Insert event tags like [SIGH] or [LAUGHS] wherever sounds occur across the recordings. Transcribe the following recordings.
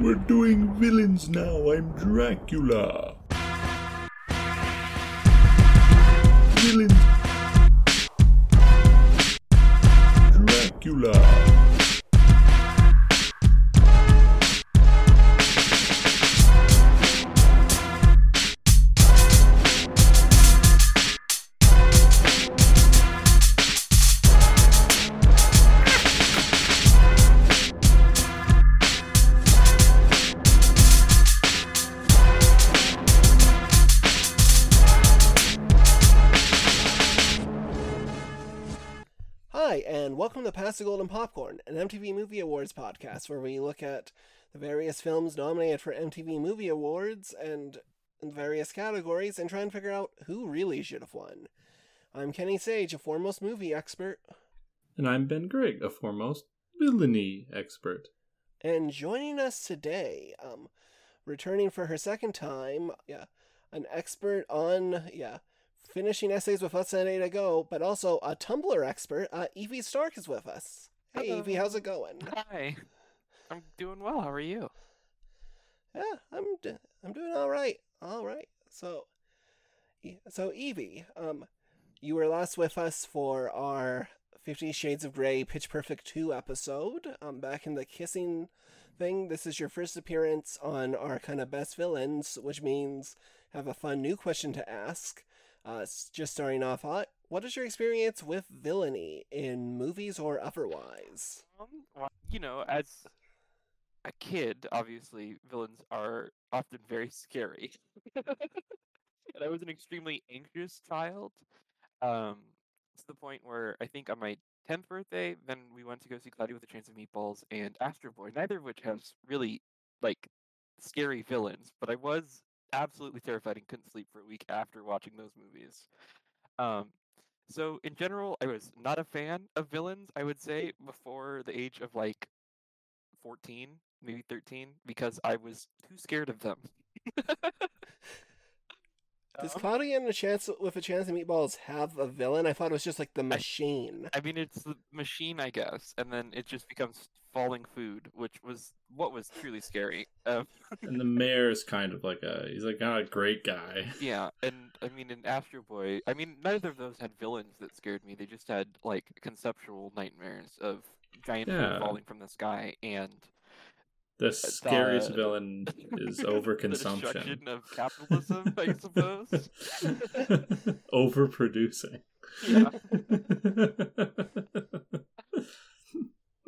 We're doing villains now. I'm Dracula. An MTV Movie Awards podcast where we look at the various films nominated for MTV Movie Awards and in various categories and try and figure out who really should have won. I'm Kenny Sage, a foremost movie expert, And I'm Ben Grigg, a foremost villainy expert. and joining us today, um, returning for her second time, yeah, an expert on, yeah, finishing essays with us and a day to go, but also a Tumblr expert, uh, Evie Stark is with us. Hey, Hello. Evie, how's it going? Hi. I'm doing well. How are you? Yeah, I'm d- I'm doing all right. All right. So, so Evie, um, you were last with us for our Fifty Shades of Grey Pitch Perfect two episode. Um, back in the kissing thing. This is your first appearance on our kind of best villains, which means have a fun new question to ask. Uh, just starting off hot. What is your experience with villainy in movies or otherwise? Um, well, you know, as a kid, obviously villains are often very scary. [LAUGHS] and I was an extremely anxious child. Um, to the point where I think on my tenth birthday, then we went to go see Cloudy with a Chance of Meatballs and Astro Boy, neither of which has really like scary villains, but I was absolutely terrified and couldn't sleep for a week after watching those movies. Um, so in general, I was not a fan of villains. I would say before the age of like fourteen, maybe thirteen, because I was too scared of them. [LAUGHS] Does Um, Cloudy and a chance with a chance of meatballs have a villain? I thought it was just like the machine. I mean, it's the machine, I guess, and then it just becomes falling food, which was what was truly scary. Um, [LAUGHS] And the mayor is kind of like a he's like not a great guy. yeah, and I mean, in Astro Boy, I mean, neither of those had villains that scared me. They just had like conceptual nightmares of giant food falling from the sky and The scariest the- villain is [LAUGHS] the overconsumption. destruction of capitalism, I [LAUGHS] suppose. Overproducing. Yeah.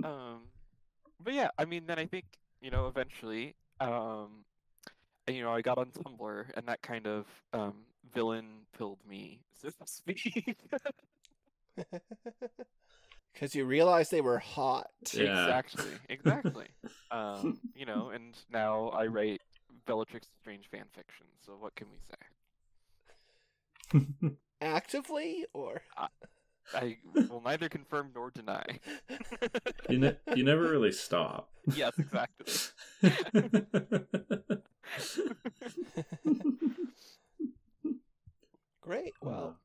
Um, but yeah, I mean, then I think you know eventually, um, and, you know, I got on Tumblr, and that kind of um villain pilled me, so to speak. [LAUGHS] Because you realized they were hot. Yeah. exactly, exactly. [LAUGHS] Um, you know, and now I write Bellatrix Lestrange fan fiction. So what can we say? Actively? Or. I will neither confirm nor deny. you ne- you never really stop. yes, exactly. Great. [LAUGHS] Well,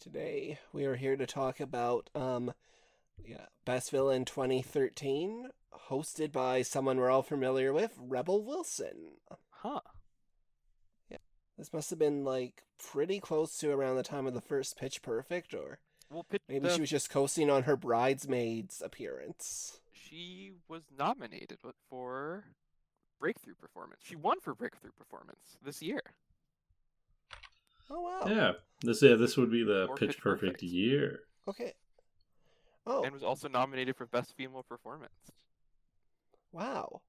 today we are here to talk about um, yeah, Best Villain 2013, hosted by someone we're all familiar with, Rebel Wilson. Huh. This must have been like pretty close to around the time of the first Pitch Perfect, or Well, pit- maybe the she was just coasting on her bridesmaid's appearance. she was nominated for breakthrough performance. She won for breakthrough performance this year. Oh wow. yeah, this yeah this would be the pitch, Pitch perfect, Perfect. year. Okay. Oh and was also nominated for best female performance. wow.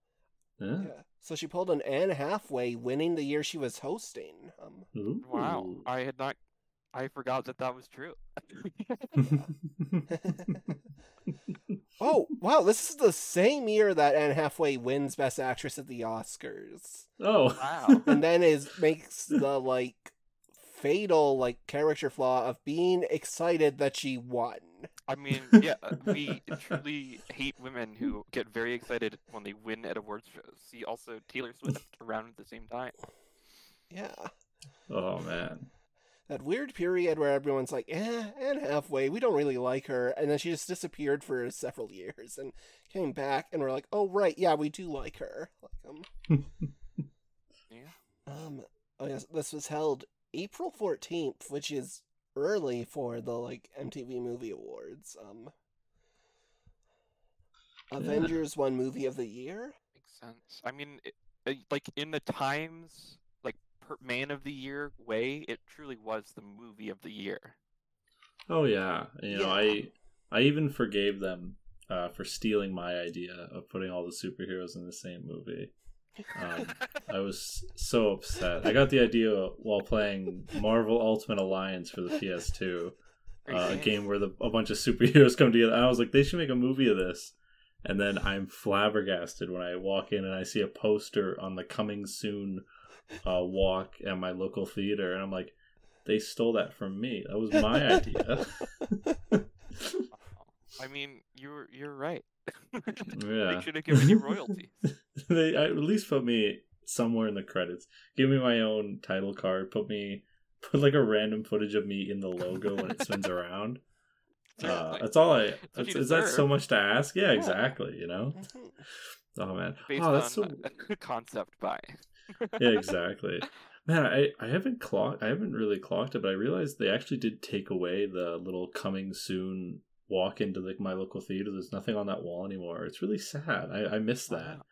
Yeah. Yeah. So she pulled an Anne Hathaway, winning the year she was hosting. Um. Wow, I had not, I forgot that that was true. [LAUGHS] Oh wow! This is the same year that Anne Hathaway wins Best Actress at the Oscars, oh Wow. [LAUGHS] and then is makes the like fatal like character flaw of being excited that she won. I mean, [LAUGHS] yeah, uh, we truly hate women who get very excited when they win at awards shows. See also Taylor Swift around at the same time. Yeah. oh man. That weird period where everyone's like, eh, Anne Hathaway, we don't really like her, and then she just disappeared for [LAUGHS] several years and came back, and we're like, oh right, yeah, we do like her. Like, Um, [LAUGHS] Yeah. um, oh yes, this was held April fourteenth, which is early for the like MTV Movie Awards. Um, Yeah. Avengers won Movie of the Year. Makes sense. I mean, it, it- like in the Times, like per Man of the Year way, it truly was the movie of the year. Oh yeah, you know Yeah. I I even forgave them uh, for stealing my idea of putting all the superheroes in the same movie. Um, [LAUGHS] I was so upset. I got the idea while playing Marvel Ultimate Alliance for the PS2, uh, a game. where the, a bunch of superheroes come together. I was like, they should make a movie of this. And then I'm flabbergasted when I walk in and I see a poster on the coming soon uh, walk at my local theater, and I'm like, they stole that from me. That was my idea. [LAUGHS] I mean, you're you're right. Yeah. They should have given you royalties. [LAUGHS] they at least put me somewhere in the credits. Give me my own title card. Put me put like a random footage of me in the logo when it spins around. Uh, that's all I. what That's, is that so much to ask? Yeah, Yeah. exactly. You know. Oh man. Based oh, that's on so. concept by. Yeah, exactly. Man, I I haven't clocked. I haven't really clocked it, but I realized they actually did take away the little coming soon walk into like my local theater. There's nothing on that wall anymore. It's really sad. I I miss that. Wow.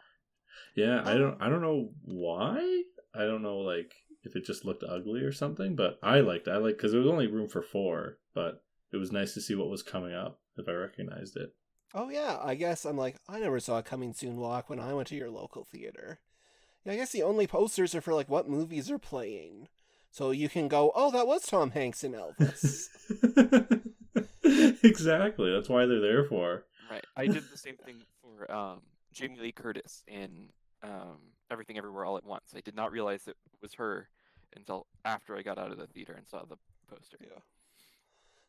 Yeah, I don't I don't know why. I don't know like if it just looked ugly or something, but I liked it. I like because there was only room for four, but it was nice to see what was coming up if I recognized it. Oh yeah, I guess I'm like I never saw a coming soon walk when I went to your local theater. Yeah, I guess the only posters are for like what movies are playing, so you can go, oh, that was Tom Hanks in Elvis. [LAUGHS] exactly. That's why they're there for. Right. I did the same thing for um, Jamie Lee Curtis in um, Everything Everywhere All at Once. I did not realize it was her until after I got out of the theater and saw the poster. Yeah.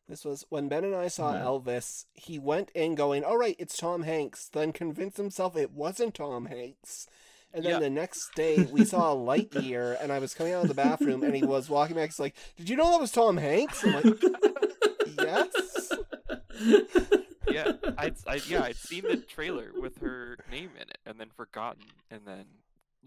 This was when Ben and I saw Yeah. Elvis. He went in going, "All right, it's Tom Hanks." Then convinced himself it wasn't Tom Hanks. And then Yeah. the next day we [LAUGHS] saw a Lightyear, and I was coming out of the bathroom, and he was walking back. He's like, "Did you know that was Tom Hanks?" I'm like, "Yes." Yeah, I'd, I, yeah, I'd seen the trailer with her name in it and then forgotten, and then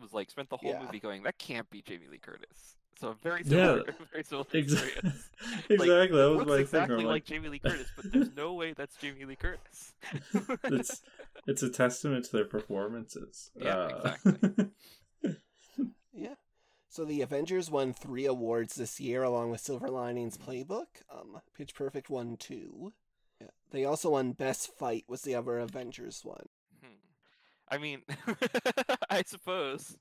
was like spent the whole Yeah. movie going, "That can't be Jamie Lee Curtis." So very Yeah, similar, [LAUGHS] very similar Exactly. experience. exactly. that was Looks my exactly thing. I'm like like, Jamie Lee Curtis, but there's no way that's Jamie Lee Curtis. [LAUGHS] it's it's a testament to their performances. Yeah, Uh, exactly. [LAUGHS] Yeah. So the Avengers won three awards this year, along with Silver Linings Playbook. Um, Pitch Perfect won two. Yeah. They also won Best Fight. Was the other Avengers one? Hmm. I mean, [LAUGHS] I suppose.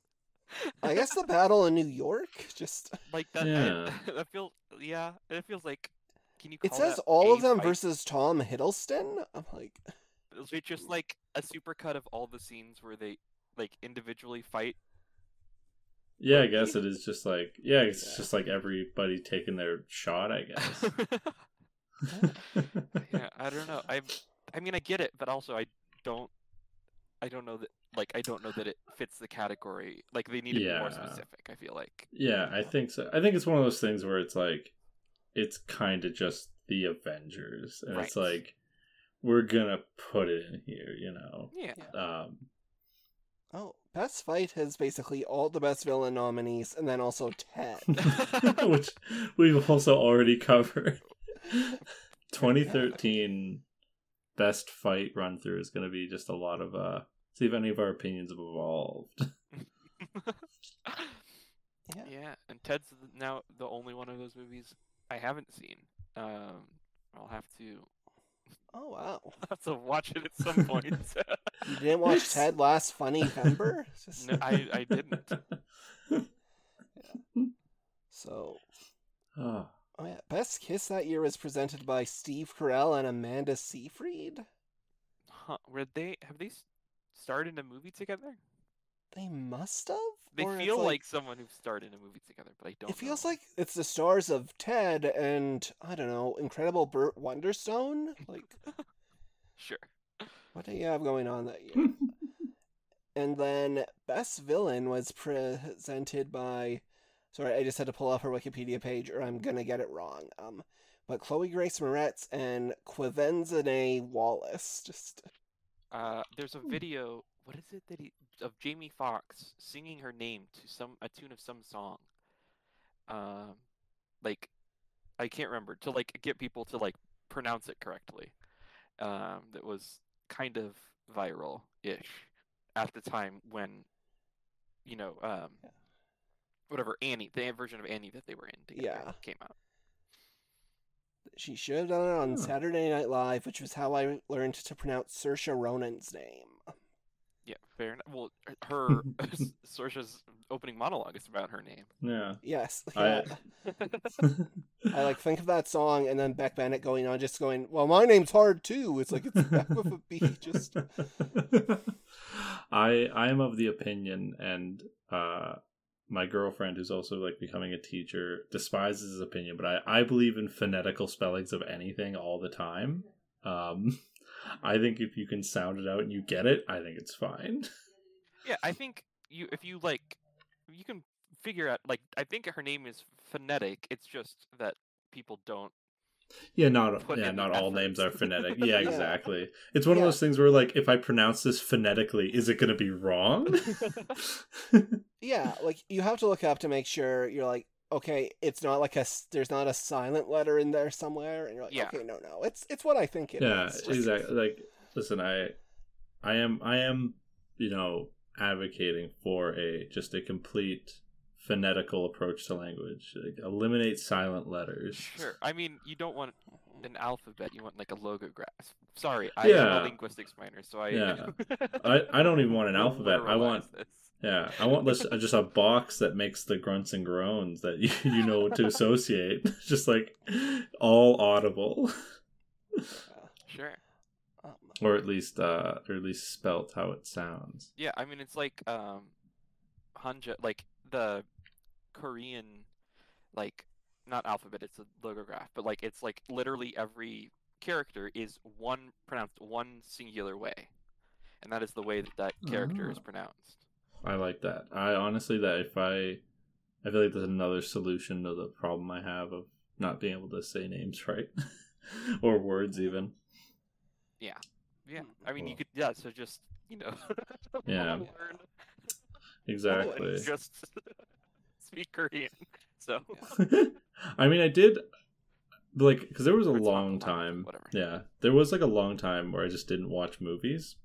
I guess the battle in New York. Just [LAUGHS] like that. Yeah. I, that feels, yeah, it feels like. Can you? Call it says all of them fight? versus Tom Hiddleston. I'm like, It's just like a supercut of all the scenes where they like individually fight. yeah, I guess it is just like yeah, it's Yeah. just like everybody taking their shot. I guess. [LAUGHS] [LAUGHS] yeah, I don't know. I, I mean, I get it, but also I don't. I don't know that. Like, I don't know that it fits the category. Like, they need to be more specific. I feel like. Yeah, I think so. I think it's one of those things where it's like, it's kind of just the Avengers, and it's like, we're gonna put it in here, you know. Yeah. Um, oh, Best Fight has basically all the best villain nominees, and then also Ted. [LAUGHS] [LAUGHS] which we've also already covered. [LAUGHS] 2013 best fight run through is going to be just a lot of uh see if any of our opinions have evolved. Yeah. yeah, and Ted's now the only one of those movies I haven't seen. Um, I'll have to Oh wow, [LAUGHS] I have to watch it at some point. [LAUGHS] you didn't watch [LAUGHS] Ted last Funny November? Just- no, I I didn't. So, oh, oh yeah, Best Kiss that year was presented by Steve Carell and Amanda Seyfried. Huh? Were they have they s- starred in a movie together? They must have. They Or feel like, someone who starred in a movie together, but I don't. It feels know. like it's the stars of Ted and I don't know, Incredible Burt Wonderstone. Like, [LAUGHS] sure. what do you have going on that year? [LAUGHS] and then Best Villain was presented by. Sorry, I just had to pull off her Wikipedia page, or I'm gonna get it wrong. Um, but Chloe Grace Moretz and Quvenzhané Wallis. Just Uh, there's a video what is it that he of Jamie Foxx singing her name to some a tune of some song. Um, like I can't remember to like get people to like pronounce it correctly. Um, that was kind of viral ish at the time when you know um Yeah. whatever Annie the version of Annie that they were in together Yeah. came out. She should have done it on Saturday Night Live, which was how I learned to pronounce Saoirse Ronan's name. Yeah, fair enough. Well, her [LAUGHS] [LAUGHS] Saoirse's opening monologue is about her name. Yeah. Yes. [LAUGHS] I- I like think of that song and then Beck Bennett going on just going, Well, my name's hard too. It's like it's back with a B. Just I I am of the opinion, and uh, my girlfriend, who's also like becoming a teacher, despises his opinion. But I I believe in phonetical spellings of anything all the time. Um, I think if you can sound it out and you get it, I think it's fine. [LAUGHS] Yeah, I think you if you like you can figure out like I think her name is phonetic. It's just that people don't Yeah, not yeah, not the all names are [LAUGHS] phonetic. Yeah, Yeah. exactly. It's one of those things where like if I pronounce this phonetically, is it going to be wrong? [LAUGHS] yeah, like you have to look up to make sure you're like, okay, it's not like a there's not a silent letter in there somewhere, and you're like, Yeah. okay, no, no, it's it's what I think it is. yeah, Just- exactly. Like, listen, I, I am, I am, you know, advocating for a just a complete phonetical approach to language. Like, eliminate silent letters. Sure. I mean, you don't want an alphabet. You want like a logograph. Sorry, I am Yeah. a linguistics minor, so I. Yeah. [LAUGHS] I, I don't even want an alphabet. I want this. Yeah, I want this just a box that makes the grunts and groans that [LAUGHS] you, you know to [LAUGHS] associate. [LAUGHS] just like all audible, Sure. um, or at least uh, or at least spelt how it sounds. Yeah, I mean it's like um, Hanja, like the Korean, like not alphabet. It's a logograph, but like it's like literally every character is one pronounced one singular way, and that is the way that that character is Ah. pronounced. I like that. I honestly that if I, I feel like there's another solution to the problem I have of not being able to say names [LAUGHS] right, or words even. Yeah, Yeah. I mean you could yeah. So just you know, [LAUGHS] Yeah. Exactly. [LAUGHS] just speak Korean. So I mean, I did like because there was a long time. whatever. Yeah, there was like a long time where I just didn't watch movies,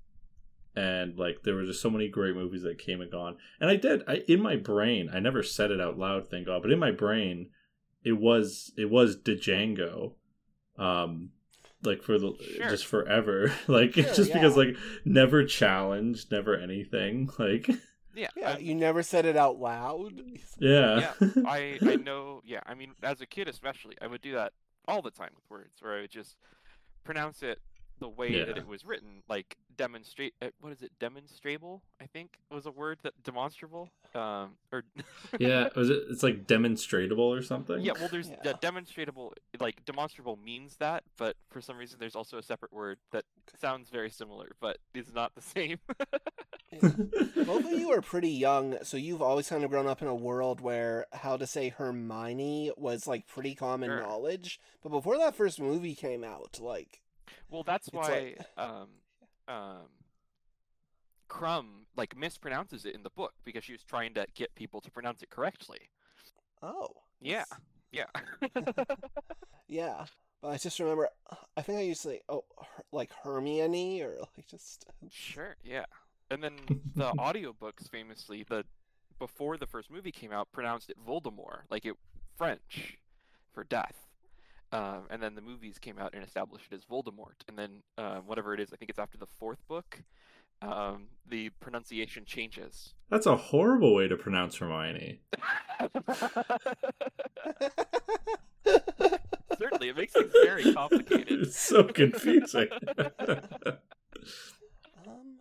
and like there were just so many great movies that came and gone. And I did. I in my brain, I never said it out loud, thank God. But in my brain, it was it was Django, um, like for the Sure. just forever. [LAUGHS] like Sure, just because like never challenged, never anything. [LAUGHS] Like yeah, yeah, I'm- you never said it out loud. yeah, [LAUGHS] I I know. Yeah, I mean, as a kid especially, I would do that all the time with words, where I would just pronounce it the way that it was written, like demonstrate. Uh, what is it? Demonstrable, I think was a word that demonstrable. Um, or yeah. [LAUGHS] Was it? It's like demonstrable or something. yeah. Well, there's Yeah. yeah, demonstrable. Like demonstrable means that, but for some reason, there's also a separate word that sounds very similar, but is not the same. [LAUGHS] Both of you are pretty young, so you've always kind of grown up in a world where how to say Hermione was like pretty common Sure. knowledge. But before that first movie came out, like Well, that's why like- um, um, Krum like mispronounces it in the book because she was trying to get people to pronounce it correctly. oh Yeah, yeah, [LAUGHS] yeah. But I just remember, I think I used to say oh her, like Hermione or like just sure, yeah. And then the [LAUGHS] audiobooks famously, the before the first movie came out, pronounced it Voldemort, like it French for death. Um, and then the movies came out and established it as Voldemort. And then uh, whatever it is, I think it's after the fourth book, um, the pronunciation changes. That's a horrible way to pronounce Hermione. [LAUGHS] Certainly, it makes things very complicated. [LAUGHS] It's so confusing. [LAUGHS] Um.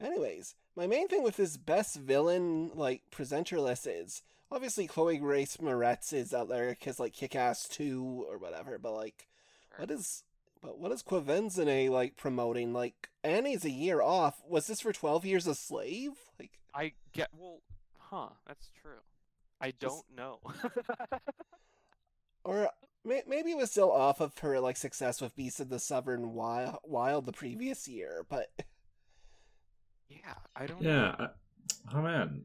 Anyways, my main thing with this best villain like presenter list is obviously Chloe Grace Moretz is out there because like Kick Ass Two or whatever. But like, what is but what is Quvenzhané like promoting? Like Annie's a year off. Was this for Twelve Years a Slave? Like, I get well, huh? That's true. I Just- don't know. [LAUGHS] or may- maybe it was still off of her like success with Beast of the Southern Wild, Wild the previous year. But Yeah, I don't know. Yeah. I, oh man.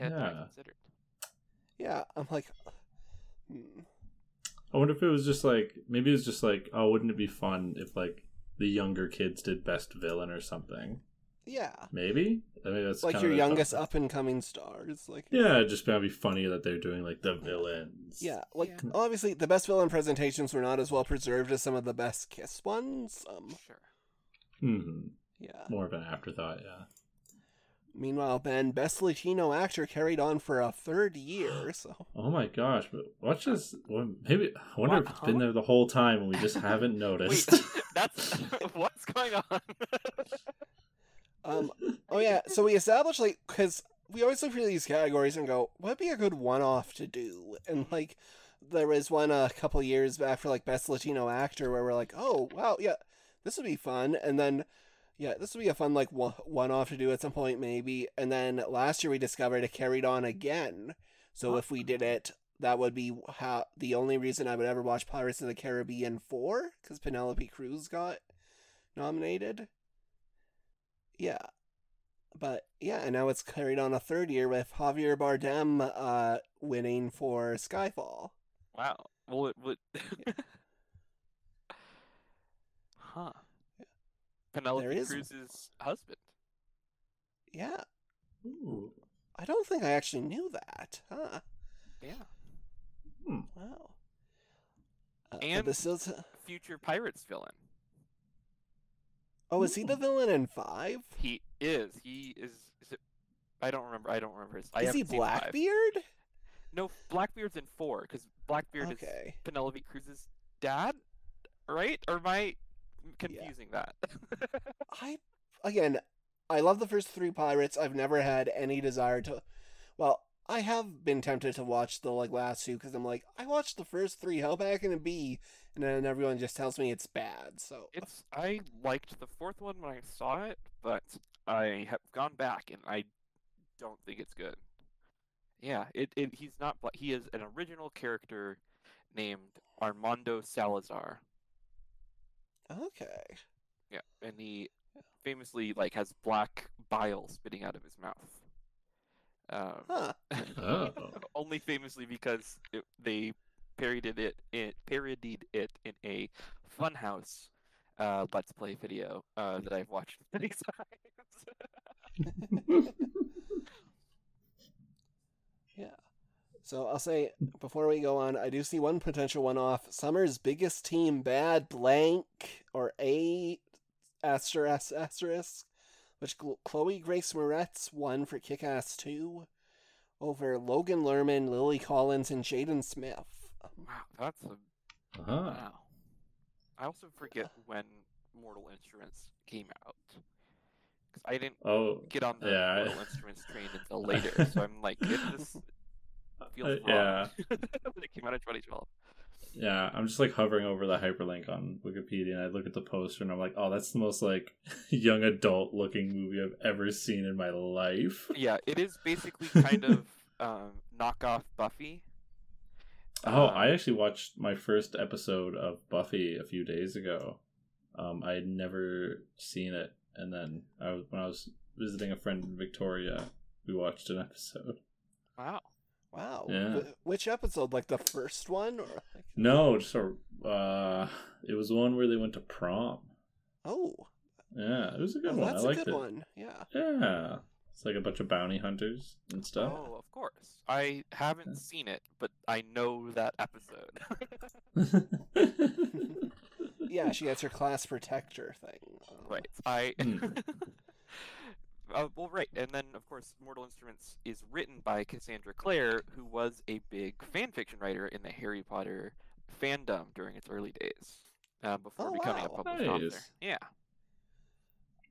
I had not Yeah. considered. Yeah, I'm like, hmm. I wonder if it was just like maybe it was just like oh wouldn't it be fun if like the younger kids did best villain or something? yeah, Maybe. I mean that's like kind your of youngest up and coming stars. Like, Yeah, it'd just be funny that they're doing like the villains. yeah, like Yeah. obviously the best villain presentations were not as well preserved as some of the best Kiss ones. Um, Sure. hmm yeah. More of an afterthought. Yeah. Meanwhile, Ben, best Latino actor, carried on for a third year. [GASPS] So Oh my gosh! But watch this. well, Maybe I wonder What? if it's been there the whole time and we just haven't [LAUGHS] Wait, noticed. that's [LAUGHS] [LAUGHS] what's going on? Um. Oh yeah. So we established like because we always look for these categories and go, what'd be a good one-off to do? And like, there was one a couple years back for like best Latino actor where we're like, oh wow, yeah, this would be fun. And then, yeah, this would be a fun like one- one-off to do at some point maybe. And then last year we discovered it carried on again. So if we did it. That would be how the only reason I would ever watch Pirates of the Caribbean 4 because Penelope Cruz got nominated. Yeah. But yeah, and now it's carried on a third year with Javier Bardem uh winning for Skyfall. wow. Well, it would. huh. Penelope There is- Cruz's husband. Yeah. Ooh. I don't think I actually knew that. Huh. Yeah. Wow. Uh, And- this is Future Pirates villain. Oh, is he the villain in 5? He is. He is. Is it? I don't remember. I don't remember his. I Is he haven't seen five. Blackbeard? No, Blackbeard's in four because Blackbeard is Okay. Penelope Cruz's dad, right? Or am Confusing that? [LAUGHS] I again, I love the first three pirates. I've never had any desire to. Well, I have been tempted to watch the like last two because I'm like, I watched the first three. How bad can it be? And then everyone just tells me it's bad. So it's. I liked the fourth one when I saw it, but I have gone back and I don't think it's good. Yeah, it. it he's not. He is an original character named Armando Salazar. Okay, Yeah, and he famously like has black bile spitting out of his mouth. Um, huh? Oh. [LAUGHS] only famously because it, they parodied it, it parodied it in a Funhaus uh, Let's Play video uh, that I've watched many [LAUGHS] times. [LAUGHS] Yeah. So I'll say before we go on, I do see one potential one-off. Summer's biggest team, bad blank or a asterisk asterisk, which Chloe Grace Moretz won for Kick-Ass 2 over Logan Lerman, Lily Collins, and Jaden Smith. Wow, that's a Uh-huh. wow. I also forget when Mortal Instruments came out because I didn't Oh. get on the Yeah. Mortal Instruments train until later. So I'm like, it, this [LAUGHS] feels Uh, yeah. [LAUGHS] when it came out in 2012. Yeah, I'm just like hovering over the hyperlink on Wikipedia and I look at the poster and I'm like, oh, that's the most like [LAUGHS] young adult looking movie I've ever seen in my life. [LAUGHS] Yeah, it is basically kind of um, knockoff Buffy. Oh, Um, I actually watched my first episode of Buffy a few days ago. Um, I had never seen it, and then I was when I was visiting a friend in Victoria, we watched an episode. Wow. Wow. Yeah. Which episode? Like the first one? Or like... No, just a, uh, it was one where they went to prom. Oh, Yeah, it was a good well, one. that's I a liked good it. one. Yeah. Yeah, it's like a bunch of bounty hunters and stuff. Oh, of course. I haven't seen it, but I know that episode. [LAUGHS] [LAUGHS] Yeah, she has her class protector thing. Right. I. [LAUGHS] Uh, well, right, and then of course, Mortal Instruments is written by Cassandra Clare, who was a big fan fiction writer in the Harry Potter fandom during its early days, uh, before Oh, becoming a wow. published author. Yeah.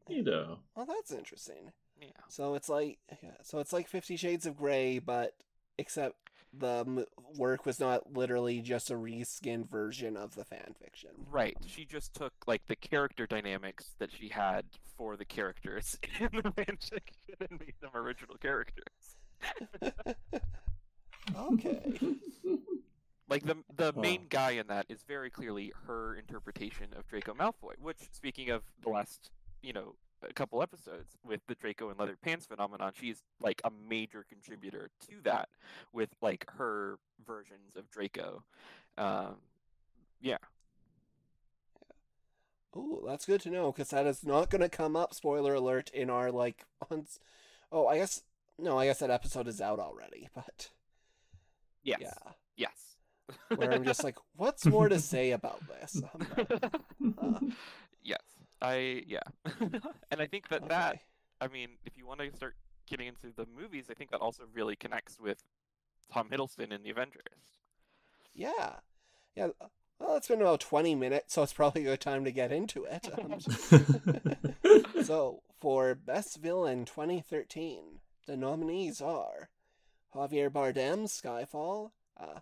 You know. Well, that's interesting. yeah. So it's like, yeah, so it's like Fifty Shades of Grey, but except the m- work was not literally just a reskinned version of the fan fiction. Right. She just took like the character dynamics that she had for the characters [LAUGHS] in the fanfiction and made them original characters. [LAUGHS] Okay. Like the the main guy in that is very clearly her interpretation of Draco Malfoy. Which, speaking of the last, you know, a couple episodes with the Draco and leather pants phenomenon, she's like a major contributor to that with like her versions of Draco. Um, yeah. Oh, that's good to know because that is not going to come up. Spoiler alert! In our like, on... oh, I guess no, I guess that episode is out already. But yes, yeah, yes. where I'm just like, [LAUGHS] what's more to say about this? Uh, [LAUGHS] yes, I yeah, [LAUGHS] [LAUGHS] and I think that okay. that I mean, if you want to start getting into the movies, I think that also really connects with Tom Hiddleston in the Avengers. Yeah, yeah. Well, it's been about 20 minutes, so it's probably a good time to get into it. [LAUGHS] Um, so, for Best Villain 2013, the nominees are Javier Bardem, Skyfall, uh,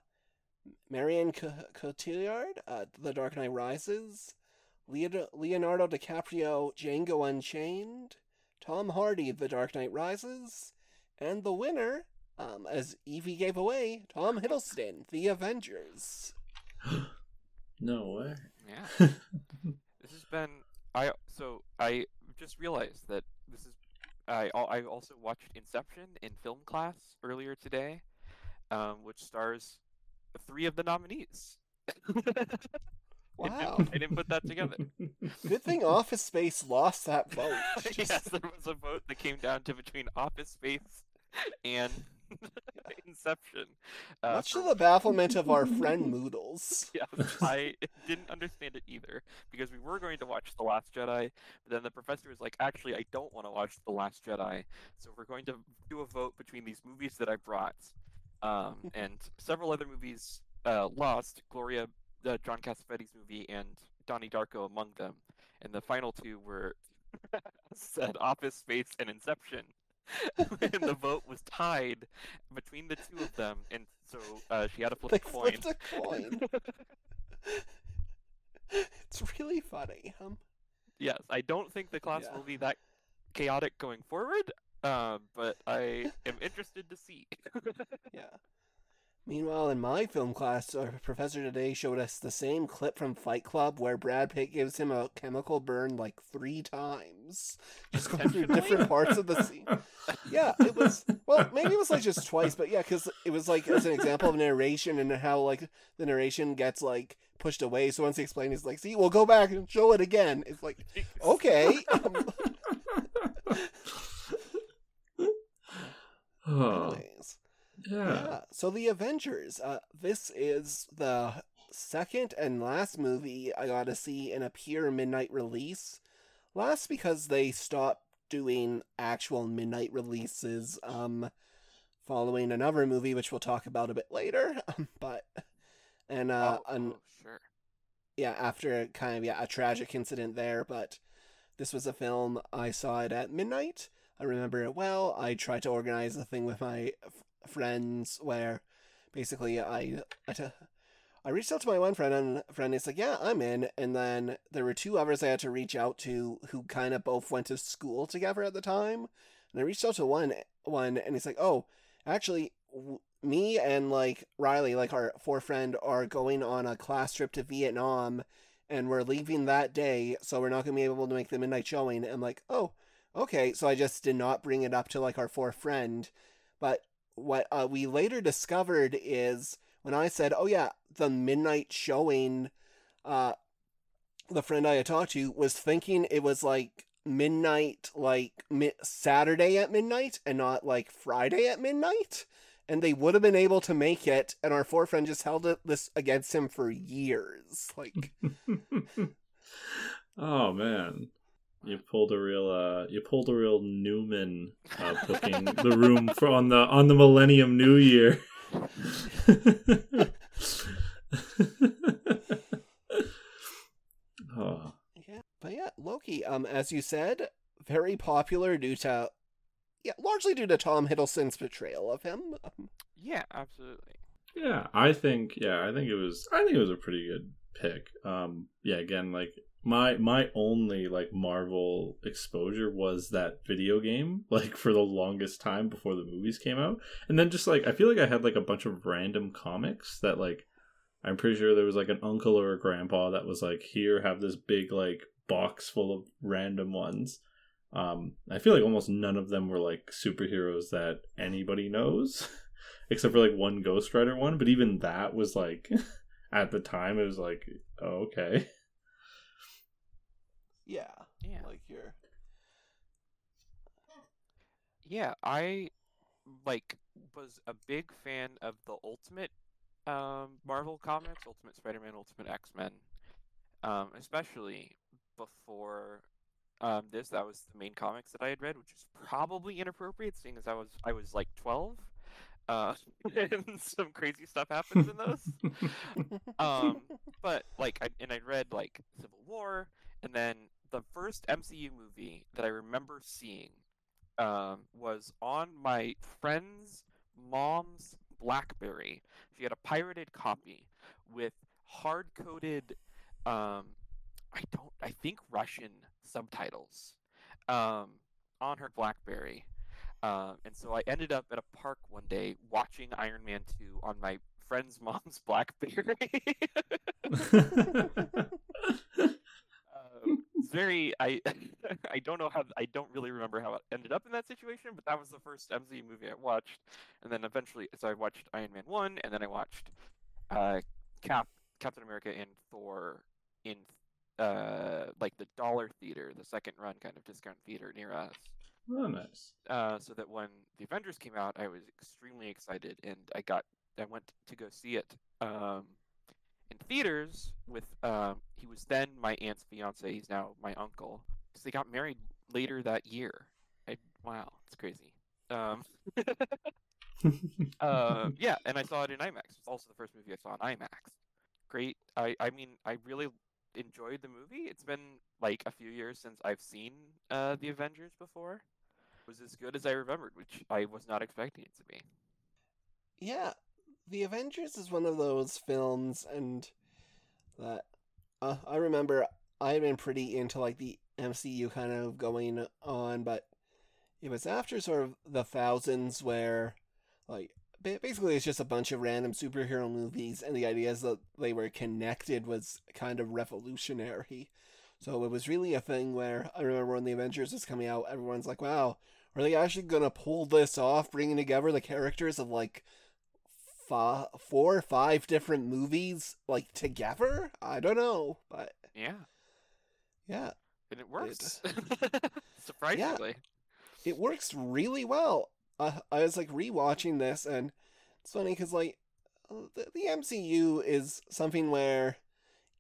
Marion C- Cotillard, uh, The Dark Knight Rises, Leo- Leonardo DiCaprio, Django Unchained, Tom Hardy, The Dark Knight Rises, and the winner, um, as Evie gave away, Tom Hiddleston, The Avengers. [GASPS] no way. Yeah. [LAUGHS] this has been I so I just realized that this is I I also watched Inception in film class earlier today, um, which stars three of the nominees. [LAUGHS] [LAUGHS] I didn't- Wow. I didn't put that together. [LAUGHS] Good thing Office Space lost that vote. [LAUGHS] yes, there was a vote that came down to between Office Space and [LAUGHS] Inception. Uh, Much for- to the bafflement of our friend Moodles. Yes, I didn't understand it either because we were going to watch The Last Jedi, but then the professor was like, "Actually, I don't want to watch The Last Jedi, so we're going to do a vote between these movies that I brought." Um, and several other movies uh, lost. Gloria, uh, John Cassavetes movie, and Donnie Darko among them. And the final two were [LAUGHS] said Office Space and Inception. [LAUGHS] and the vote was tied between the two of them, and so uh, she had to flip They a coin. flipped a coin. it's really funny. Um, Yes, I don't think the class Yeah. will be that chaotic going forward, uh, but I am interested to see. [LAUGHS] yeah. Meanwhile, in my film class, our professor today showed us the same clip from Fight Club where Brad Pitt gives him a chemical burn like three times. Just going [LAUGHS] through different parts of the scene. Yeah, it was. Well, maybe it was like just twice, but yeah, because it was like as an example of narration and how like the narration gets like pushed away. So once he explained, he's like, "See, we'll go back and show it again." It's like, okay. [LAUGHS] [LAUGHS] Anyways. Yeah. Yeah. So the Avengers. Uh, this is the second and last movie I got to see in a pure midnight release. Last because they stopped doing actual midnight releases. Um, following another movie which we'll talk about a bit later. [LAUGHS] but and uh, oh, an, oh, sure. yeah, after kind of yeah a tragic incident there, but this was a film I saw it at midnight. I remember it well. I tried to organize a thing with my f- friends where basically I I, reached out to my one friend and friend is like, "Yeah, I'm in." And then there were two others I had to reach out to who kind of both went to school together at the time. And I reached out to one one and he's like, "Oh, actually w- me and like Riley, like our four friend, are going on a class trip to Vietnam, and we're leaving that day, so we're not gonna be able to make the midnight showing." And I'm like, "Oh, okay." So I just did not bring it up to like our fourth friend, but what uh, we later discovered is when I said, "Oh yeah, the midnight showing," uh, the friend I had talked to was thinking it was like midnight, like mi- Saturday at midnight, and not like Friday at midnight and they would have been able to make it and our four friend just held it this against him for years like [LAUGHS] oh man. You pulled a real uh you pulled a real Newman uh booking the room for on the on the Millennium New Year. [LAUGHS] oh. yeah but yeah loki um as you said very popular due to yeah largely due to tom hiddleston's portrayal of him um, Yeah, absolutely. Yeah, I think yeah, I think it was I think it was a pretty good pick. Um yeah, again like my my only like Marvel exposure was that video game [LAUGHS] like for the longest time before the movies came out. And then just like I feel like I had like a bunch of random comics that like I'm pretty sure there was like an uncle or a grandpa that was like here have this big like box full of random ones. Um, I feel like almost none of them were like superheroes that anybody knows, [LAUGHS] except for like one Ghost Rider one. But even that was like, [LAUGHS] at the time, it was like, oh, okay. Yeah. Yeah. Like you're. Yeah, I like was a big fan of the Ultimate um, Marvel comics, Ultimate Spider-Man, Ultimate X-Men, um, especially before um, this. That was the main comics that I had read, which is probably inappropriate, seeing as I was I was like twelve, uh, [LAUGHS] and [LAUGHS] some crazy stuff happens in those. [LAUGHS] um, but like, I, and I read like Civil War, and then the first MCU movie that I remember seeing um, was on my friend's mom's BlackBerry. She had a pirated copy with hard coded, um, I don't, I think Russian subtitles um, on her BlackBerry. Um, and so I ended up at a park one day watching Iron Man 2 on my friend's [LAUGHS] mom's BlackBerry. [LAUGHS] [LAUGHS] it's very I [LAUGHS] I don't know how I don't really remember how it ended up in that situation, but that was the first MCU movie I watched, and then eventually so I watched Iron Man one, and then I watched uh, Cap Captain America and Thor in uh like the dollar theater, the second run kind of discount theater near us. oh, nice. Uh, so that when the Avengers came out, I was extremely excited, and I got I went to go see it um, in theaters with um, he was then my aunt's fiance. He's now my uncle because they got married later that year. I, wow, it's crazy. Um, [LAUGHS] uh, yeah, and I saw it in IMAX. It's also the first movie I saw in IMAX. Great. I I mean I really enjoyed the movie. It's been like a few years since I've seen uh, the Avengers before. It was as good as I remembered, which I was not expecting it to be. Yeah, The Avengers is one of those films, and that uh, I remember I had been pretty into like the MCU kind of going on, but it was after sort of the thousands where, like, basically it's just a bunch of random superhero movies, and the ideas that they were connected was kind of revolutionary. So it was really a thing where I remember when the Avengers was coming out, everyone's like, "Wow, are they actually gonna pull this off, bringing together the characters of like five, four or five different movies like together? I don't know, but Yeah, yeah, and it works. [LAUGHS] [LAUGHS] Surprisingly. it works really well. Uh, I was like rewatching this, and it's funny because like the, the MCU is something where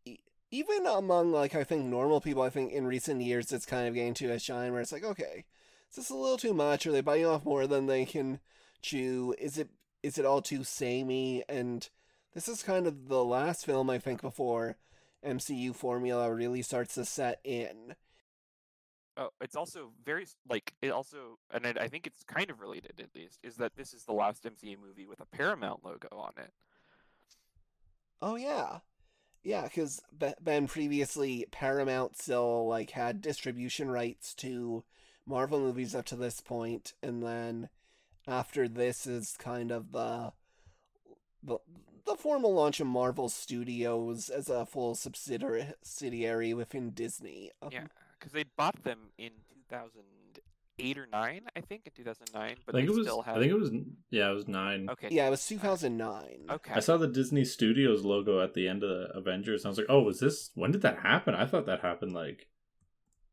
e- even among like I think normal people, I think in recent years it's kind of getting to a shine where it's like, okay, is this a little too much? Are they biting off more than they can chew? Is it is it all too samey? And this is kind of the last film I think before MCU formula really starts to set in. Oh, it's also very like it also, and I, I think it's kind of related at least, is that this is the last MCU movie with a Paramount logo on it. Oh yeah, yeah. Because Ben previously Paramount still like had distribution rights to Marvel movies up to this point, and then after this is kind of the the the formal launch of Marvel Studios as a full subsidiary subsidiary within Disney. Um, Yeah, because they bought them in 2008 or nine, I think, in 2009, But I but think they it was. still have. I think it was. Yeah, it was nine. Okay. yeah. It was two thousand nine. Okay. I saw the Disney Studios logo at the end of the Avengers. And I was like, "Oh, was this? When did that happen?" I thought that happened like,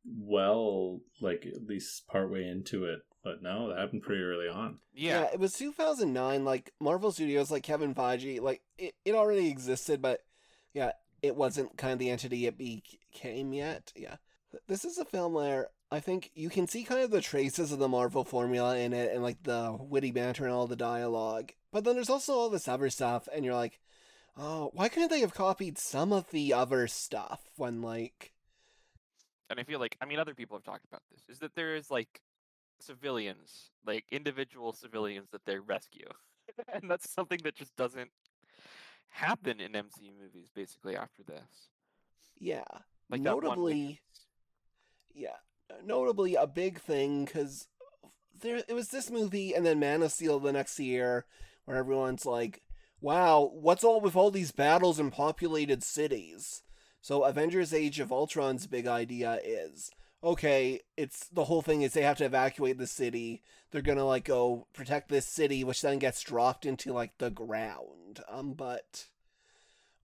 well, like at least partway into it. But no, that happened pretty early on. Yeah. it was 2009. Like Marvel Studios, like Kevin Feige, like it, it already existed, but yeah, it wasn't kind of the entity it became yet. Yeah, this is a film where I think you can see kind of the traces of the Marvel formula in it, and like the witty banter and all the dialogue. But then there's also all this other stuff, and you're like, oh, why couldn't they have copied some of the other stuff when like and I feel like I mean other people have talked about this is that there is like civilians, like individual civilians that they rescue, [LAUGHS] and that's something that just doesn't happen in MCU movies. Basically, after this, yeah, like notably. yeah, uh, notably a big thing because there it was this movie and then Man of Steel the next year where everyone's like, "Wow, what's all with all these battles in populated cities?" So Avengers: Age of Ultron's big idea is, okay, it's the whole thing is they have to evacuate the city. They're gonna like go protect this city, which then gets dropped into like the ground. Um, but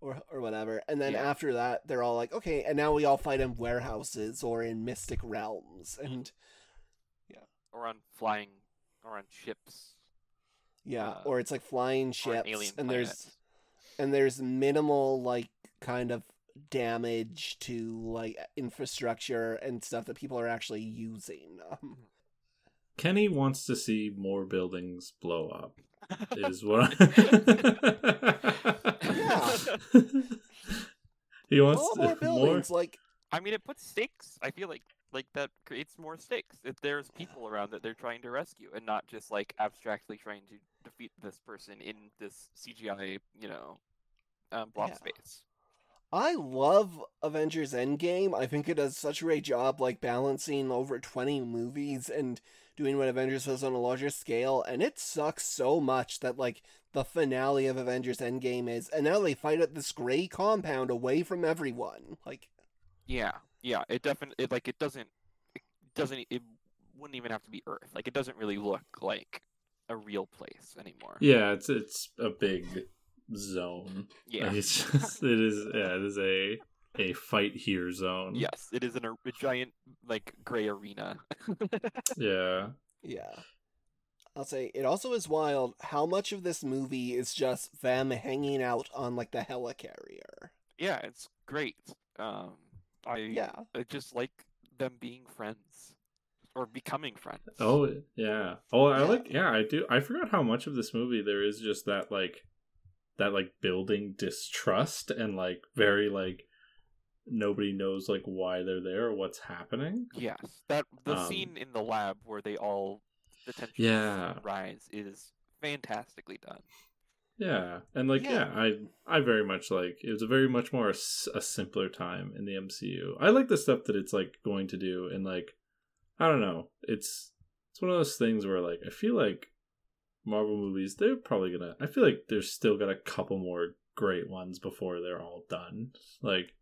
or or whatever. And then Yeah. after that, they're all like, okay, and now we all fight in warehouses or in mystic realms, and yeah, or on flying, or on ships. yeah, Uh, or it's like flying ships, alien and there's and there's minimal like kind of damage to like infrastructure and stuff that people are actually using. Um, Kenny wants to see more buildings blow up. [LAUGHS] Is what. I... [LAUGHS] he wants to- more buildings, like I mean, it puts stakes. I feel like like that creates more stakes. If there's people around that they're trying to rescue, and not just like abstractly trying to defeat this person in this CGI, you know, um, blob Yeah. space. I love Avengers Endgame. I think it does such a great job, like balancing over 20 movies and doing what Avengers does on a larger scale. And it sucks so much that, like, the finale of Avengers Endgame is, and now they fight at this gray compound away from everyone. Like, Yeah, yeah. It definitely it, like it doesn't it doesn't it wouldn't even have to be Earth. Like it doesn't really look like a real place anymore. Yeah, it's it's a big zone. Yeah. Like, it's [LAUGHS] just it is yeah, it is a a fight here zone. Yes, it is in a, a giant like gray arena. [LAUGHS] Yeah. yeah. I'll say it also is wild how much of this movie is just them hanging out on, like, the helicarrier. yeah, it's great. Um, I Yeah. I just like them being friends or becoming friends. Oh yeah. Oh, I Yeah. like. Yeah, I do. I forgot how much of this movie there is just that like, that like building distrust and like very like, nobody knows like why they're there or what's happening. Yes, that the Um, scene in the lab where they all the tension Yeah. rise is fantastically done. Yeah, and like Yeah. yeah, I I very much like it was a very much more a simpler time in the MCU. I like the stuff that it's like going to do, and like I don't know, it's it's one of those things where like I feel like Marvel movies they're probably gonna. I feel like there's still got a couple more great ones before they're all done. Like,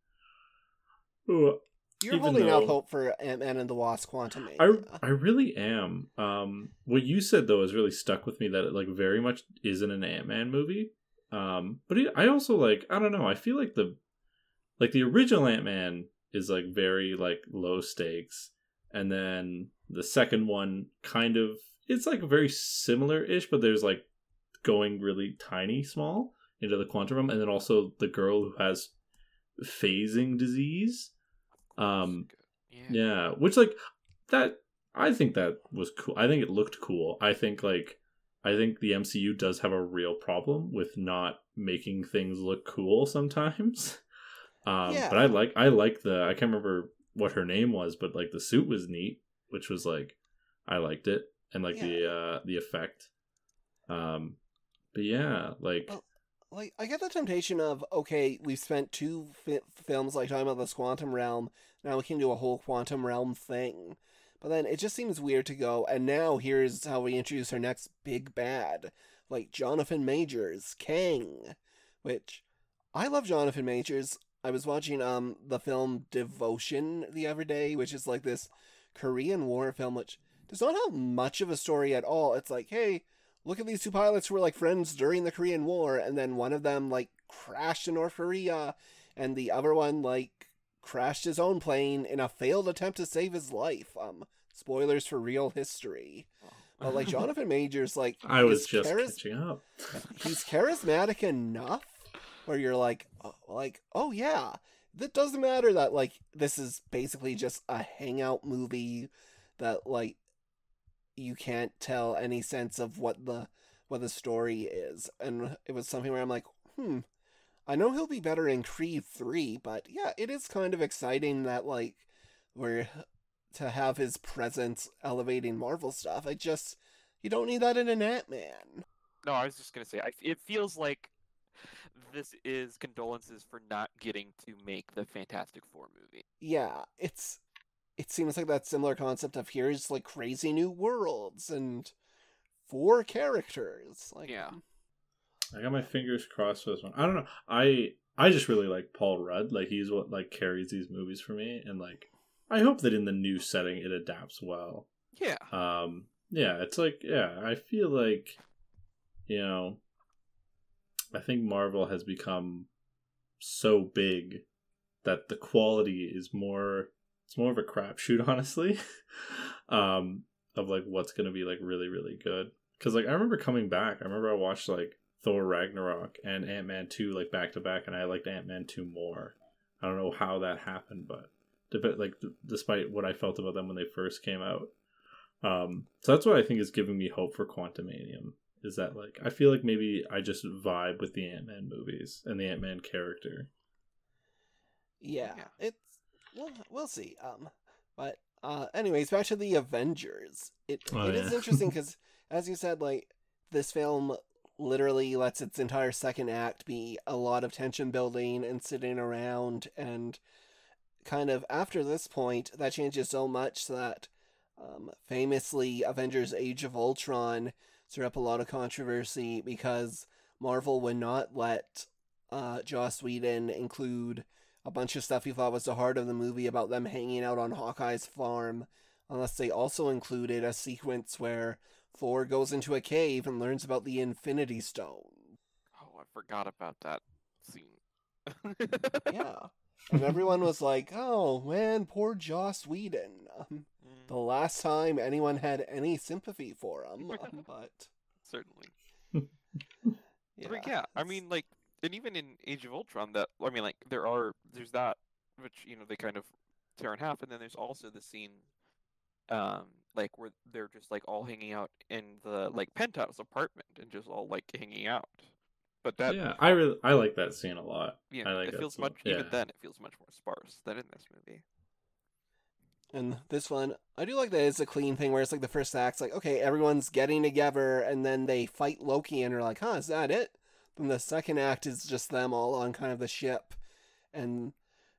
ooh, You're holding out hope for Ant Man and the Wasp Quantum I I really am. Um, what you said though has really stuck with me that it like very much isn't an Ant Man movie. Um, but it, I also like I don't know. I feel like the like the original Ant Man is like very like low stakes, and then the second one kind of it's like very similar ish, but there's like going really tiny small into the quantum realm, and then also the girl who has phasing disease. Um, yeah. yeah, which like that I think that was cool. I think it looked cool. I think like I think the MCU does have a real problem with not making things look cool sometimes. [LAUGHS] Um Yeah. but I like I like the I can't remember what her name was, but like the suit was neat, which was like I liked it and like the uh the effect. Um but yeah, like Oh. like I get the temptation of okay, we've spent two fi- films like talking about this quantum realm. Now we can do a whole quantum realm thing, but then it just seems weird to go. And now here's how we introduce our next big bad, like Jonathan Majors, Kang, which I love Jonathan Majors. I was watching um the film Devotion the other day, which is like this Korean War film, which does not have much of a story at all. It's like, hey, look at these two pilots who were like friends during the Korean War, and then one of them like crashed in North Korea, and the other one like crashed his own plane in a failed attempt to save his life. Um, spoilers for real history. But like [LAUGHS] Jonathan Majors, like I was just charis- catching up. [LAUGHS] he's charismatic enough where you're like, oh, like, oh yeah, that doesn't matter that like this is basically just a hangout movie that like you can't tell any sense of what the what the story is, and it was something where I'm like, hmm, I know he'll be better in Creed three, but yeah, it is kind of exciting that like we're to have his presence elevating Marvel stuff. I just you don't need that in an Ant Man. No, I was just gonna say, I, it feels like this is condolences for not getting to make the Fantastic Four movie. yeah, it's it seems like that similar concept of here's like crazy new worlds and four characters. Like Yeah. I got my fingers crossed for this one. I don't know. I I just really like Paul Rudd. Like he's what like carries these movies for me, and like I hope that in the new setting it adapts well. Yeah. Um, yeah, it's like yeah, I feel like you know, I think Marvel has become so big that the quality is more it's more of a crapshoot [LAUGHS] honestly um of like what's gonna be like really really good because like i remember coming back i remember i watched like thor ragnarok and ant-man 2 like back to back and i liked ant-man 2 more i don't know how that happened but like despite what i felt about them when they first came out um so that's what i think is giving me hope for Quantum Quantumania is that like i feel like maybe i just vibe with the ant-man movies and the ant-man character yeah, yeah. We'll we'll see. Um, but uh, anyways, back to the Avengers. It oh, it yeah. is interesting [LAUGHS] because, as you said, like this film literally lets its entire second act be a lot of tension building and sitting around and kind of after this point that changes so much that um, famously avengers age of ultron stirred up a lot of controversy because marvel would not let uh, joss whedon include a bunch of stuff he thought was the heart of the movie about them hanging out on Hawkeye's farm, unless they also included a sequence where Thor goes into a cave and learns about the Infinity Stone. Oh, I forgot about that scene. yeah. And everyone was like, oh man, poor Joss Whedon. Um, mm. The last time anyone had any sympathy for him. Um, [LAUGHS] but. Certainly. yeah. [LAUGHS] But yeah, I mean, like, and even in Age of Ultron, that I mean, like there are there's that which you know they kind of tear in half, and then there's also the scene, um, like where they're just like all hanging out in the like penthouse apartment and just all like hanging out. But that yeah, I really I like that scene a lot. Yeah, I like it feels much yeah. even then it feels much more sparse than in this movie. And this one, I do like that it's a clean thing where it's like the first act's like, okay, everyone's getting together, and then they fight Loki, and are like, huh, is that it? Then the second act is just them all on kind of the ship and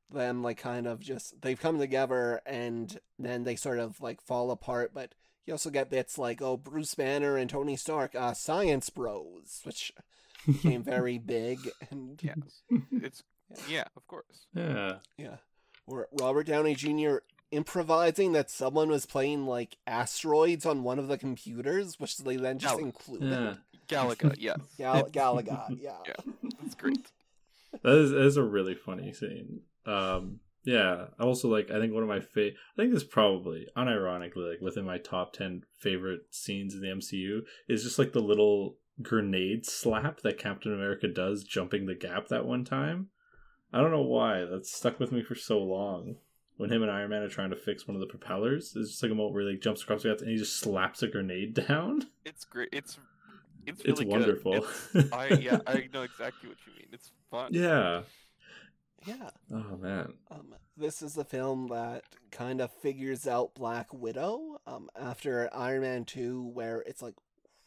them like kind of just they've come together and then they sort of like fall apart. But you also get bits like oh bruce banner and tony stark uh science bros which became [LAUGHS] very big and yes. [LAUGHS] It's yeah. yeah of course. Yeah. Yeah. Or robert downey jr improvising that someone was playing like asteroids on one of the computers which they then just included? Yeah. Galaga, [LAUGHS] yes. Gal- [LAUGHS] Galaga, yeah. yeah, that's great. That is, that is a really funny scene. Um, yeah. Also, like, I think one of my favorite. I think this probably, unironically, like within my top ten favorite scenes in the MCU is just like the little grenade slap that Captain America does, jumping the gap that one time. I don't know why that's stuck with me for so long. When him and Iron Man are trying to fix one of the propellers, it's just like a moment where he like, jumps across the gap and he just slaps a grenade [LAUGHS] down. It's great. It's it's really it's wonderful. It's, I [LAUGHS] yeah, I know exactly what you mean. It's fun. Yeah. Yeah. Oh man. Um, this is the film that kind of figures out Black Widow. Um, after Iron Man two, where it's like,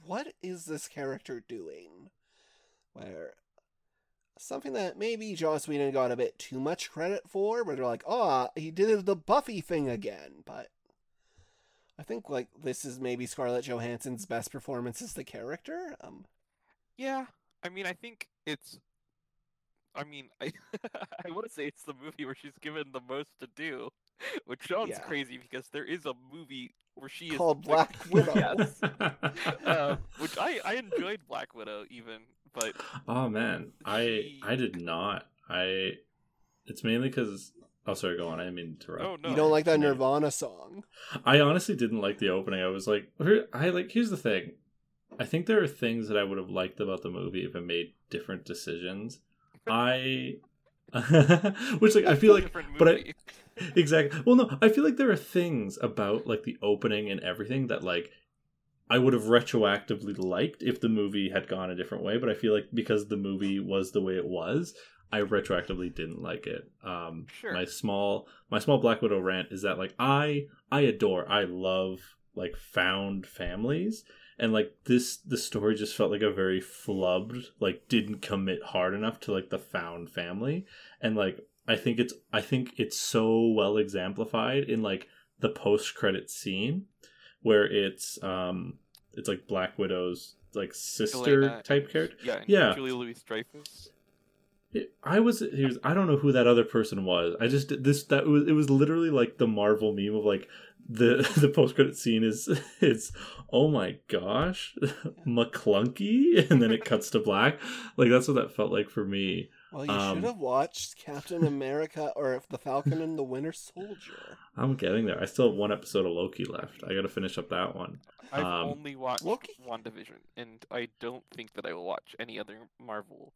what is this character doing? Where something that maybe Joss Whedon got a bit too much credit for, where they're like, oh, he did the Buffy thing again, but I think like this is maybe Scarlett Johansson's best performance as the character. Um, yeah, I mean, I think it's. I mean, [LAUGHS] I I want to say it's the movie where she's given the most to do, which sounds yeah. crazy because there is a movie where she called is Black [LAUGHS] Widow. yes, uh, [LAUGHS] which I I enjoyed Black Widow even, but oh man, she... I I did not. I it's mainly because Oh, sorry, go on. I didn't mean to interrupt. Oh, no. You don't like that Nirvana song? I honestly didn't like the opening. I was like, I like. Here's the thing. I think there are things that I would have liked about the movie if it made different decisions. I, [LAUGHS] which like I feel like, but I [LAUGHS] exactly. Well, no, I feel like there are things about like the opening and everything that like I would have retroactively liked if the movie had gone a different way. But I feel like because the movie was the way it was, I retroactively didn't like it. Um, sure. My small my small Black Widow rant is that like I I adore I love like found families and like this the story just felt like a very flubbed like didn't commit hard enough to like the found family and like I think it's I think it's so well exemplified in like the post credit scene where it's um it's like Black Widow's like sister type character. Yeah, yeah. Julia Louis Dreyfus. It, I was here's I don't know who that other person was. I just this that was it was literally like the Marvel meme of like the [LAUGHS] the post credit scene is [LAUGHS] it's oh my gosh [LAUGHS] McClunky and then it cuts to black. Like that's what that felt like for me. Well, you Um, should have watched Captain America or The Falcon and the Winter Soldier. I'm getting there. I still have one episode of Loki left. I got to finish up that one. I've Um, only watched Loki- WandaVision, and I don't think that I will watch any other Marvel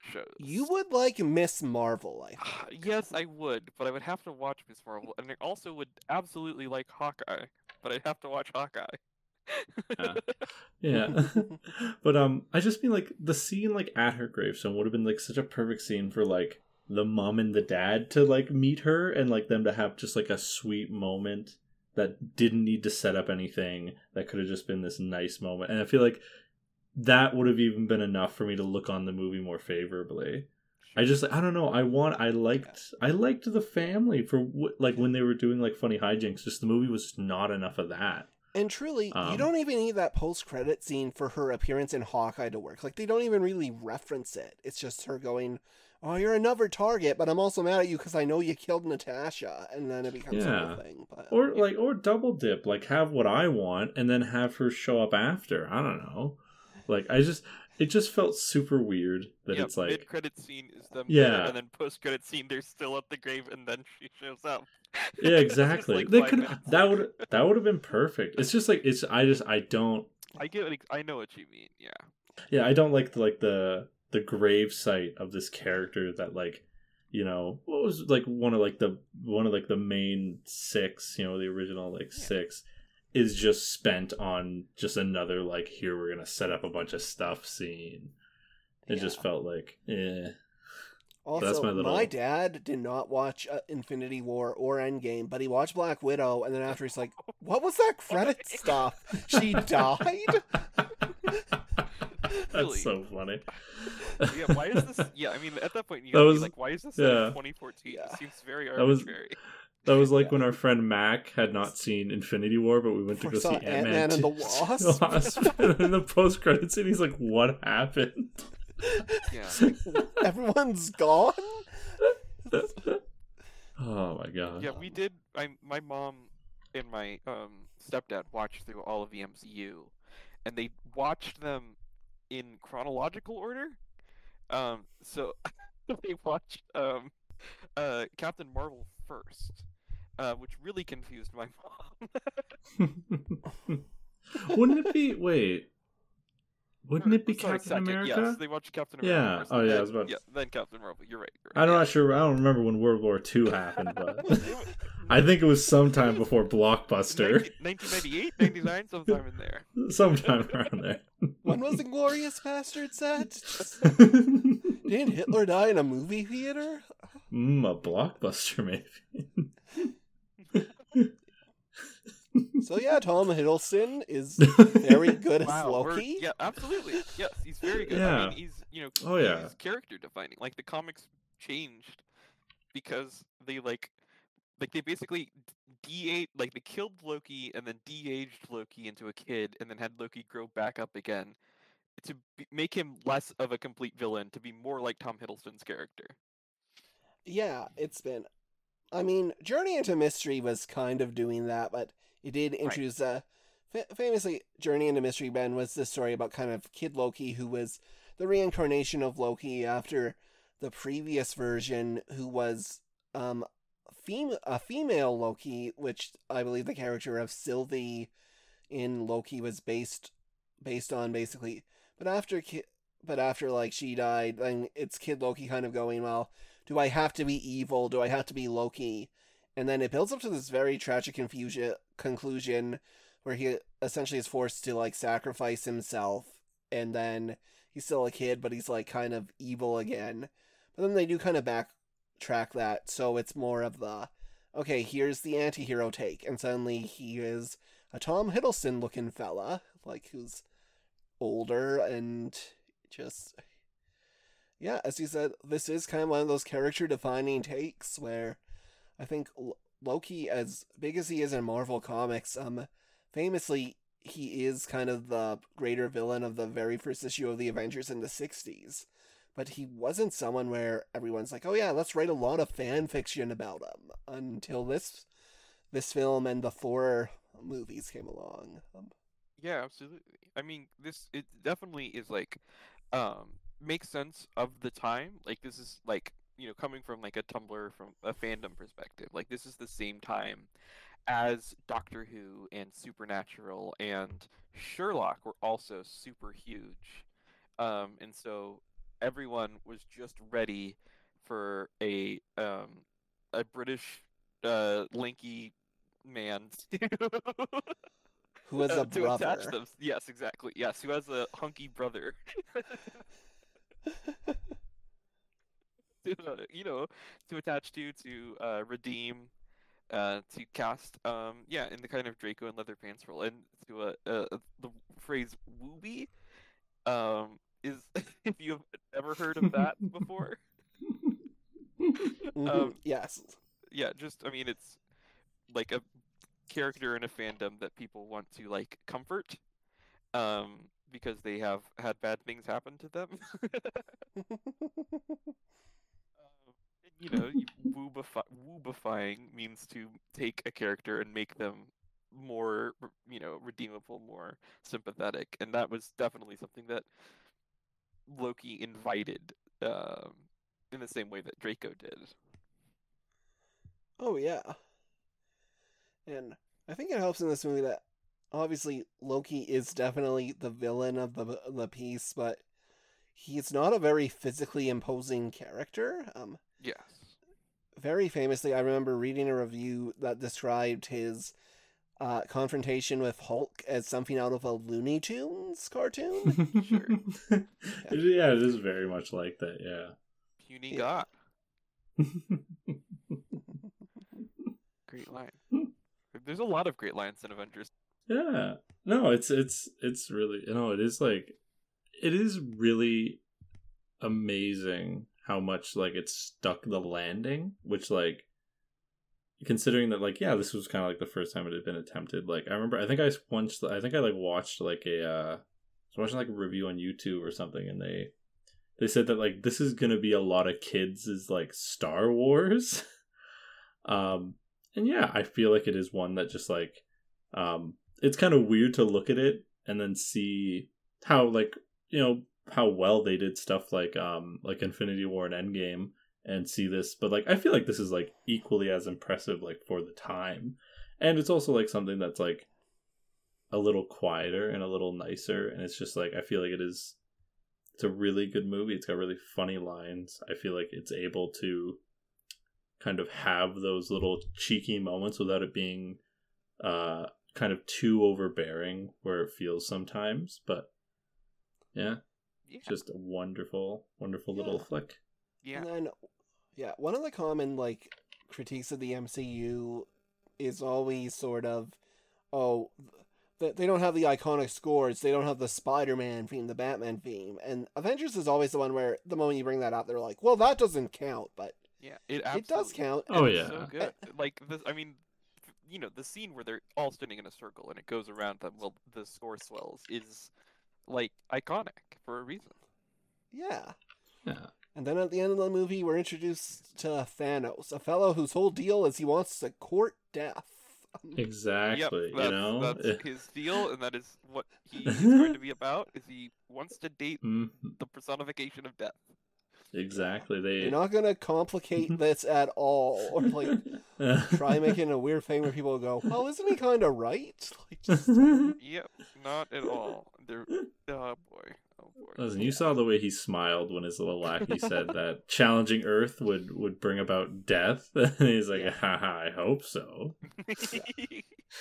shows. You would like Miss Marvel, I think. yes, I would, but I would have to watch Miss Marvel, and I also would absolutely like Hawkeye, but I'd have to watch Hawkeye. Yeah. [LAUGHS] Yeah. [LAUGHS] [LAUGHS] but um I just mean like the scene like at her gravestone would have been like such a perfect scene for like the mom and the dad to like meet her and like them to have just like a sweet moment that didn't need to set up anything that could have just been this nice moment and i feel like that would have even been enough for me to look on the movie more favorably i just i don't know i want i liked i liked the family for what like when they were doing like funny hijinks just the movie was not enough of that And truly, you Um, don't even need that post credit scene for her appearance in Hawkeye to work. Like they don't even really reference it. It's just her going, "Oh, you're another target, but I'm also mad at you because I know you killed Natasha," and then it becomes a Yeah. whole thing. But or like or double dip like have what i want and then have her show up after i don't know like i just it just felt super weird that yeah, it's like mid-credit scene is them Yeah. and then post-credit scene they're still at the grave, and then she shows up. [LAUGHS] yeah exactly like they could that would that would have been perfect it's just like it's i just i don't I get, ex- I know what you mean. Yeah, yeah i don't like the like the the grave site of this character that like you know what was like one of like the one of like the main six you know the original like Yeah. six is just spent on just another like here we're gonna set up a bunch of stuff scene it just felt like eh Also, That's my my, dad did not watch uh, Infinity War or Endgame, but he watched Black Widow, and then after he's like, "What was that credit [LAUGHS] stuff? She died." [LAUGHS] that's Really? so funny yeah. Why is this? Yeah, I mean, at that point, you That gotta was- be like, why is this set in yeah. 2014? Yeah. It seems very That was- arbitrary. That was like Yeah. when our friend mac had not seen infinity war but we went to go see ant-man, Ant-Man and [LAUGHS] the Wasp. Wasp. [LAUGHS] and in the post credits scene he's like what happened Yeah. Everyone's gone. [LAUGHS] oh my god Yeah, we did. I my mom and my um stepdad watched through all of the MCU, and they watched them in chronological order. Um, so they watched um uh Captain Marvel first, uh, which really confused my [LAUGHS] mom. [LAUGHS] wouldn't it be wait wouldn't it be Sorry, captain second, america Yes, they watched Captain America. Yeah. First, Oh, and yeah, I then- was about to- yeah, then Captain Marvel. You're right. You're right. i'm yeah. not sure i don't remember when world war ii happened but [LAUGHS] i think it was sometime before blockbuster 1998, 99, sometime in there. sometime around there When was Inglorious Bastard set? Didn't Hitler die in a movie theater? mm, a blockbuster maybe So yeah, Tom Hiddleston is very [LAUGHS] good as Wow, we're- Loki. Yeah, absolutely. Yes, he's very good. I Yeah. mean, he's you know, Oh, yeah. he's character defining. Like the comics changed because they like, like they basically de-aged, like they killed Loki and then de-aged Loki into a kid and then had Loki grow back up again to be, make him less of a complete villain to be more like Tom Hiddleston's character. Yeah, it's been. I mean, Journey into Mystery was kind of doing that, but it did introduce. Uh, fa- famously, Journey into Mystery Ben was the story about kind of Kid Loki, who was the reincarnation of Loki after the previous version, who was um, fem- a female Loki, which I believe the character of Sylvie in Loki was based based on basically. But after Ki- but after like she died, then it's Kid Loki kind of going well do I have to be evil? Do I have to be Loki? And then it builds up to this very tragic confusion conclusion where he essentially is forced to like sacrifice himself and then he's still a kid but he's like kind of evil again. But then they do kind of backtrack that so it's more of the okay, here's the anti-hero take and suddenly he is a Tom Hiddleston looking fella like who's older and just yeah, as you said, this is kind of one of those character defining takes where I think Loki, as big as he is in Marvel Comics, um, famously he is kind of the greater villain of the very first issue of the Avengers in the '60s. but he wasn't someone where everyone's like, "Oh yeah, let's write a lot of fan fiction about him." Until this this film and the Thor movies came along. Um, Yeah, absolutely. I mean, this it definitely is like um makes sense of the time. Like this is like, you know, coming from like a Tumblr from a fandom perspective. Like this is the same time as Doctor Who and Supernatural and Sherlock were also super huge. Um and so everyone was just ready for a um a British uh lanky man [LAUGHS] to who uh, a to attach brother. them. Yes, exactly. Yes, who has a hunky brother. [LAUGHS] to, uh, you know, to attach to, to uh, redeem, uh, to cast, um, yeah, in the kind of Draco and Leatherpants role, and to uh, uh, the phrase "wooby," um, is [LAUGHS] if you've ever heard of that before, Mhm, um, yes. yeah, just I mean, it's like a character in a fandom that people want to like comfort, um, because they have had bad things happen to them. [LAUGHS] [LAUGHS] Um, you know, woobifi- woobifying means to take a character and make them more, you know, redeemable, more sympathetic, and that was definitely something that Loki invited, um, in the same way that Draco did. Oh yeah. And I think it helps in this movie that obviously Loki is definitely the villain of the the piece, but he's not a very physically imposing character. Um, Yes. very famously, I remember reading a review that described his uh, confrontation with Hulk as something out of a Looney Tunes cartoon. Sure. [LAUGHS] It- yeah, it is very much like that. Yeah. Puny Yeah. God. [LAUGHS] Great line. There's a lot of great lines in Avengers. Yeah. No, it's it's it's really you know, it is like it is really amazing how much like it stuck the landing, which like considering that like yeah, this was kind of like the first time it had been attempted. Like I remember I think I once I think I like watched like a uh I was watching like a review on YouTube or something and they they said that like this is going to be a lot of kids is like Star Wars. [LAUGHS] um and yeah, I feel like it is one that just like um it's kind of weird to look at it and then see how like you know how well they did stuff like um like Infinity War and Endgame and see this but like I feel like this is like equally as impressive like for the time. And it's also like something that's like a little quieter and a little nicer and it's just like I feel like it is it's a really good movie. It's got really funny lines. I feel like it's able to kind of have those little cheeky moments without it being uh kind of too overbearing where it feels sometimes but yeah Yeah. just a wonderful wonderful little flick Yeah. And then, yeah, one of the common like critiques of the MCU is always sort of, oh, th- they don't have the iconic scores, they don't have the Spider-Man theme, the Batman theme, and Avengers is always the one where the moment you bring that up, they're like, well, that doesn't count, but Yeah. It it does count. Oh, yeah. so [LAUGHS] good. Like this, I mean, f- you know, the scene where they're all standing in a circle and it goes around them while the score swells is like iconic for a reason. yeah. yeah And then at the end of the movie, we're introduced to Thanos, a fellow whose whole deal is he wants to court death. [LAUGHS] exactly Yep, you that's, know that's [LAUGHS] his deal, and that is what he's [LAUGHS] going to be about. Is he wants to date Mhm. the personification of death? Exactly they You're not gonna complicate [LAUGHS] this at all, or like try making a weird thing where people go, "Well, isn't he kind of right?" [LAUGHS] Like, just, [LAUGHS] Yep, not at all. They're, oh boy, oh boy. Listen, you saw the way he smiled when his little lackey said that challenging Earth would would bring about death. and he's like, Yeah. haha, I hope so.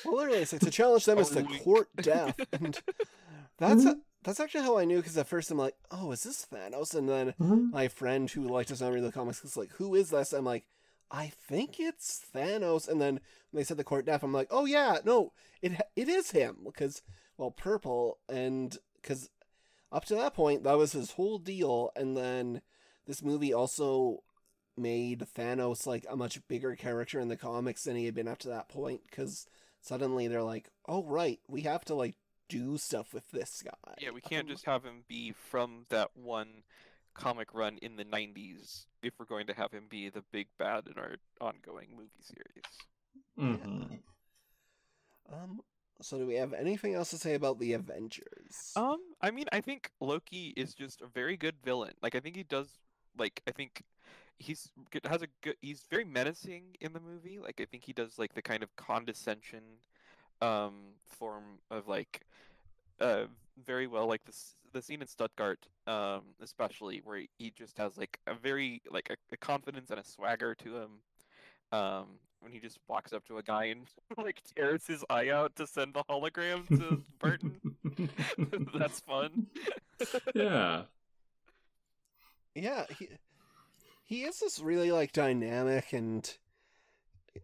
well, literally, it's like to challenge them is to court death, and that's that's actually how I knew. Because at first I'm like, "Oh, is this Thanos?" And then mm-hmm. my friend who liked to read the comics was like, "Who is this?" I'm like, "I think it's Thanos." And then when they said the court death, I'm like, "Oh yeah, no, it it is him." Because well, purple, and because up to that point that was his whole deal, and then this movie also made Thanos like a much bigger character in the comics than he had been up to that point. Because suddenly they're like, "Oh right, we have to like." Do stuff with this guy. Yeah, we can't Um, just have him be from that one comic run in the 90s if we're going to have him be the big bad in our ongoing movie series. hmm Um, so do we have anything else to say about the Avengers? Um, I mean, I think Loki is just a very good villain. Like, I think he does. Like, I think he's good- has a good. He's very menacing in the movie. Like, I think he does like the kind of condescension, um, form of like, uh, very well. Like this the scene in Stuttgart, um, especially where he- he just has like a very like a, a confidence and a swagger to him. Um, when he just walks up to a guy and [LAUGHS] like tears his eye out to send the hologram to [LAUGHS] Barton. [LAUGHS] That's fun. yeah. yeah, he he is just really like dynamic and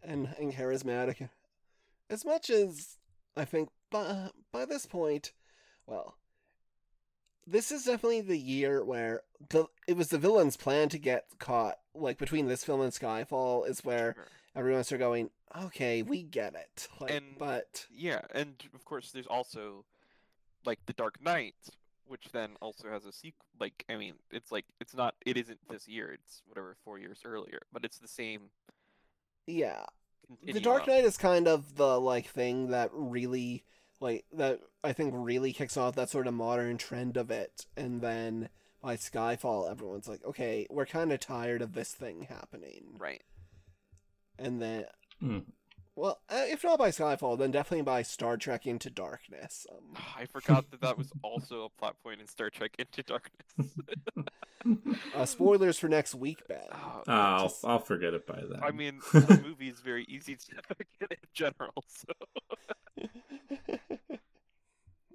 and and charismatic. As much as I think by by this point, well, this is definitely the year where the it was the villain's plan to get caught. Like between this film and Skyfall is where Sure. everyone started going, okay, we get it. Like, And- but Yeah, and of course there's also like The Dark Knight, which then also has a sequel. Like, I mean, it's like it's not. It isn't this year. It's whatever four years earlier, but it's the same. yeah, the. Dark Knight is kind of the like thing that really like that I think really kicks off that sort of modern trend of it, and then by Skyfall, everyone's like, okay, we're kind of tired of this thing happening, Right. and then. Mm. Well, uh, if not by Skyfall, then definitely by Star Trek Into Darkness. Um, I forgot that that was [LAUGHS] also a plot point in Star Trek Into Darkness. [LAUGHS] uh, spoilers for next week, Ben. Oh, Ah, I'll, Just- I'll forget it by then. I mean, [LAUGHS] the movie is very easy to get in general. So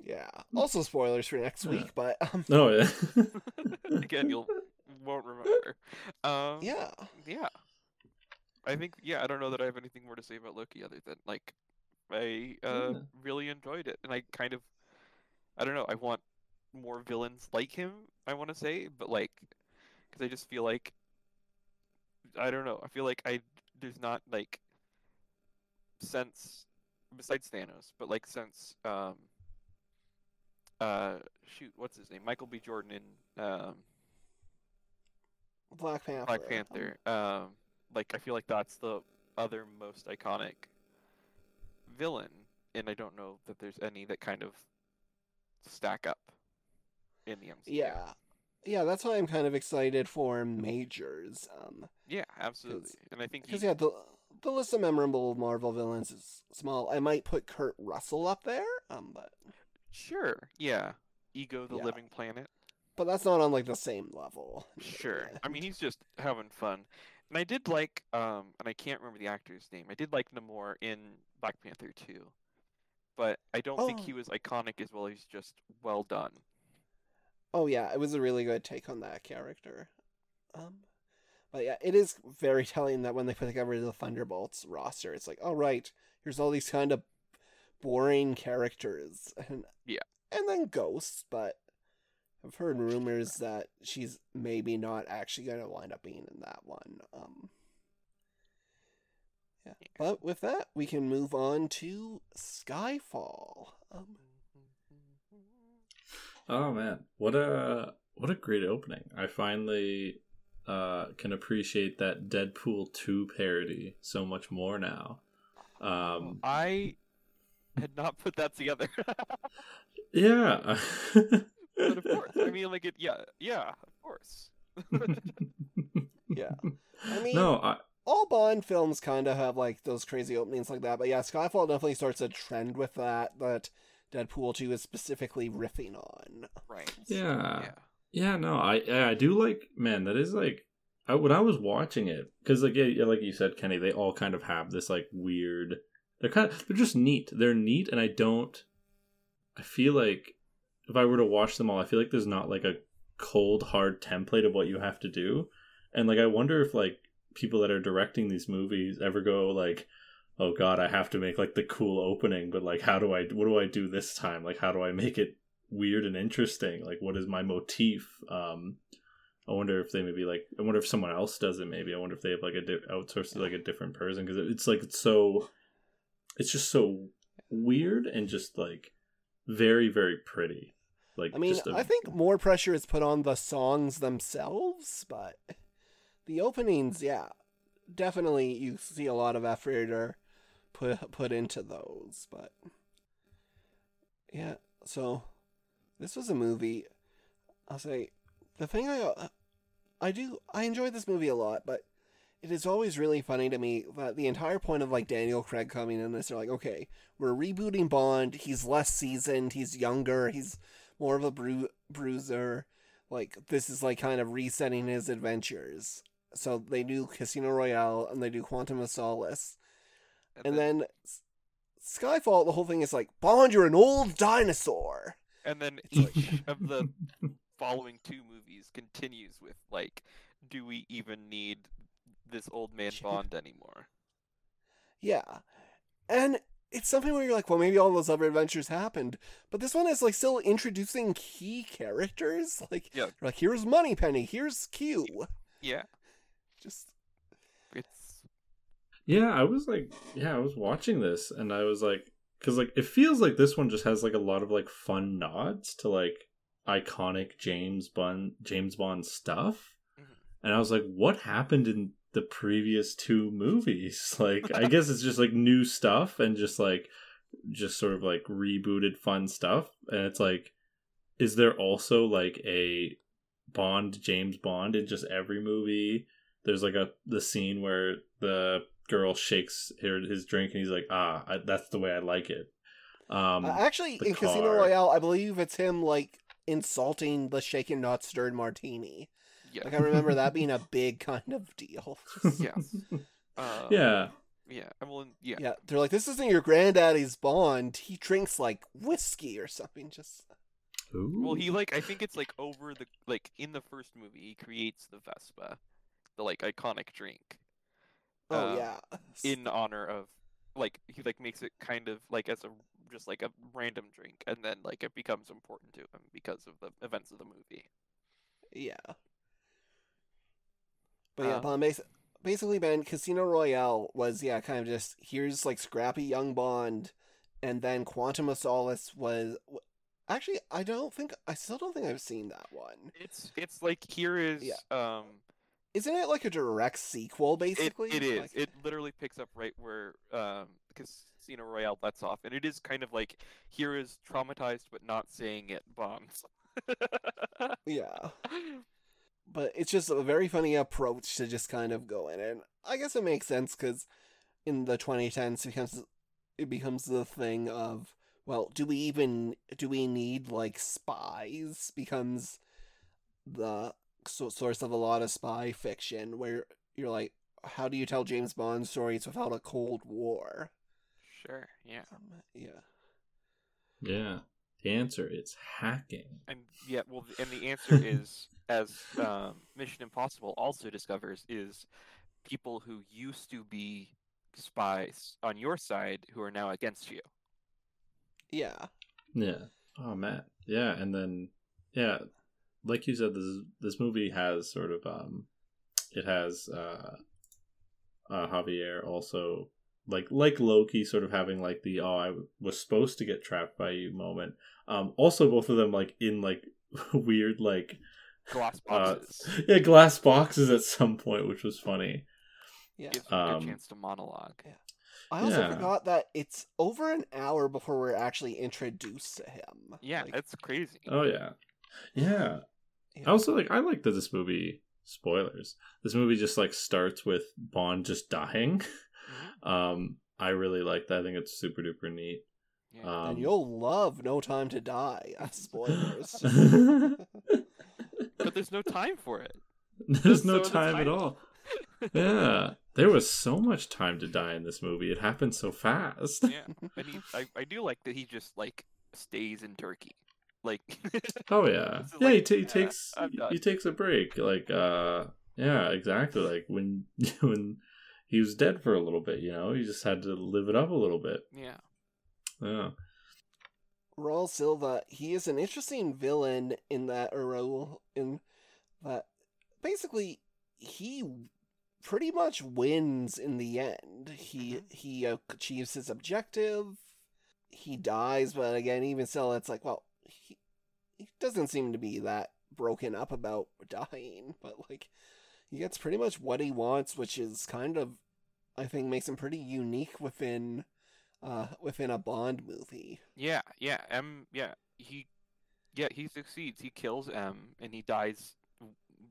yeah. Also spoilers for next Yeah. week, but um, oh yeah. again, you'll won't remember. Um, yeah. yeah. I think yeah, I don't know that I have anything more to say about Loki other than like I uh Yeah. really enjoyed it and I kind of I don't know, I want more villains like him, I want to say, but like cuz I just feel like I don't know, I feel like I there's not like since besides Thanos, but like since um uh shoot, what's his name? Michael B. Jordan in um Black Panther. Black um, Panther. Um, like I feel like that's the other most iconic villain, and I don't know that there's any that kind of stack up in the MCU. Yeah. Yeah, that's why I'm kind of excited for Majors. Um, yeah, absolutely. And I think he, because yeah, the the list of memorable Marvel villains is small. I might put Kurt Russell up there, um, but sure, yeah, Ego the Yeah. Living Planet. but that's not on like the same level. Sure. [LAUGHS] I mean, he's just having fun. And I did like, um, and I can't remember the actor's name. I did like Namor in Black Panther 2. But I don't think Oh. he was iconic as well. He's just well done. Oh yeah, it was a really good take on that character. Um, but yeah, it is very telling that when they put together the Thunderbolts roster, it's like, all right, here's all these kind of boring characters, and Yeah. and then ghosts. But I've heard rumors that she's maybe not actually going to wind up being in that one. Um, yeah. Yeah. But with that, we can move on to Skyfall. Um, Oh man, what a what a great opening! I finally uh, can appreciate that Deadpool two parody so much more now. Um, I had not put that together. [LAUGHS] yeah, [LAUGHS] but of course. I mean, like, it, yeah, yeah, of course. [LAUGHS] Yeah. I mean, no, I, all Bond films kind of have like those crazy openings like that, but yeah, Skyfall definitely starts a trend with that that Deadpool 2 is specifically riffing on. Right. Yeah. Yeah. Yeah, no, I I do like man. That is like I, when I was watching it because like yeah, yeah, like you said, Kenny, they all kind of have this like weird. They're kind of they're just neat. They're neat, and I don't. I feel like if I were to watch them all, I feel like there's not like a cold hard template of what you have to do, and like I wonder if like people that are directing these movies ever go like oh god i have to make like the cool opening but like how do i what do i do this time? Like how do i make it weird and interesting? Like what is my motif? Um i wonder if they maybe like i wonder if someone else does it maybe. I wonder if they have like a di- outsourced to like a different person because it's like it's so it's just so weird and just like very very pretty Like, I mean, a- I think more pressure is put on the songs themselves, but the openings, yeah, definitely you see a lot of effort or put put into those. But yeah, so this was a movie. I'll say the thing I I do I enjoy this movie a lot, but it is always really funny to me that the entire point of like Daniel Craig coming in is they're like, okay, we're rebooting Bond. He's less seasoned. He's younger. He's more of a bru- bruiser. Like this is like kind of resetting his adventures. So they do Casino Royale and they do Quantum of Solace, and then S- Skyfall. The whole thing is like Bond, you're an old dinosaur. and then each of the [LAUGHS] following two movies continues with like, do we even need this old man Bond anymore? Yeah. And it's something where you're like, well, maybe all those other adventures happened, but this one is like still introducing key characters. [LAUGHS] Like, Yeah. like here's Moneypenny, here's Q. Yeah, Just it's Yeah, I was like, yeah, I was watching this and I was like, because like it feels like this one just has like a lot of like fun nods to like iconic James Bond James Bond stuff, Mhm. and I was like, what happened in the previous two movies? [LAUGHS] Like, I [LAUGHS] guess it's just like new stuff and just like just sort of like rebooted fun stuff, and it's like, is there also like a Bond James Bond in just every movie? there's like a the scene where the girl shakes her, his drink and he's like ah I, that's the way i like it um uh, actually in Casino. Royale, I believe it's him like insulting the shaken not stirred martini. Yeah, Like I remember that being a big kind of deal. Just- yes. Uh, yeah yeah. I mean, yeah, yeah, they're like, this isn't your granddaddy's Bond. He drinks like whiskey or something. Just Well, he like I think it's like over the like in the first movie he creates the Vesper, the like iconic drink. oh um, yeah, in honor of like he like makes it kind of like as a just like a random drink and then like it becomes important to him because of the events of the movie Yeah. But yeah, Um, Bond bas- basically, Ben, Casino Royale was, yeah, kind of just here's like scrappy young Bond, and then Quantum of Solace was. w- Actually, I don't think. I still don't think I've seen that one. it's it's like here is Yeah. um Isn't it like a direct sequel, it, basically? it is Like- it literally picks up right where um casino royale lets off and it is kind of like here is traumatized but not saying it bombs [LAUGHS] Yeah. [LAUGHS] But it's just a very funny approach to just kind of go in. And I guess it makes sense because in the 2010s, it becomes, it becomes the thing of, well, do we even, do we need like spies? Becomes the so- source of a lot of spy fiction where you're like, how do you tell James Bond stories without a Cold War? sure yeah Um, yeah. yeah the answer is hacking. And yeah well and the answer [LAUGHS] is as um, mission impossible also discovers is people who used to be spies on your side who are now against you. Yeah. yeah. Oh man. Yeah and then yeah like you said this this movie has sort of um it has uh uh javier also like like loki sort of having like the oh i was supposed to get trapped by you moment um also both of them like in like [LAUGHS] weird like glass uh boxes [LAUGHS] yeah glass boxes at some point which was funny Yeah. gives you a um, chance to monologue Yeah. I also Yeah. forgot that it's over an hour before we're actually introduced to him. yeah Like, that's crazy oh yeah yeah yeah. I also like I like that this movie spoilers. This movie just like starts with Bond just dying. [LAUGHS] Mhm. Um I really like that. I think it's super duper neat. yeah. Um and you'll love No Time to Die. [LAUGHS] Spoilers. [LAUGHS] but there's no time for it [LAUGHS] There's no So that's time at all. Yeah. There was so much time to die in this movie. It happened so fast. yeah and he, I, I do like that he just like stays in turkey like Oh yeah. This is Yeah, he, like, ta- he uh, takes I'm he, he takes a break. Like uh yeah, exactly. Like when when he was dead for a little bit, you know, he just had to live it up a little bit. yeah Yeah. Raul Silva, he is an interesting villain in that or Raul in that basically he pretty much wins in the end. He he uh, achieves his objective. He dies, but again, even still, it's like, well, he he doesn't seem to be that broken up about dying, [LAUGHS] but like he gets pretty much what he wants, which is kind of I think makes him pretty unique within uh within a Bond movie. Yeah, yeah, M. Yeah, he, yeah, he succeeds. He kills M, and he dies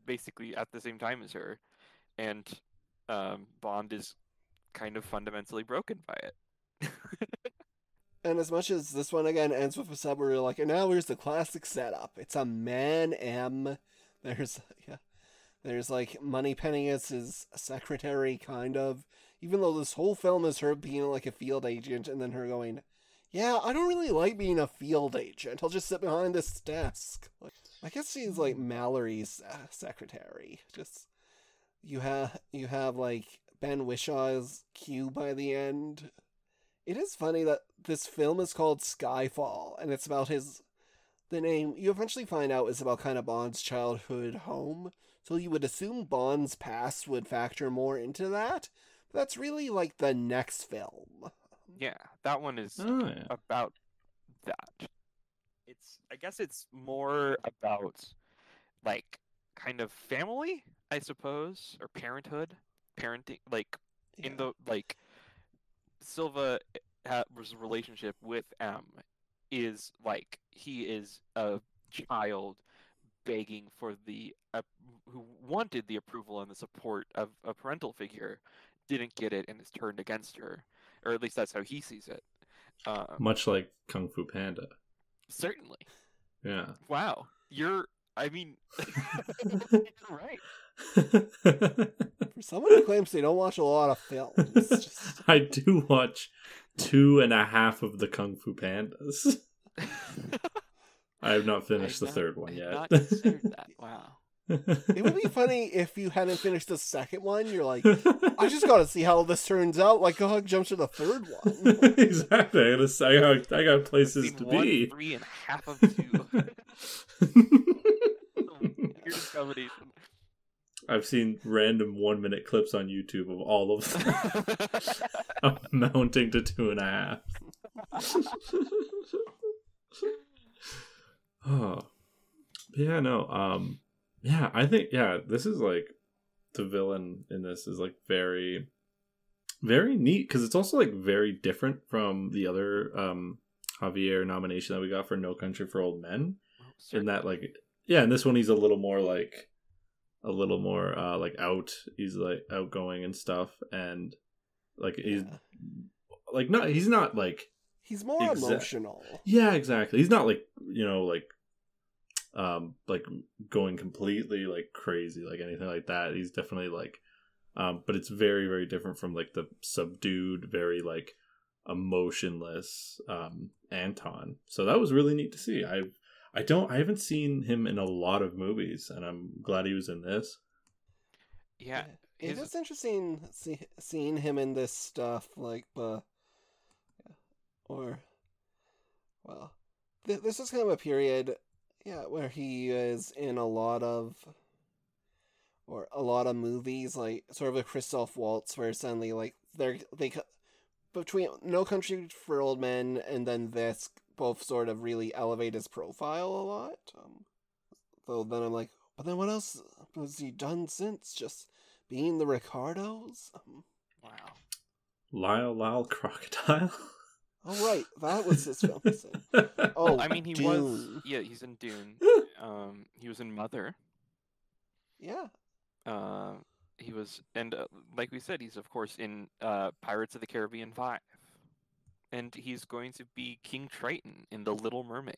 basically at the same time as her, and um, Bond is kind of fundamentally broken by it. [LAUGHS] And as much as this one again ends with a sub where you're like, and now here's the classic setup. It's a man M. There's [LAUGHS] yeah. There's like Moneypenny as his secretary, kind of. Even though this whole film is her being like a field agent and then her going, Yeah, I don't really like being a field agent. I'll just sit behind this desk. Like, I guess she's like Mallory's uh, secretary. Just you have you have like Ben Whishaw's Q by the end. It is funny that this film is called Skyfall, and it's about his. The name you eventually find out is about kind of Bond's childhood home, so you would assume Bond's past would factor more into that. But that's really like the next film. yeah, that one is Oh yeah. about that. It's I guess it's more about like kind of family, I suppose, or parenthood, parenting like in the like Silva ha- was relationship with M is like he is a child begging for the uh, who wanted the approval and the support of a parental figure didn't get it and is turned against her or at least that's how he sees it um, Much like Kung Fu Panda. certainly Yeah. wow you're i mean [LAUGHS] you're right [LAUGHS] For someone who claims they don't watch a lot of films, just, [LAUGHS] I do watch two and a half of the Kung Fu Pandas. I have not finished the I've third one I've yet. not that wow it would be [LAUGHS] funny if you hadn't finished the second one. You're like, [LAUGHS] I just got to see how this turns out. Like, go ahead, and jump to the third one. [LAUGHS] exactly. I gotta say, I got, I got places to one, be. three and half of two Weird combination. I've seen random one minute clips on YouTube of all of them amounting to two and a half. oh, yeah, no, um, yeah, I think yeah, this is like the villain in this is like very, very neat because it's also like very different from the other um Javier nomination that we got for No Country for Old Men. In that like yeah and this one he's a little more like a little more uh like out. He's like outgoing and stuff and like he's like not he's not like He's more Exact- emotional. yeah exactly. He's not like you know like um like going completely like crazy like anything like that. He's definitely like um but it's very very different from like the subdued very like emotionless um anton. So that was really neat to see. I i don't i haven't seen him in a lot of movies and i'm glad he was in this. Yeah It his- is interesting see, seeing him in this stuff, like, uh, or, well, th- this is kind of a period, yeah, where he is in a lot of, or a lot of movies, like, sort of a Christoph Waltz, where suddenly, like, they're, they, co- between No Country for Old Men and then this, both sort of really elevate his profile a lot. Um, so then I'm like, but then what else has he done since? Just being the Ricardos? Um, wow lyle lyle crocodile [LAUGHS] oh, right, that was his film. he's [LAUGHS] in. Oh, i mean he Dune. was yeah he's in dune [LAUGHS] um he was in mother Yeah, uh he was and uh, like we said he's of course in uh pirates of the caribbean 5 and he's going to be king triton in the little mermaid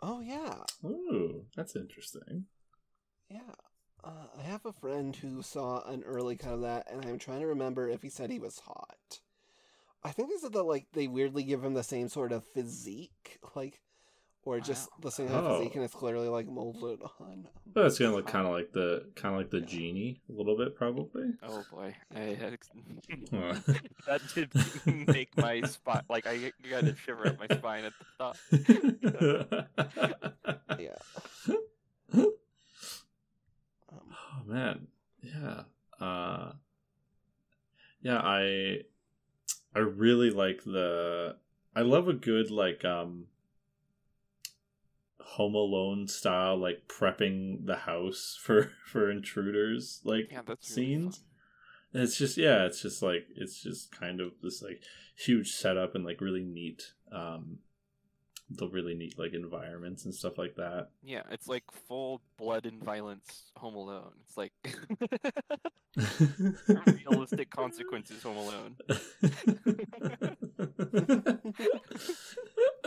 oh yeah, Ooh, that's interesting yeah. Uh, I have a friend who saw an early cut of that, and I'm trying to remember if he said he was hot. I think they said that like they weirdly give him the same sort of physique, like, or just Wow. the same kind of Oh. physique, and it's clearly like molded on. Well, that's gonna look kind of like the kind of like the Yeah. genie a little bit, probably. oh boy I had [LAUGHS] that did make my spine like I got a shiver up my spine at the thought [LAUGHS] Yeah. Um, oh man, yeah, uh, yeah. I I really like the. I love a good like um. Home Alone style, like prepping the house [LAUGHS] for for intruders, like Yeah, really scenes. fun. And it's just yeah, it's just like it's just kind of this like huge setup and like really neat, um, the really neat like environments and stuff like that. Yeah, it's like full blood and violence Home Alone. It's like [LAUGHS] realistic consequences Home Alone. [LAUGHS]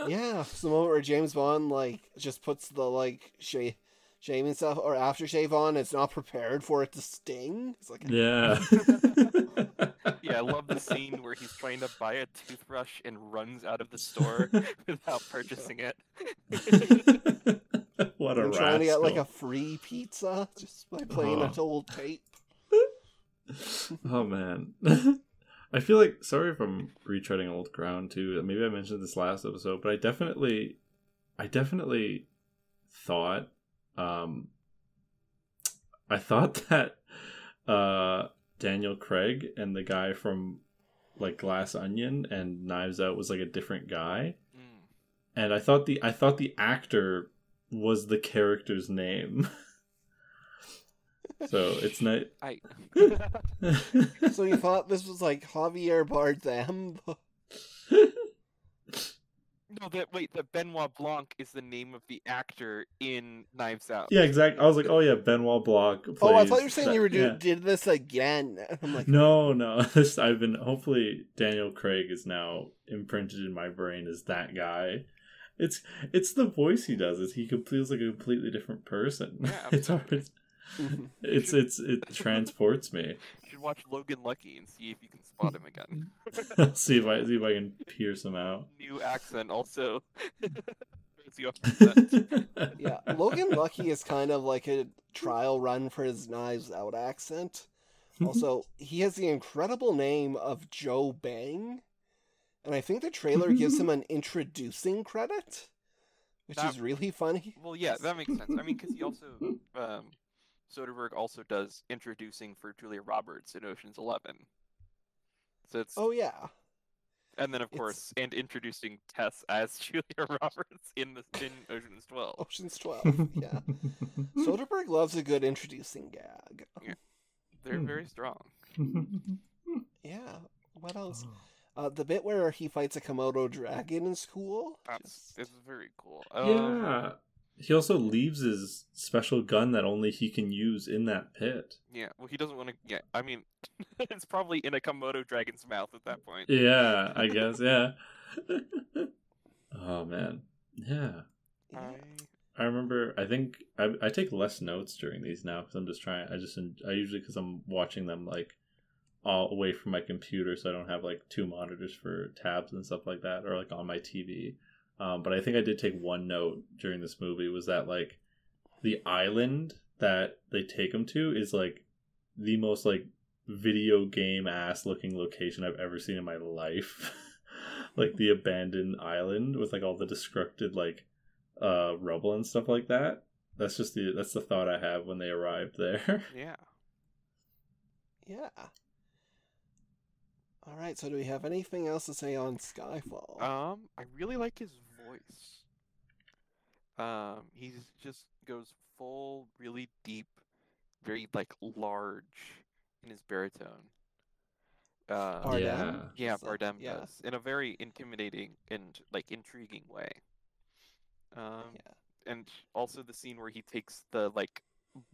Yeah, it's the moment where James Bond like just puts the like shave, shaving stuff or aftershave on. It's not prepared for it to sting. It's like yeah. [LAUGHS] Yeah, I love the scene where he's trying to buy a toothbrush and runs out of the store [LAUGHS] without purchasing it. [LAUGHS] what a I'm trying to get like a free pizza just by playing Oh. a old tape. oh man i feel like sorry if i'm retreading old ground too maybe i mentioned this last episode but i definitely i definitely thought um i thought [LAUGHS] that uh daniel craig and the guy from like glass onion and knives out was like a different guy Mm. and i thought the i thought the actor was the character's name [LAUGHS] so it's not [LAUGHS] I So you thought this was like Javier Bardem? No that wait the Benoit Blanc is the name of the actor in Knives Out. Yeah, exactly. I was like, oh yeah, Benoit Blanc. oh, I thought you were saying that- you were doing, yeah. did this again. [LAUGHS] I'm like, No, no. [LAUGHS] This I've been. Hopefully, Daniel Craig is now imprinted in my brain as that guy. It's it's the voice he does. Is he feels like a completely different person. Yeah, [LAUGHS] it's hard. It's it's it transports me. You should watch Logan Lucky and see if you can spot him again. [LAUGHS] [LAUGHS] See if I see if I can pierce him out. New accent also. [LAUGHS] throws you off the scent. yeah, Logan Lucky is kind of like a trial run for his Knives Out accent. Also, he has the incredible name of Joe Bang, and I think the trailer gives him an introducing credit, which That- is really funny. Well, yeah, that makes sense. I mean, because he also, um, Soderbergh also does introducing for Julia Roberts in Ocean's Eleven. So it's, Oh yeah, and then of it's- course, and introducing Tess as [LAUGHS] Julia Roberts in the in [LAUGHS] Ocean's Twelve. Ocean's Twelve. Yeah, [LAUGHS] Soderbergh loves a good introducing gag. Yeah. They're Hmm. very strong. Yeah. What else? Uh, the bit where he fights a Komodo dragon in school. That's Just- it's very cool. Um, yeah. He also leaves his special gun that only he can use in that pit. yeah. Well, he doesn't want to get. I mean, [LAUGHS] it's probably in a Komodo dragon's mouth at that point. Yeah, I [LAUGHS] guess. Yeah. oh man. Yeah. yeah. I I remember. I think I, I take less notes during these now because I'm just trying. I just I usually because I'm watching them like all away from my computer, so I don't have like two monitors for tabs and stuff like that, or like on my TV. Um, but I think I did take one note during this movie was that like the island that they take him to is like the most like video game ass looking location I've ever seen in my life. [LAUGHS] like the abandoned island with like all the destructed like uh rubble and stuff like that. That's just the that's the thought I have when they arrived there. [LAUGHS] yeah. Yeah. All right. So, do we have anything else to say on Skyfall? Um, I really like his voice. Um, he just goes full, really deep, very like large in his baritone. Uh, Bardem? yeah. yeah, So- Bardem yeah. does in a very intimidating and like intriguing way. Um, Yeah. and also the scene where he takes the like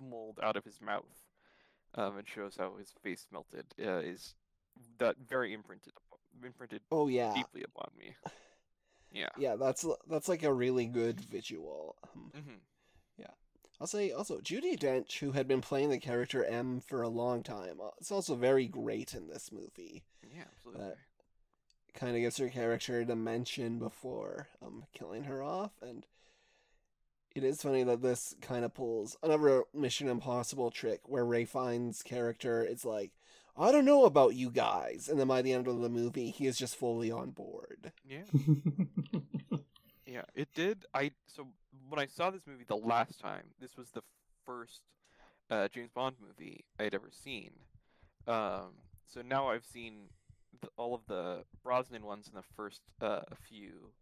mold out of his mouth, um, and shows how his face melted uh, is that very imprinted imprinted Oh yeah. deeply upon me. Yeah. Yeah. That's that's like a really good visual. Um, hmm Yeah. I'll say also Judi Dench, who had been playing the character M for a long time, uh, is also very great in this movie. Yeah, absolutely. Kind of gives her character a dimension before um killing her off, and it is funny that this kind of pulls another Mission Impossible trick where Ralph Fiennes' character is like, "I don't know about you guys," and then by the end of the movie, he is just fully on board. Yeah, [LAUGHS] yeah, it did. I so when I saw this movie the last time, this was the first uh, James Bond movie I'd ever seen. Um, so now I've seen the, all of the Brosnan ones and the first uh, few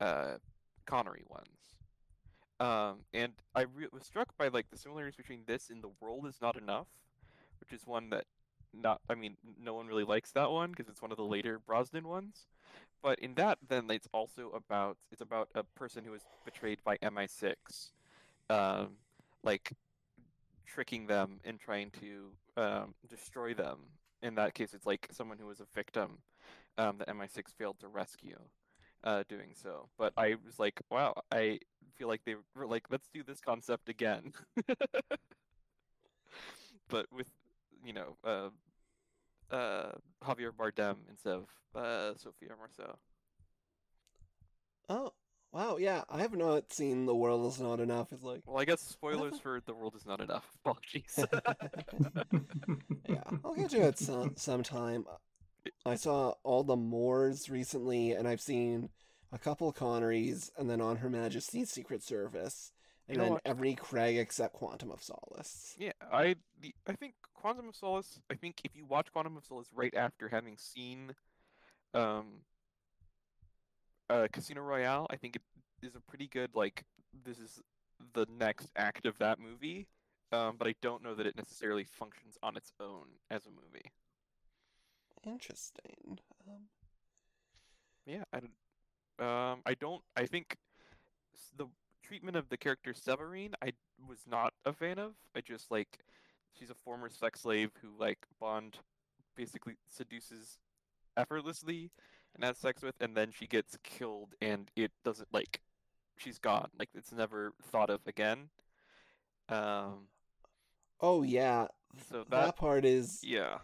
uh, Connery ones. Um, and I re- was struck by like the similarities between this and The World Is Not Enough, which is one that not I mean no one really likes that one because it's one of the later Brosnan ones. But in that, then it's also about it's about a person who was betrayed by MI6, um, like tricking them and trying to um, destroy them. In that case, it's like someone who was a victim um, that MI6 failed to rescue, uh, doing so. But I was like, wow, I feel like they were like, let's do this concept again. [LAUGHS] but with you know uh, uh, Javier Bardem instead of uh, Sophie Marceau. Oh, wow, yeah. I have not seen The World Is Not Enough. It's like, Well, I guess spoilers for The World Is Not Enough. [LAUGHS] Apologies. yeah, I'll get to it some sometime. I saw all the Moores recently, and I've seen a couple Connerys, and then On Her Majesty's Secret Service, and You then what? every Craig except Quantum of Solace. yeah, I the, I think Quantum of Solace. I think if you watch Quantum of Solace right after having seen, um, uh, Casino Royale, I think it is a pretty good like this is the next act of that movie. Um, but I don't know that it necessarily functions on its own as a movie. Interesting. Um, Yeah, I don't. Um, I don't. I think the treatment of the character Severine, I was not a fan of. I just like she's a former sex slave who like Bond basically seduces effortlessly and has sex with, and then she gets killed, and it doesn't like she's gone. Like it's never thought of again. Um. oh yeah, So that, that. part is Yeah.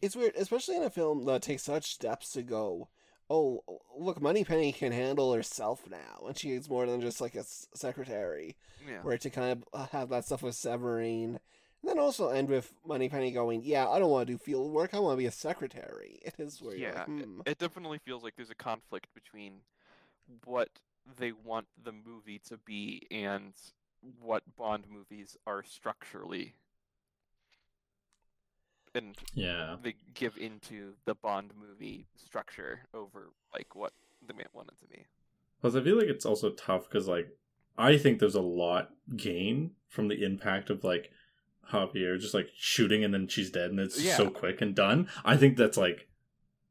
it's weird, especially in a film that takes such steps to go. Oh, look, Moneypenny can handle herself now, and she's more than just like a s- secretary. Yeah. Where to kind of uh, have that stuff with Severine, and then also end with Moneypenny going, "Yeah, I don't want to do field work. I want to be a secretary." [LAUGHS] It is where you're Yeah, like, hmm. it definitely feels like there's a conflict between what they want the movie to be and what Bond movies are structurally. And yeah. they give into the Bond movie structure over like what the man wanted to be. Plus, I feel like it's also tough because, like, I think there's a lot gain from the impact of like Javier just like shooting and then she's dead and it's Yeah. so quick and done. I think that's like,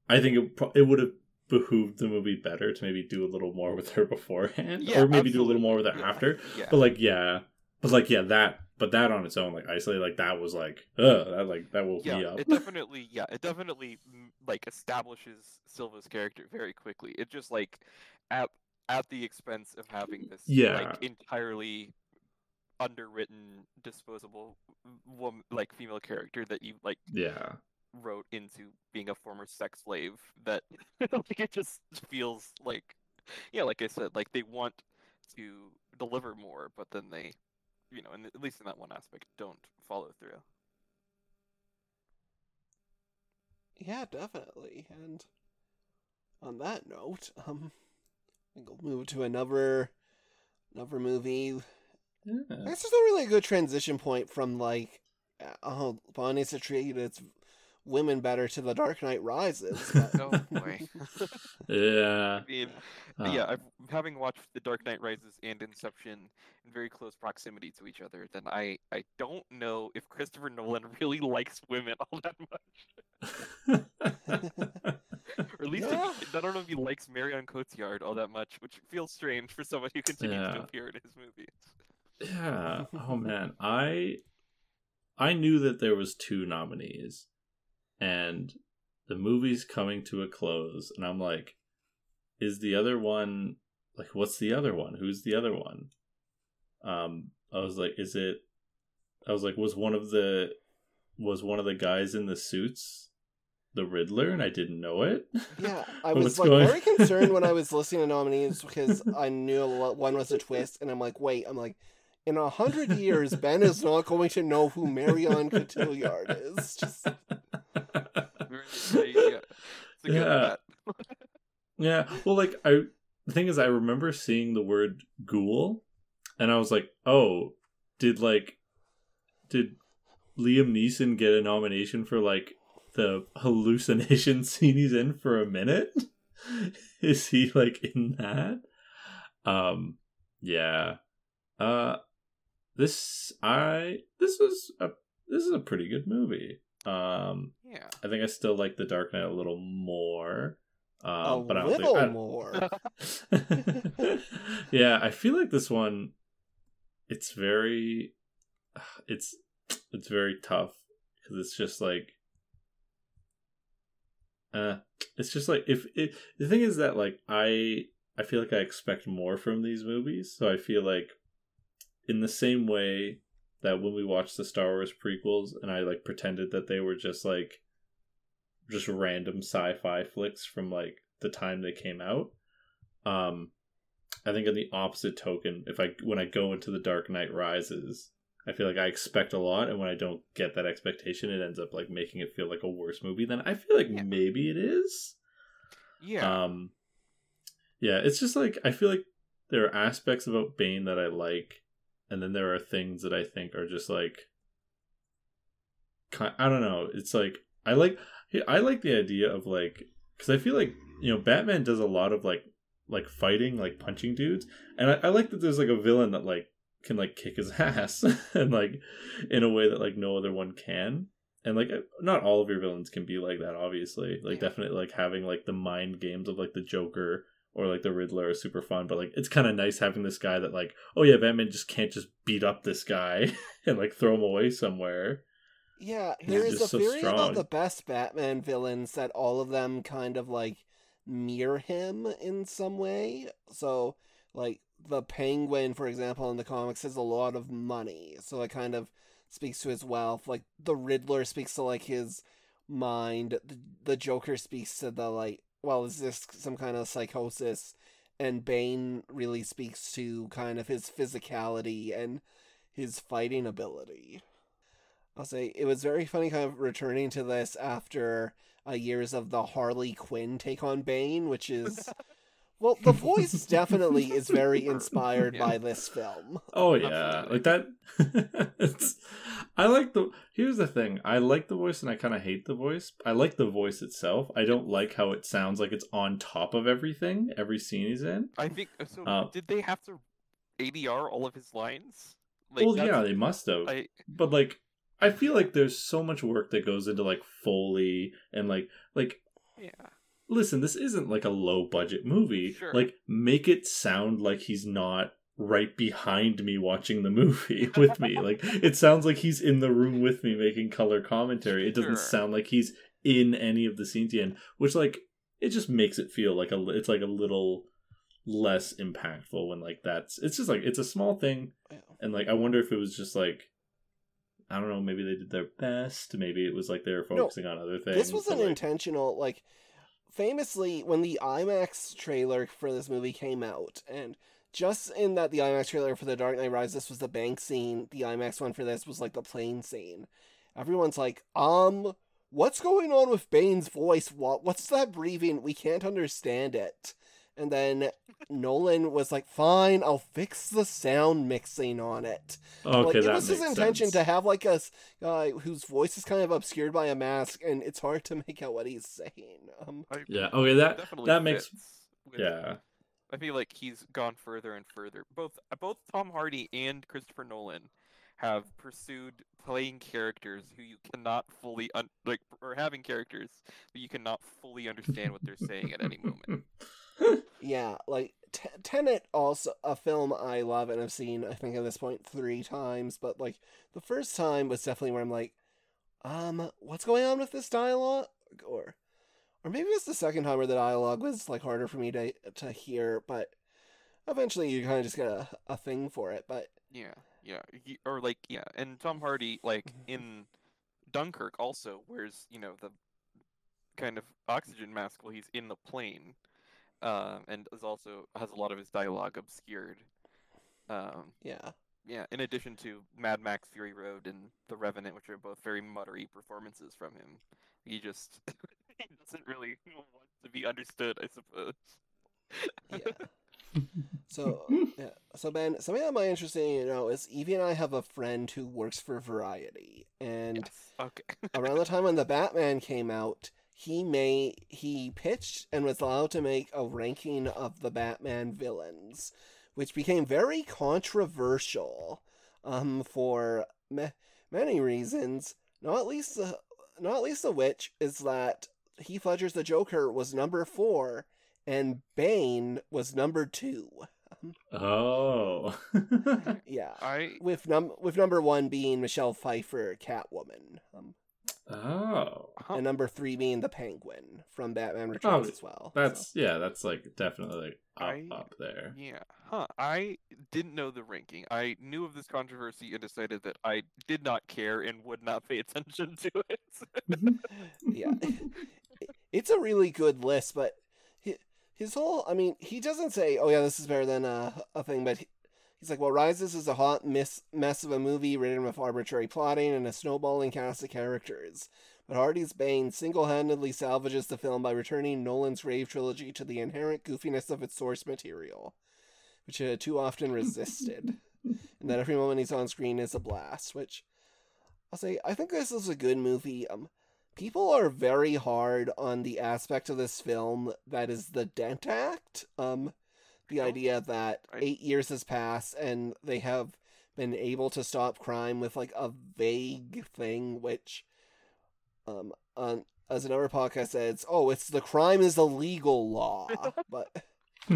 I think it pro- it would have behooved the movie better to maybe do a little more with her [LAUGHS] beforehand, Yeah, or maybe do a little more with her Yeah, after. But like, yeah, but like, yeah, that, but that on its own, like isolated, like that was like, ugh, that like that woke yeah, me up. it definitely yeah, it definitely mm, like establishes Silva's character very quickly. It just like at at the expense of having this Yeah. like entirely underwritten disposable woman like female character that you like yeah, wrote into being a former sex slave that [LAUGHS] like it just feels like yeah like i said like they want to deliver more but then they you know and at least in that one aspect don't follow through Yeah, definitely. And on that note, um, I think we'll move to another another movie. I yeah. guess there's not really a good transition point from like, oh, Bond needs to treat its women better to The Dark Knight Rises. [LAUGHS] But... oh boy [LAUGHS] yeah. I mean, Uh, yeah I've, having watched the dark knight rises and inception in very close proximity to each other then i i don't know if christopher nolan [LAUGHS] really likes women all that much or at least Yeah. he, I don't know if he likes Marion Cotillard all that much, which feels strange for someone who continues to appear in his movies. Yeah. Oh man, I I knew that there was two nominees, and the movie's coming to a close, and I'm like, is the other one like what's the other one? Who's the other one? Um, I was like, is it? I was like, was one of the was one of the guys in the suits the Riddler, and I didn't know it. Yeah, [LAUGHS] I was like going- very [LAUGHS] concerned when I was listening to nominees because I knew one was a twist, and I'm like, wait, I'm like, in a hundred years, Ben is not going to know who Marion Cotillard is. Just [LAUGHS] yeah, it's a good Yeah. [LAUGHS] Yeah, well, like I, the thing is, I remember seeing the word "ghoul," and I was like, "Oh, did like, did Liam Neeson get a nomination for like the hallucination [LAUGHS] scene he's in for a minute? is he like in that?" Um, yeah, Uh, this I this was a this is a pretty good movie. Um, Yeah. I think I still like The Dark Knight a little more. Um, a but I don't little think, I- more. [LAUGHS] yeah, I feel like this one it's very [SIGHS] it's it's very tough because it's just like uh it's just like if it the thing is that like I I feel like I expect more from these movies, so I feel like in the same way that when we watched the Star Wars prequels and I like pretended that they were just like just random sci-fi flicks from like the time they came out. Um I think in the opposite token, if I when I go into the Dark Knight Rises, I feel like I expect a lot and when I don't get that expectation, it ends up like making it feel like a worse movie than I feel like Yeah. maybe it is. Yeah. Um yeah, it's just like I feel like there are aspects about Bane that I like and then there are things that I think are just like I don't know, it's like I like I like the idea of like cuz I feel like, you know, Batman does a lot of like like fighting, like punching dudes, and I, I like that there's like a villain that like can like kick his [LAUGHS] ass and like in a way that like no other one can. And like not all of your villains can be like that obviously. Like Yeah. definitely like having like the mind games of like the joker or like the riddler is super fun but like it's kind of nice having this guy that like oh yeah batman just can't just beat up this guy [LAUGHS] and like throw him away somewhere Yeah, He's there is a so theory strong. about the best Batman villains that all of them kind of like mirror him in some way. So, like the Penguin, for example, in the comics has a lot of money, so it kind of speaks to his wealth. Like the Riddler speaks to like his mind. The, the Joker speaks to the like, well, is this some kind of psychosis? And Bane really speaks to kind of his physicality and his fighting ability. I'll say it was very funny kind of returning to this after years of the Harley Quinn take on Bane, which is [LAUGHS] well, the [LAUGHS] voice definitely is very inspired Yeah. by this film. oh yeah Absolutely. like that [LAUGHS] it's i like the here's the thing i like the voice and i kind of hate the voice i like the voice itself i don't like how it sounds like it's on top of everything every scene he's in I think uh, so. uh, did they have to ADR all of his lines? Like, well yeah they must have I, but like i feel like there's so much work that goes into like foley and like like yeah. Listen this isn't like a low budget movie Sure. like make it sound like he's not right behind me watching the movie [LAUGHS] with me like it sounds like he's in the room with me making color commentary it doesn't Sure. sound like he's in any of the scenes he's in which like it just makes it feel like a it's like a little less impactful when like that's it's just like it's a small thing and like I wonder if it was just like I don't know, maybe they did their best, maybe it was like they were No, focusing on other things. This was but, an like, intentional, like, famously, when the IMAX trailer for this movie came out, and just in that the IMAX trailer for The Dark Knight Rises, was the bank scene, the IMAX one for this was like the plane scene. Everyone's like, um, what's going on with Bane's voice? What, what's that breathing? We can't understand it. And then Nolan was like, fine, I'll fix the sound mixing on it. okay, like, it that was his intention sense. to have like a guy whose voice is kind of obscured by a mask, and it's hard to make out what he's saying. Um, I, Yeah, okay, that that makes fits with- yeah. I feel like he's gone further and further. Both both Tom Hardy and Christopher Nolan have pursued playing characters who you cannot fully un- like or having characters but you cannot fully understand what they're saying at any [LAUGHS] moment. Yeah, like T- Tenet, also a film I love and I've seen. I think at this point three times, but like the first time was definitely where I'm like, um, what's going on with this dialogue, or, or maybe it's the second time where the dialogue was like harder for me to to hear, but eventually you kind of just get a, a thing for it. But Yeah, yeah, or like yeah, and Tom Hardy like Mhm. in Dunkirk also wears you know the kind of oxygen mask while he's in the plane, um, and is also has a lot of his dialogue obscured. Um, yeah, yeah, in addition to Mad Max Fury Road and The Revenant, which are both very muttery performances from him, he just [LAUGHS] he doesn't really [LAUGHS] want to be understood, I suppose. yeah. [LAUGHS] So yeah, so Ben, something that might interesting you know is Evie and I have a friend who works for Variety, and yes. Okay. around the time when the Batman came out, he made he pitched and was allowed to make a ranking of the Batman villains, which became very controversial um, for ma- many reasons. Not least the not least of which is that Heath Ledger's The Joker was number four, and Bane was number two. Oh. [LAUGHS] Yeah, I with num with number one being Michelle Pfeiffer, Catwoman, um, oh. and number three being the Penguin from Batman oh, Returns Oh, as well. That's yeah, that's like definitely like up I- up there. yeah, huh. I didn't know the ranking. I knew of this controversy and decided that I did not care and would not pay [LAUGHS] attention to it. [LAUGHS] yeah, [LAUGHS] it's a really good list, but his whole, I mean, he doesn't say, "Oh yeah, this is better than a a thing," but he, he's like, "Well, Rises is a hot miss, mess of a movie written with arbitrary plotting and a snowballing cast of characters." But Hardy's Bane single-handedly salvages the film by returning Nolan's Rave trilogy to the inherent goofiness of its source material, which it had too often resisted, [LAUGHS] and that every moment he's on screen is a blast. Which I'll say, I think this is a good movie. Um, people are very hard on the aspect of this film that is the dent act. Um, the idea that I- eight years has passed and they have been able to stop crime with like a vague thing, which, um, on as another podcast says, oh, it's the crime is the legal law, [LAUGHS] but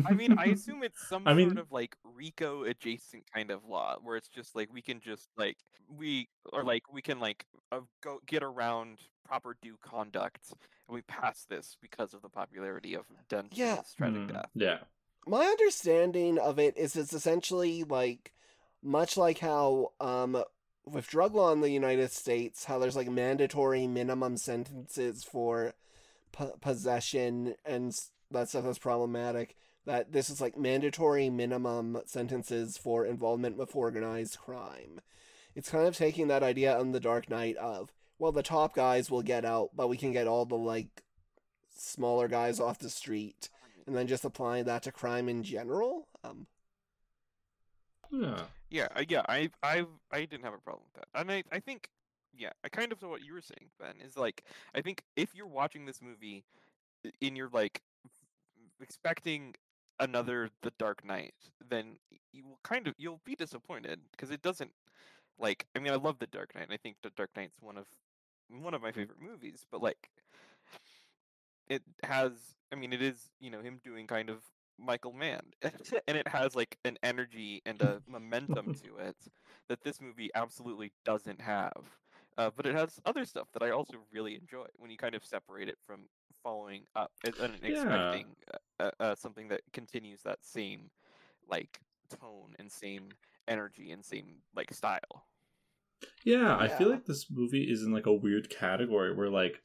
I mean, I [LAUGHS] assume it's some I sort mean- of like RICO adjacent kind of law, where it's just like we can just like we or like we can like uh, go get around proper due conduct, and we pass this because of the popularity of Denzel's Yeah. tragic Mm, death. yeah. My understanding of it is it's essentially like much like how um with drug law in the United States how there's like mandatory minimum sentences for po- possession and that stuff that's problematic that this is like mandatory minimum sentences for involvement with organized crime. It's kind of taking that idea on the dark knight of well the top guys will get out but we can get all the like smaller guys off the street and then just applying that to crime in general. Um, Yeah. Yeah, yeah, I, I, I didn't have a problem with that, and I, I think, yeah, I kind of saw what you were saying, Ben. Is like, I think if you're watching this movie, i- in your like, expecting another The Dark Knight, then you will kind of you'll be disappointed because it doesn't, like, I mean, I love The Dark Knight. and I think The Dark Knight's one of one of my favorite movies, but like, it has, I mean, it is you know him doing kind of Michael Mann, [LAUGHS] and it has like an energy and a momentum [LAUGHS] to it that this movie absolutely doesn't have. Uh, but it has other stuff that I also really enjoy when you kind of separate it from following up and, and Yeah. expecting uh, uh, uh, something that continues that same like tone and same energy and same like style. Yeah, I feel like this movie is in like a weird category where like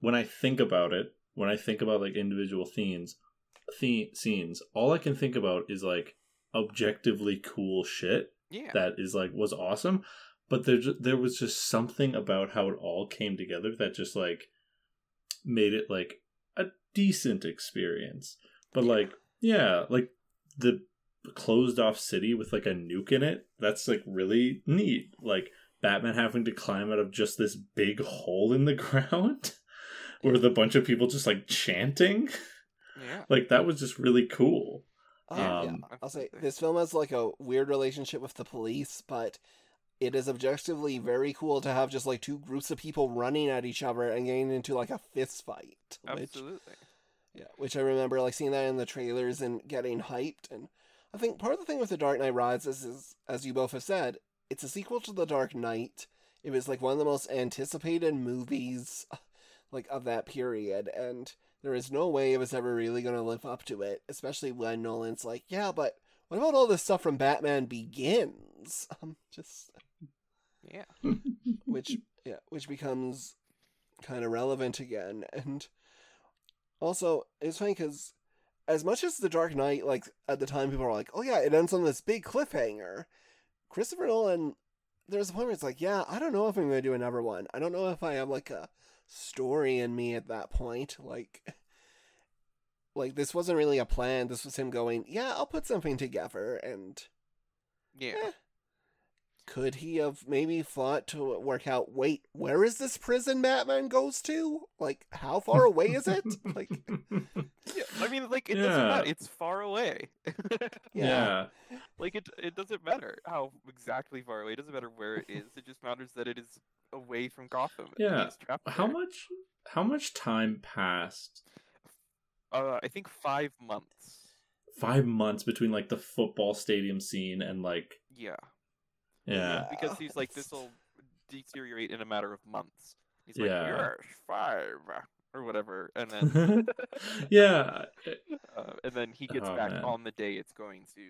when I think about it, when I think about like individual themes, the- scenes, all I can think about is like objectively cool shit Yeah, that is like was awesome, but there there was just something about how it all came together that just like made it like a decent experience. But Yeah. like yeah, like the closed off city with like a nuke in it, that's like really neat. Like Batman having to climb out of just this big hole in the [LAUGHS] ground with a bunch of people just like chanting. yeah. Like that was just really cool. um, Um, yeah, I'll say this film has like a weird relationship with the police, but it is objectively very cool to have just like two groups of people running at each other and getting into like a fist fight. Which, Absolutely. yeah, which I remember like seeing that in the trailers and getting hyped. And I think part of the thing with The Dark Knight Rises is, as you both have said, it's a sequel to The Dark Knight. It was like one of the most anticipated movies, like of that period, and there is no way it was ever really going to live up to it. Especially when Nolan's like, "Yeah, but what about all this stuff from Batman Begins?" [LAUGHS] Um, just Yeah. [LAUGHS] which yeah, which becomes kind of relevant again. And also, it's funny because as much as The Dark Knight, like at the time, people were like, "Oh yeah, it ends on this big cliffhanger." Christopher Nolan, there's a point where it's like, "Yeah, I don't know if I'm gonna do another one. I don't know if I have like a story in me at that point." Like, like this wasn't really a plan. This was him going, "Yeah, I'll put something together," and Yeah. Eh. Could he have maybe thought to work out? Wait, where is this prison Batman goes to? Like, how far away is it? [LAUGHS] Like, Yeah, I mean, like it doesn't matter. It's far away. [LAUGHS] [LAUGHS] yeah. like it, it doesn't matter how exactly far away. It doesn't matter where it is. It just matters that it is away from Gotham. Yeah. he's trapped How there. much? How much time passed? Uh, I think five months. Five months between like the football stadium scene and like Yeah, yeah, because he's like, [LAUGHS] this will deteriorate in a matter of months. He's like, Yeah. yes, five or whatever, and then [LAUGHS] yeah, [LAUGHS] uh, and then he gets Oh, back man. on the day it's going to.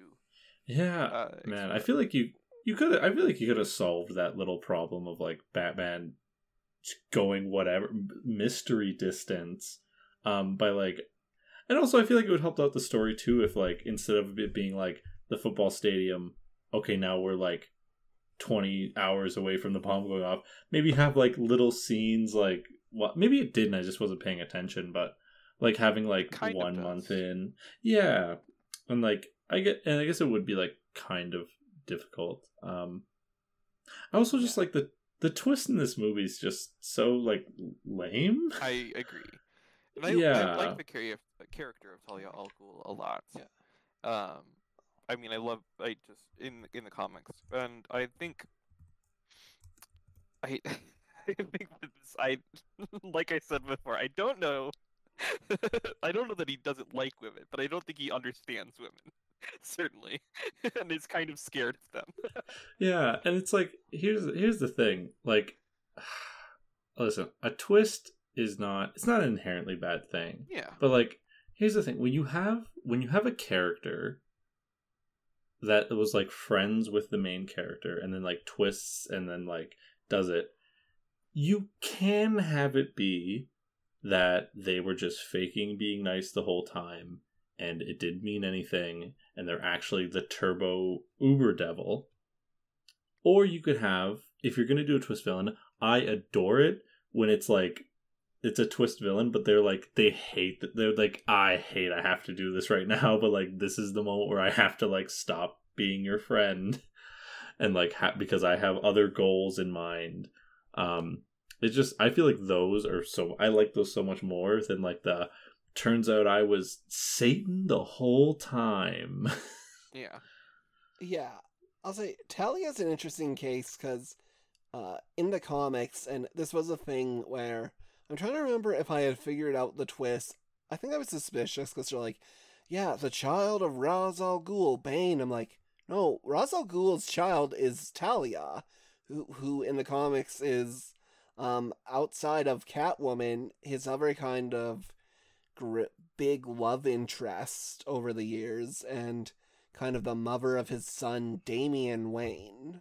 yeah. Uh, Man, I feel like you you could I feel like you could have solved that little problem of like Batman going whatever mystery distance um by like and also I feel like it would help out the story too if like instead of it being like the football stadium okay now we're like 20 hours away from the bomb going off. Maybe have like little scenes like what maybe it didn't I just wasn't paying attention but like having like Kind one month in. Yeah. And like I get and I guess it would be like kind of difficult. Um I also just like the the twist in this movie is just so like lame. I agree. And I, I like the char- character of Talia al Ghul a lot. Yeah. Um, I mean, I love I just in in the comics, and I think I [LAUGHS] I think that this, I [LAUGHS] like I said before, I don't know. [LAUGHS] I don't know that he doesn't like women, but I don't think he understands women. Certainly, and is kind of scared of them. Yeah, and it's like here's here's the thing. Like [SIGHS] listen, a twist is not it's not an inherently bad thing. Yeah, But like here's the thing. When you have when you have a character that was like friends with the main character and then like twists and then like does it, you can have it be that they were just faking being nice the whole time and it didn't mean anything and they're actually the turbo uber devil. Or you could have if you're going to do a twist villain i adore it when it's like it's a twist villain but they're like they hate that they're like i hate i have to do this right now [LAUGHS] but like this is the moment where i have to like stop being your friend [LAUGHS] and like ha- because i have other goals in mind. Um it's just i feel like those are so i like those so much more than like the turns out i was satan the whole time. [LAUGHS] Yeah. Yeah, I'll say Talia's an interesting case because uh, in the comics, and this was a thing where I'm trying to remember if I had figured out the twist. I think I was suspicious because they're like, "Yeah, the child of Ra's al Ghul, Bane." I'm like, "No, Ra's al Ghul's child is Talia, who who in the comics is um, outside of Catwoman, his other kind of big love interest over the years, and." kind of the mother of his son Damian Wayne.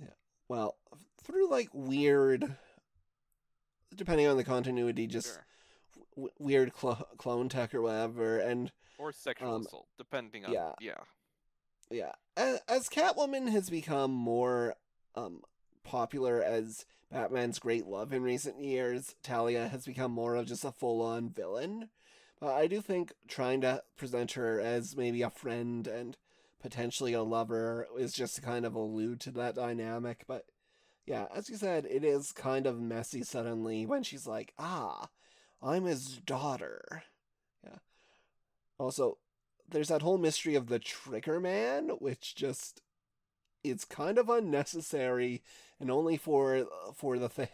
Yeah. Well, through like weird depending on the continuity just Sure. w- weird clo- clone tech or whatever and Or sexual um, assault, depending on yeah. yeah. yeah as, as catwoman has become more um popular as batman's great love in recent years talia has become more of just a full-on villain but i do think trying to present her as maybe a friend and potentially a lover is just to kind of allude to that dynamic but yeah as you said it is kind of messy suddenly when she's like ah i'm his daughter yeah also there's that whole mystery of the trigger man which just it's kind of unnecessary and only for for the th-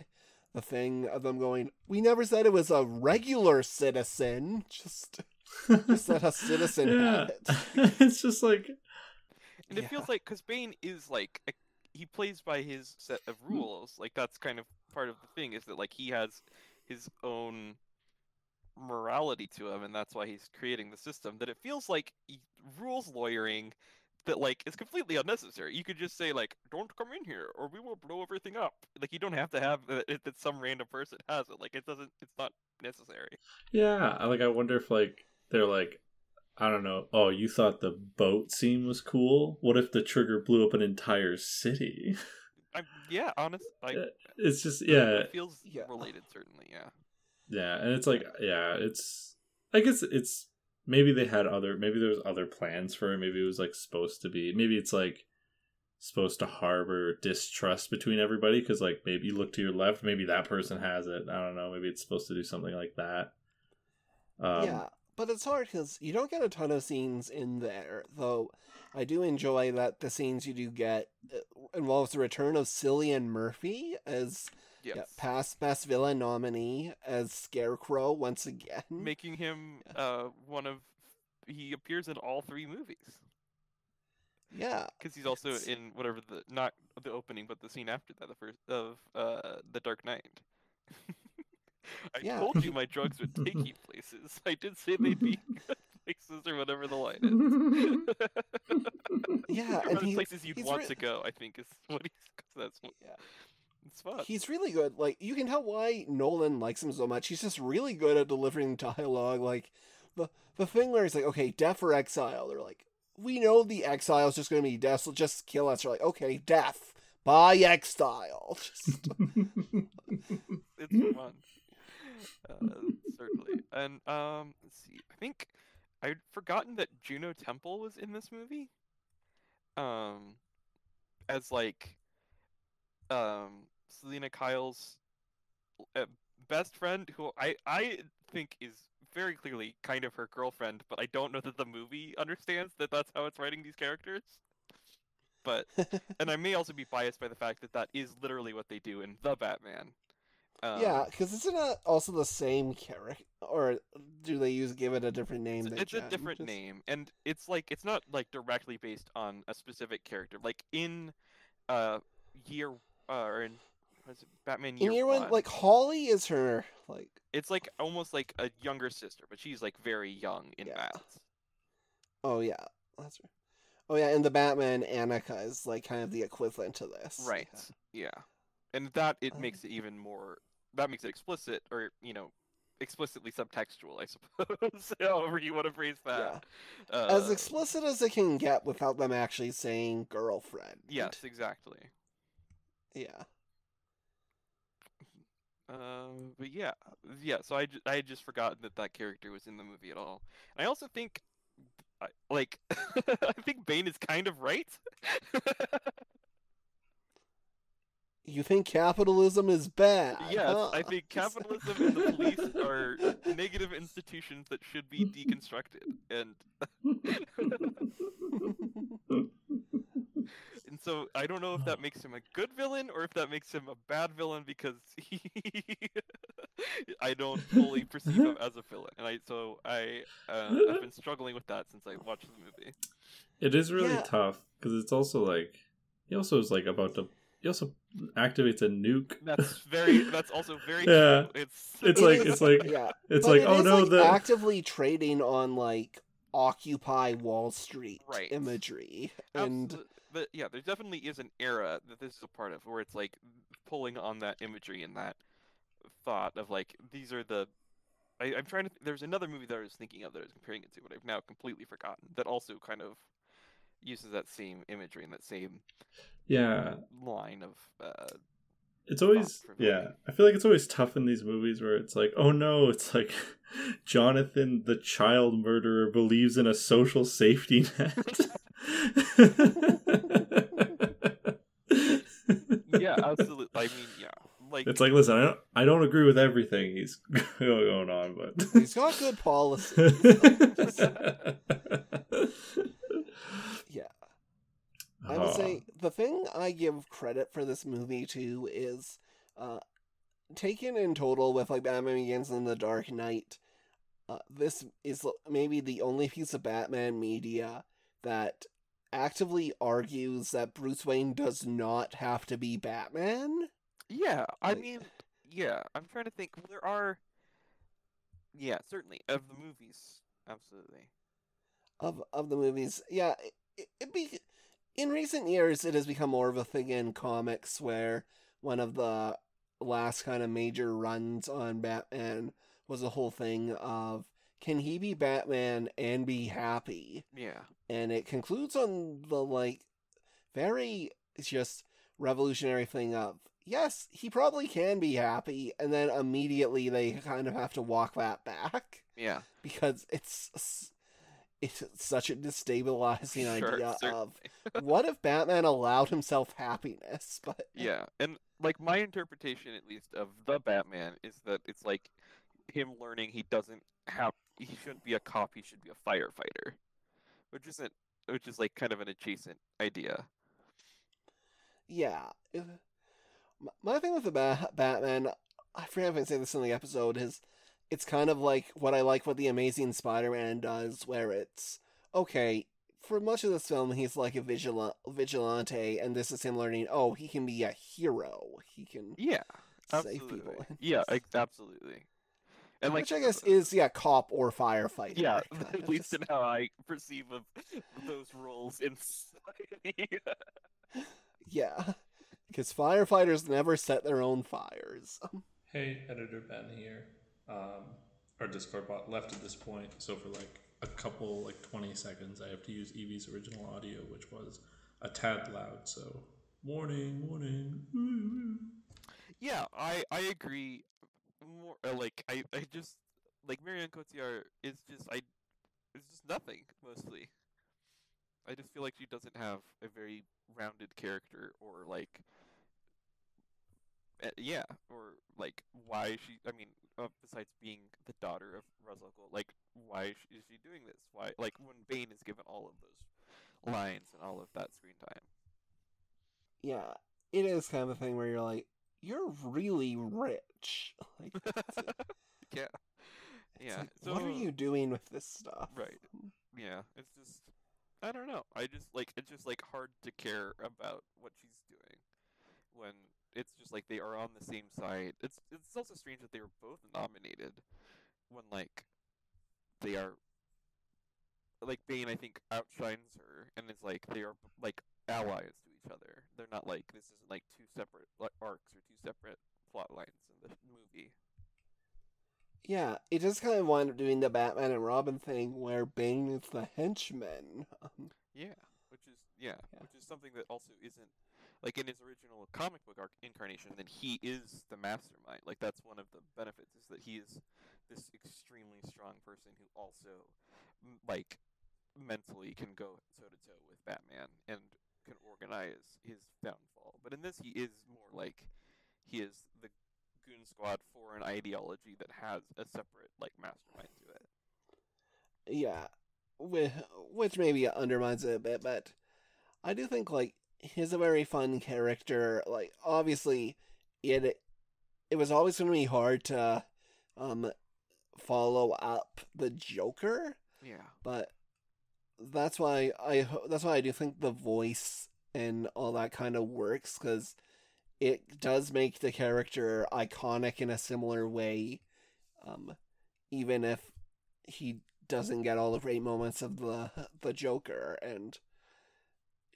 the thing of them going we never said it was a regular citizen [LAUGHS] just just that a citizen [LAUGHS] yeah. had it [LAUGHS] it's just like And it Yeah. feels like because Bane is like a, he plays by his set of hmm. rules. Like that's kind of part of the thing is that like he has his own morality to him, and that's why he's creating the system. That it feels like he, rules lawyering that like is completely unnecessary. You could just say like, "Don't come in here, or we will blow everything up." Like you don't have to have that it, that some random person has it. Like it doesn't. It's not necessary. Yeah, like I wonder if like they're like I don't know. Oh, you thought the boat scene was cool? What if the trigger blew up an entire city? I, yeah, honest. Like It's just yeah, it feels Yeah. related. Certainly, yeah. yeah, and it's like yeah, it's I guess it's maybe they had other maybe there was other plans for it. Maybe it was like supposed to be. Maybe it's like supposed to harbor distrust between everybody because like maybe you look to your left, maybe that person has it. I don't know. Maybe it's supposed to do something like that. Um, yeah, but it's hard because you don't get a ton of scenes in there, though. I do enjoy that the scenes you do get uh, involves the return of Cillian Murphy as Yes. yeah, past best villain nominee as Scarecrow once again. [LAUGHS] Making him uh one of he appears in all three movies yeah, because he's also It's- in whatever the not the opening but the scene after that the first of uh the Dark Knight. [LAUGHS] I Yeah. told you my drugs would take you [LAUGHS] places. I did say they'd be [LAUGHS] good places or whatever the line is. [LAUGHS] Yeah, and he- places you'd want re- to go. I think is what he's. That's what, yeah. it's fun. He's really good. Like you can tell why Nolan likes him so much. He's just really good at delivering dialogue. Like the the thing where he's like, okay, death or exile. They're like, we know the exile is just going to be death, so just kill us. They're like, okay, death by exile. Just, it's fun. Uh, certainly. And um, let's see. I think I'd forgotten that Juno Temple was in this movie. Um, as like, um, Selina Kyle's uh, best friend, who I I think is very clearly kind of her girlfriend, but I don't know that the movie understands that that's how it's writing these characters. But and I may also be biased by the fact that that is literally what they do in the Batman. Um, yeah, because isn't it also the same character, or do they use give it a different name? It's, it's a different Just- name, and it's like it's not like directly based on a specific character. Like in uh year uh, or in what is it, Batman Year, In year one, one, like Holly is her like it's like almost like a younger sister, but she's like very young in Yeah. Bats. Oh yeah, that's right. Oh yeah, and the Batman Annika is like kind of the equivalent to this. Right. Yeah. And that it Um, makes it even more that makes it explicit or, you know, explicitly subtextual, I suppose. [LAUGHS] However you want to phrase Yeah. that. Uh, As explicit as it can get without them actually saying girlfriend. Yes, exactly. Yeah. Um, but yeah, yeah. So I, I had just forgotten that that character was in the movie at all. And I also think, like, [LAUGHS] I think Bane is kind of right. [LAUGHS] You think capitalism is bad? yes, huh? I think [LAUGHS] capitalism and the police [LAUGHS] are negative institutions that should be deconstructed. And [LAUGHS] and so I don't know if that makes him a good villain or if that makes him a bad villain because he, I don't fully perceive him as a villain, and I so I uh, I've been struggling with that since I watched the movie. It is really Yeah. tough because it's also like he also is like about to he also activates a nuke. That's very [LAUGHS] that's also very Yeah. true. It's It's It like is- it's like yeah. it's but like it oh is, no like, the actively trading on like Occupy Wall Street Right. imagery. And Absolute- but yeah, there definitely is an era that this is a part of where it's like pulling on that imagery and that thought of like these are the. I, I'm trying to. Th- there's another movie that I was thinking of that I was comparing it to, but I've now completely forgotten. That also kind of uses that same imagery and that same yeah line of. Uh, it's always yeah i feel like it's always tough in these movies where it's like oh no it's like [LAUGHS] jonathan the child murderer believes in a social safety net [LAUGHS] yeah, absolutely. I mean, yeah, like it's like listen i don't, I don't agree with everything he's [LAUGHS] going on but he's got good policy. Yeah. I would say the thing I give credit for this movie to is uh taken in total with like Batman Begins and The Dark Knight. Uh, this is maybe the only piece of Batman media that actively argues that Bruce Wayne does not have to be Batman. Yeah, I Like- mean, yeah, I'm trying to think. There are, yeah, certainly of the movies, absolutely. of of the movies. Yeah, it, it be in recent years it has become more of a thing in comics where one of the last kind of major runs on Batman was a whole thing of can he be Batman and be happy? Yeah, And it concludes on the like very just revolutionary thing of yes, he probably can be happy and then immediately they kind of have to walk that back yeah, because it's it's such a destabilizing [LAUGHS] Sure, idea certainly. of [LAUGHS] what if Batman allowed himself happiness? [LAUGHS] But Yeah, and like my interpretation, at least, of the Batman is that it's like him learning he doesn't have, he shouldn't be a cop, he should be a firefighter, which isn't, which is like kind of an adjacent idea. yeah, my thing with the ba- Batman, I forget if I say this in the episode, is it's kind of like what I like what the Amazing Spider-Man does, where it's okay. For much of this film, he's like a vigila- vigilante, and this is him learning. Oh, he can be a hero. He can Yeah, save absolutely. people. [LAUGHS] Yeah, ex- absolutely. And like, Which I guess is yeah, cop or firefighter. yeah, kind [LAUGHS] at of least just- in how I perceive of those roles in society. [LAUGHS] yeah, because firefighters never set their own fires. Hey, editor Ben here. Um, our Discord bot left at this point, so for like a couple, like 20 seconds, I have to use Evie's original audio, which was a tad loud. So, warning, warning. [LAUGHS] Yeah, I I agree. More uh, like I I just like Marion Cotillard is just I it's just nothing mostly. I just feel like she doesn't have a very rounded character or like uh, yeah or like why she I mean uh, besides being the daughter of Ra's al like why is she, is she doing this why like when Bane is given all of those lines and all of that screen time Yeah, it is kind of a thing where you're like, you're really rich. [LAUGHS] Like, [LAUGHS] yeah yeah like, what are you doing with this stuff? Right. yeah, it's just I don't know. I just like it's just like hard to care about what she's doing when it's just like they are on the same side. It's it's also strange that they were both nominated when like they are like Bane I think outshines her and it's like they are like allies to each other. They're not like this isn't like two separate like arcs or two separate plot lines in the movie. Yeah, it just kind of wound up doing the Batman and Robin thing where Bane is the henchman. [LAUGHS] Yeah, which is yeah, Yeah. which is something that also isn't like in his original comic book arc incarnation. Then he is the mastermind. Like that's one of the benefits is that he is this extremely strong person who also like mentally can go toe to toe with Batman and can organize his downfall. But in this, he is more like he is the goon squad for an ideology that has a separate like mastermind to it. yeah, which, maybe undermines it a bit, but I do think like he's a very fun character. Like obviously, it it was always going to be hard to um follow up the Joker, Yeah. but that's why I ho- that's why I do think the voice and all that kind of works because it does make the character iconic in a similar way, um, even if he doesn't get all the great moments of the the Joker and.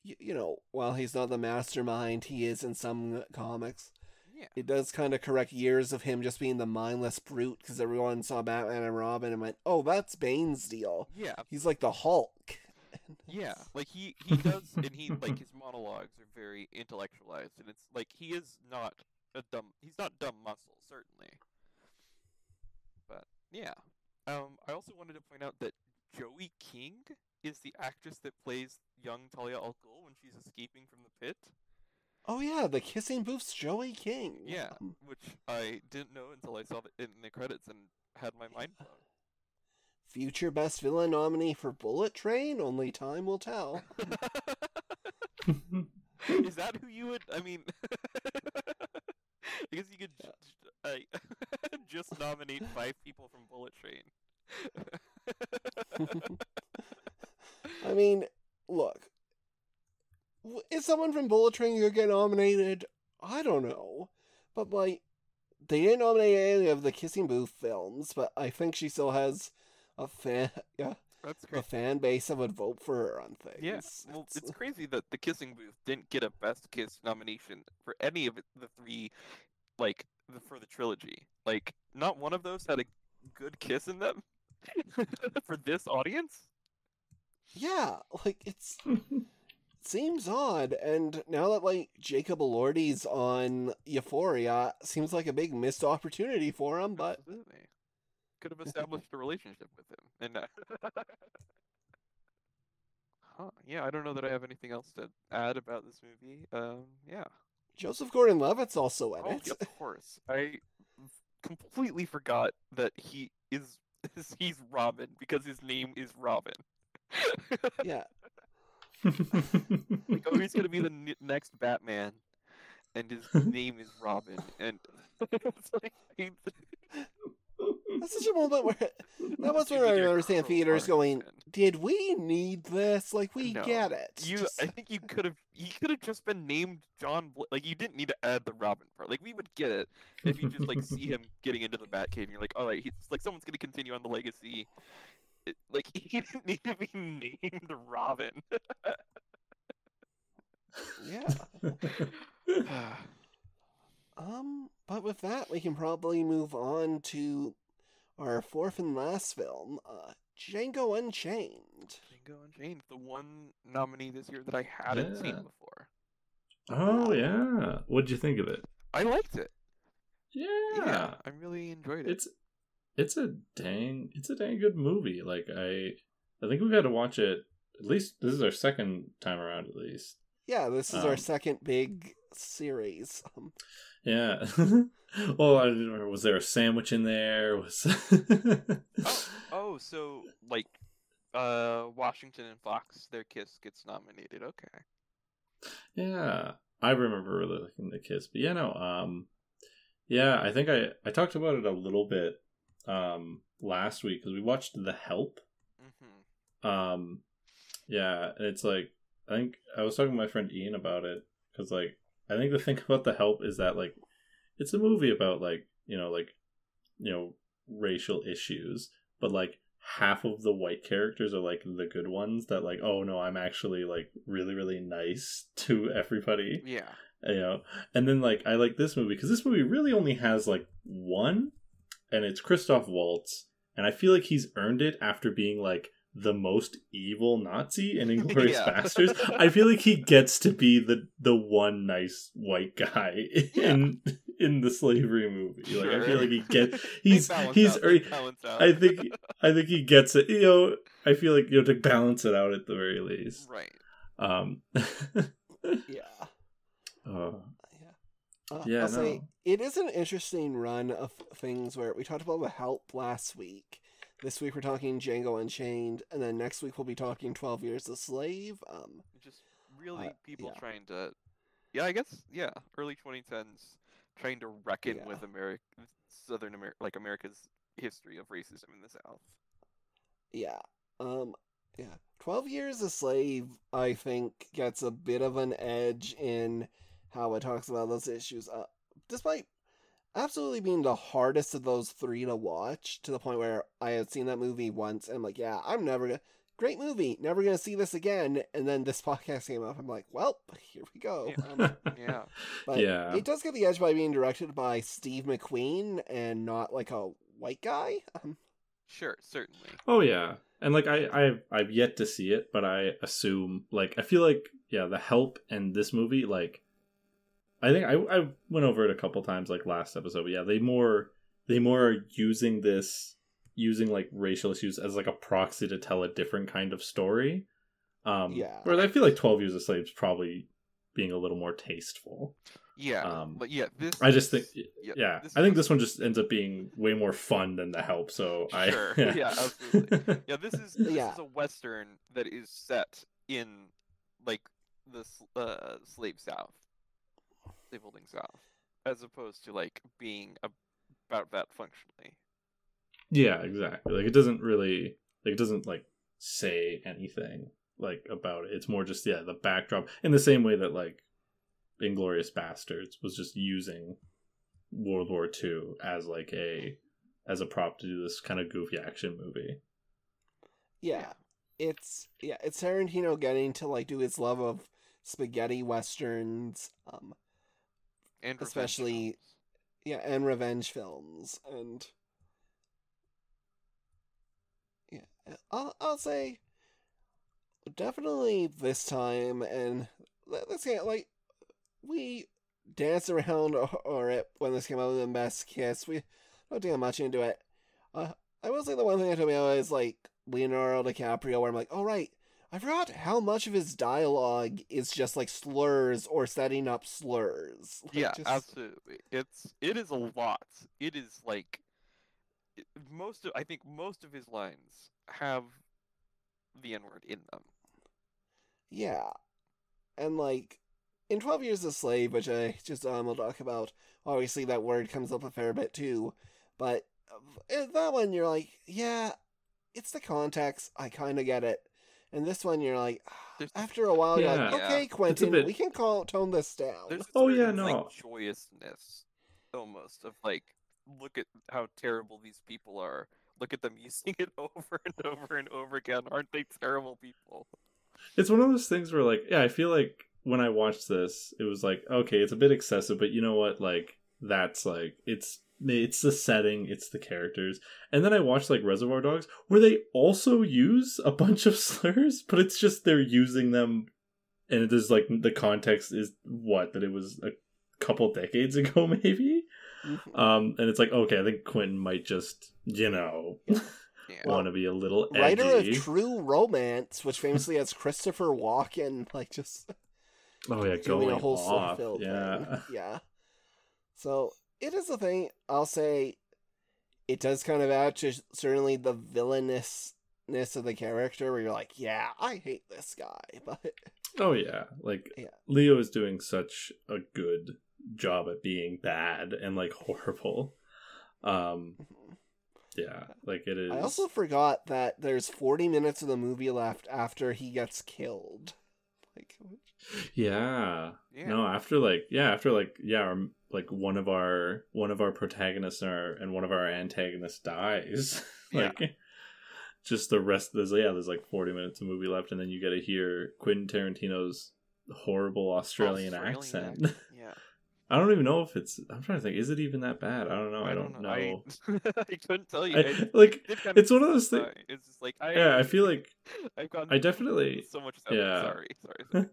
Y- You know, while he's not the mastermind, he is in some comics Yeah. it does kind of correct years of him just being the mindless brute because everyone saw Batman and Robin and went, "Oh, that's Bane's deal. Yeah. He's like the Hulk." [LAUGHS] Yeah, like he he does, and he like his monologues are very intellectualized, and it's like he is not a dumb. He's not dumb muscle, certainly. But yeah, um, I also wanted to point out that Joey King is the actress that plays young Talia al Ghul when she's escaping from the pit. Oh yeah, the kissing booth's Joey King. Yeah, which I didn't know until I saw it in the credits and had my mind blown. [SIGHS] future best villain nominee for Bullet Train. Only time will tell. [LAUGHS] Is that who you would? I mean, [LAUGHS] I guess you could j- j- uh, [LAUGHS] just nominate five people from Bullet Train. I mean, look, is someone from Bullet Train gonna get nominated? I don't know, but like, they didn't nominate any of the Kissing Booth films, but I think she still has a fan, [LAUGHS] yeah, That's a fan base that would vote for her on things. Yeah, well, it's crazy that the Kissing Booth didn't get a Best Kiss nomination for any of the three, like the, for the trilogy. Like, not one of those had a good kiss in them [LAUGHS] for this audience. Yeah, [LAUGHS] like it's [LAUGHS] seems odd, and now that like Jacob Elordi's on Euphoria, seems like a big missed opportunity for him. But Absolutely. Could have established a relationship with him, and uh, Huh. Yeah, I don't know that I have anything else to add about this movie. Um, yeah. Joseph Gordon-Levitt's also in Oh, it. of [LAUGHS] course. I completely forgot that he is he's Robin because his name is Robin. Yeah, [LAUGHS] like, oh, he's gonna be the n- next Batman, and his [LAUGHS] name is Robin, and [LAUGHS] it's like, he- that's such a moment where that was Seems where I you're understand theaters going, "Did we need this? Like, we No. get it." You, Just- I think you could have. He could have just been named John. Bl- like you didn't need to add the Robin part. Like we would get it if you just like see him getting into the Batcave, and you're like, all right, he's like someone's gonna continue on the legacy. It, [LAUGHS] like he didn't need to be named Robin. [LAUGHS] yeah. [SIGHS] Um, but with that, we can probably move on to our fourth and last film, uh, Django Unchained. Django Unchained, the one nominee this year that I hadn't seen before. oh yeah. What'd you think of it? I liked it. Yeah. I really enjoyed it. It's it's a dang it's a dang good movie. Like I I think we've had to watch it at least this is our second time around at least. Yeah, this is our Um, second big series. Um, [LAUGHS] Yeah. [LAUGHS] well, I don't remember. Was there a sandwich in there? [LAUGHS] Was oh, oh, so like, uh, Washington and Foxx, their kiss gets nominated. Okay. Yeah, I remember really liking the kiss, but yeah, no, um, yeah, I think I I talked about it a little bit um last week because we watched The Help. hmm Um, yeah, and it's like I think I was talking to my friend Ian about it because like I think the thing [LAUGHS] about The Help is that like it's a movie about like you know like you know racial issues, but like half of the white characters are like the good ones that like oh no i'm actually like really really nice [LAUGHS] to everybody Yeah. you know and then like i like this movie because this movie really only has like one and it's christoph waltz and i feel like he's earned it after being like the most evil nazi in [LAUGHS] inglourious Yeah. basterds i feel like he gets to be the the one nice white guy [LAUGHS] in in the slavery movie like i feel like he gets [LAUGHS] he's he's out, they earned balance out. I think I think he gets it. You know, I feel like you know to balance it out at the very least. right. Um, yeah. uh, Uh, Yeah, I'll say it is an interesting run of things where we talked about the help last week. This week we're talking Django Unchained, and then next week we'll be talking Twelve Years a Slave. Um, Just really Uh, people yeah. trying to, yeah, I guess, yeah, early 2010s, trying to reckon Yeah. with America, Southern America, like America's history of racism in the South. yeah, um, yeah. Twelve Years a Slave, I think, gets a bit of an edge in how it talks about those issues. Uh, despite absolutely being the hardest of those three to watch, to the point where I had seen that movie once, and I'm like, yeah, I'm never gonna. Great movie, never gonna see this again. And then this [LAUGHS] podcast came up. I'm like, well, [LAUGHS] here we go. Um, Yeah. But Yeah. it does get the edge by being directed by Steve McQueen and not like a white guy. [LAUGHS] Um, Sure, certainly. oh yeah, and like I I've I've yet to see it, but I assume like I feel like yeah, The Help and this movie like I think I I went over it a couple times like last episode. But yeah, they more they more are using this using like racial issues as like a proxy to tell a different kind of story. Um, Yeah. Whereas I feel like Twelve Years a Slave is probably being a little more tasteful. Yeah, Um, but yeah, this. I just think, is- yeah, I think is- this one just ends up being way more fun than the help. So I, Sure, [LAUGHS] yeah, absolutely. Yeah, this is this Yeah. is a western that is set in like the uh, slave South, slaveholding South, as opposed to like being a- about that functionally. yeah, exactly. Like it doesn't really, like it doesn't like say anything like about it. It's more just yeah, the backdrop in the same way that like Inglourious Basterds was just using World War II as like a as a prop to do this kind of goofy action movie. yeah, it's yeah, it's Tarantino getting to like do his love of spaghetti westerns, um, And Especially- yeah, and revenge films, and yeah, I'll I'll say definitely this time, and let- let's get like we danced around or, it when this came out with the best kiss. We don't get much into it. Uh, I will say the one thing that took me is like Leonardo DiCaprio, where I'm like, all right, I forgot how much of his dialogue is just like slurs or setting up slurs. [LAUGHS] Like, yeah, just- absolutely. It's it is a lot. It is like it- most of I think most of his lines have the N word in them. Yeah. And like in 12 Years a Slave, which I just um will talk about, obviously that word comes up a fair bit too. But uh, that one you're like, yeah, it's the context. I kind of get it. And this one you're like There's- [SIGHS] after a while you're like, Yeah. okay, Quentin, bit- we can call tone this down. There's [LAUGHS] a Oh, yeah, certain, no. like joyousness almost of like look at how terrible these people are. Look at them [LAUGHS] using it over and over and over again. Aren't they terrible people? It's one of those things where, like, yeah, I feel like when I watched this, it was like, okay, it's a bit excessive, but you know what? Like, that's like, it's it's the setting, it's the characters. And then I watched like Reservoir Dogs, where they also use a bunch of [LAUGHS] slurs, but it's just they're using them, and it is like the context is what that it was a couple decades [LAUGHS] ago, maybe. Mhm. Um, and it's like, okay, I think Quentin might just, you know, [LAUGHS] Yeah. want to be a little edgy. Writer of True Romance, which famously has Christopher Walken, like just oh yeah, doing going a whole off. Yeah. thing. Yeah. So it is a thing. I'll say it does kind of add to certainly the villainousness of the character where you're like, yeah, I hate this guy. [LAUGHS] But Oh yeah, like Yeah. Leo is doing such a good job at being bad and like horrible. Um yeah, like it is I also forgot that there's 40 minutes of the movie left after he gets killed. [LAUGHS] Like, Yeah. Yeah. No, after like yeah, after like yeah, our, like one of our one of our protagonists and, our, and one of our antagonists dies. [LAUGHS] Yeah. like just the rest there's yeah, there's like 40 minutes of movie left and then you get to hear Quentin Tarantino's horrible Australian, accent. ac- Yeah. [LAUGHS] I don't even know if it's. I'm trying to think. Is it even that bad? I don't know. I, don't, know. I, [LAUGHS] I couldn't tell you. I- I like it's one of those things. It's just like I. Yeah, I feel like I've gone. I definitely. so much. yeah. Sorry. Sorry. sorry.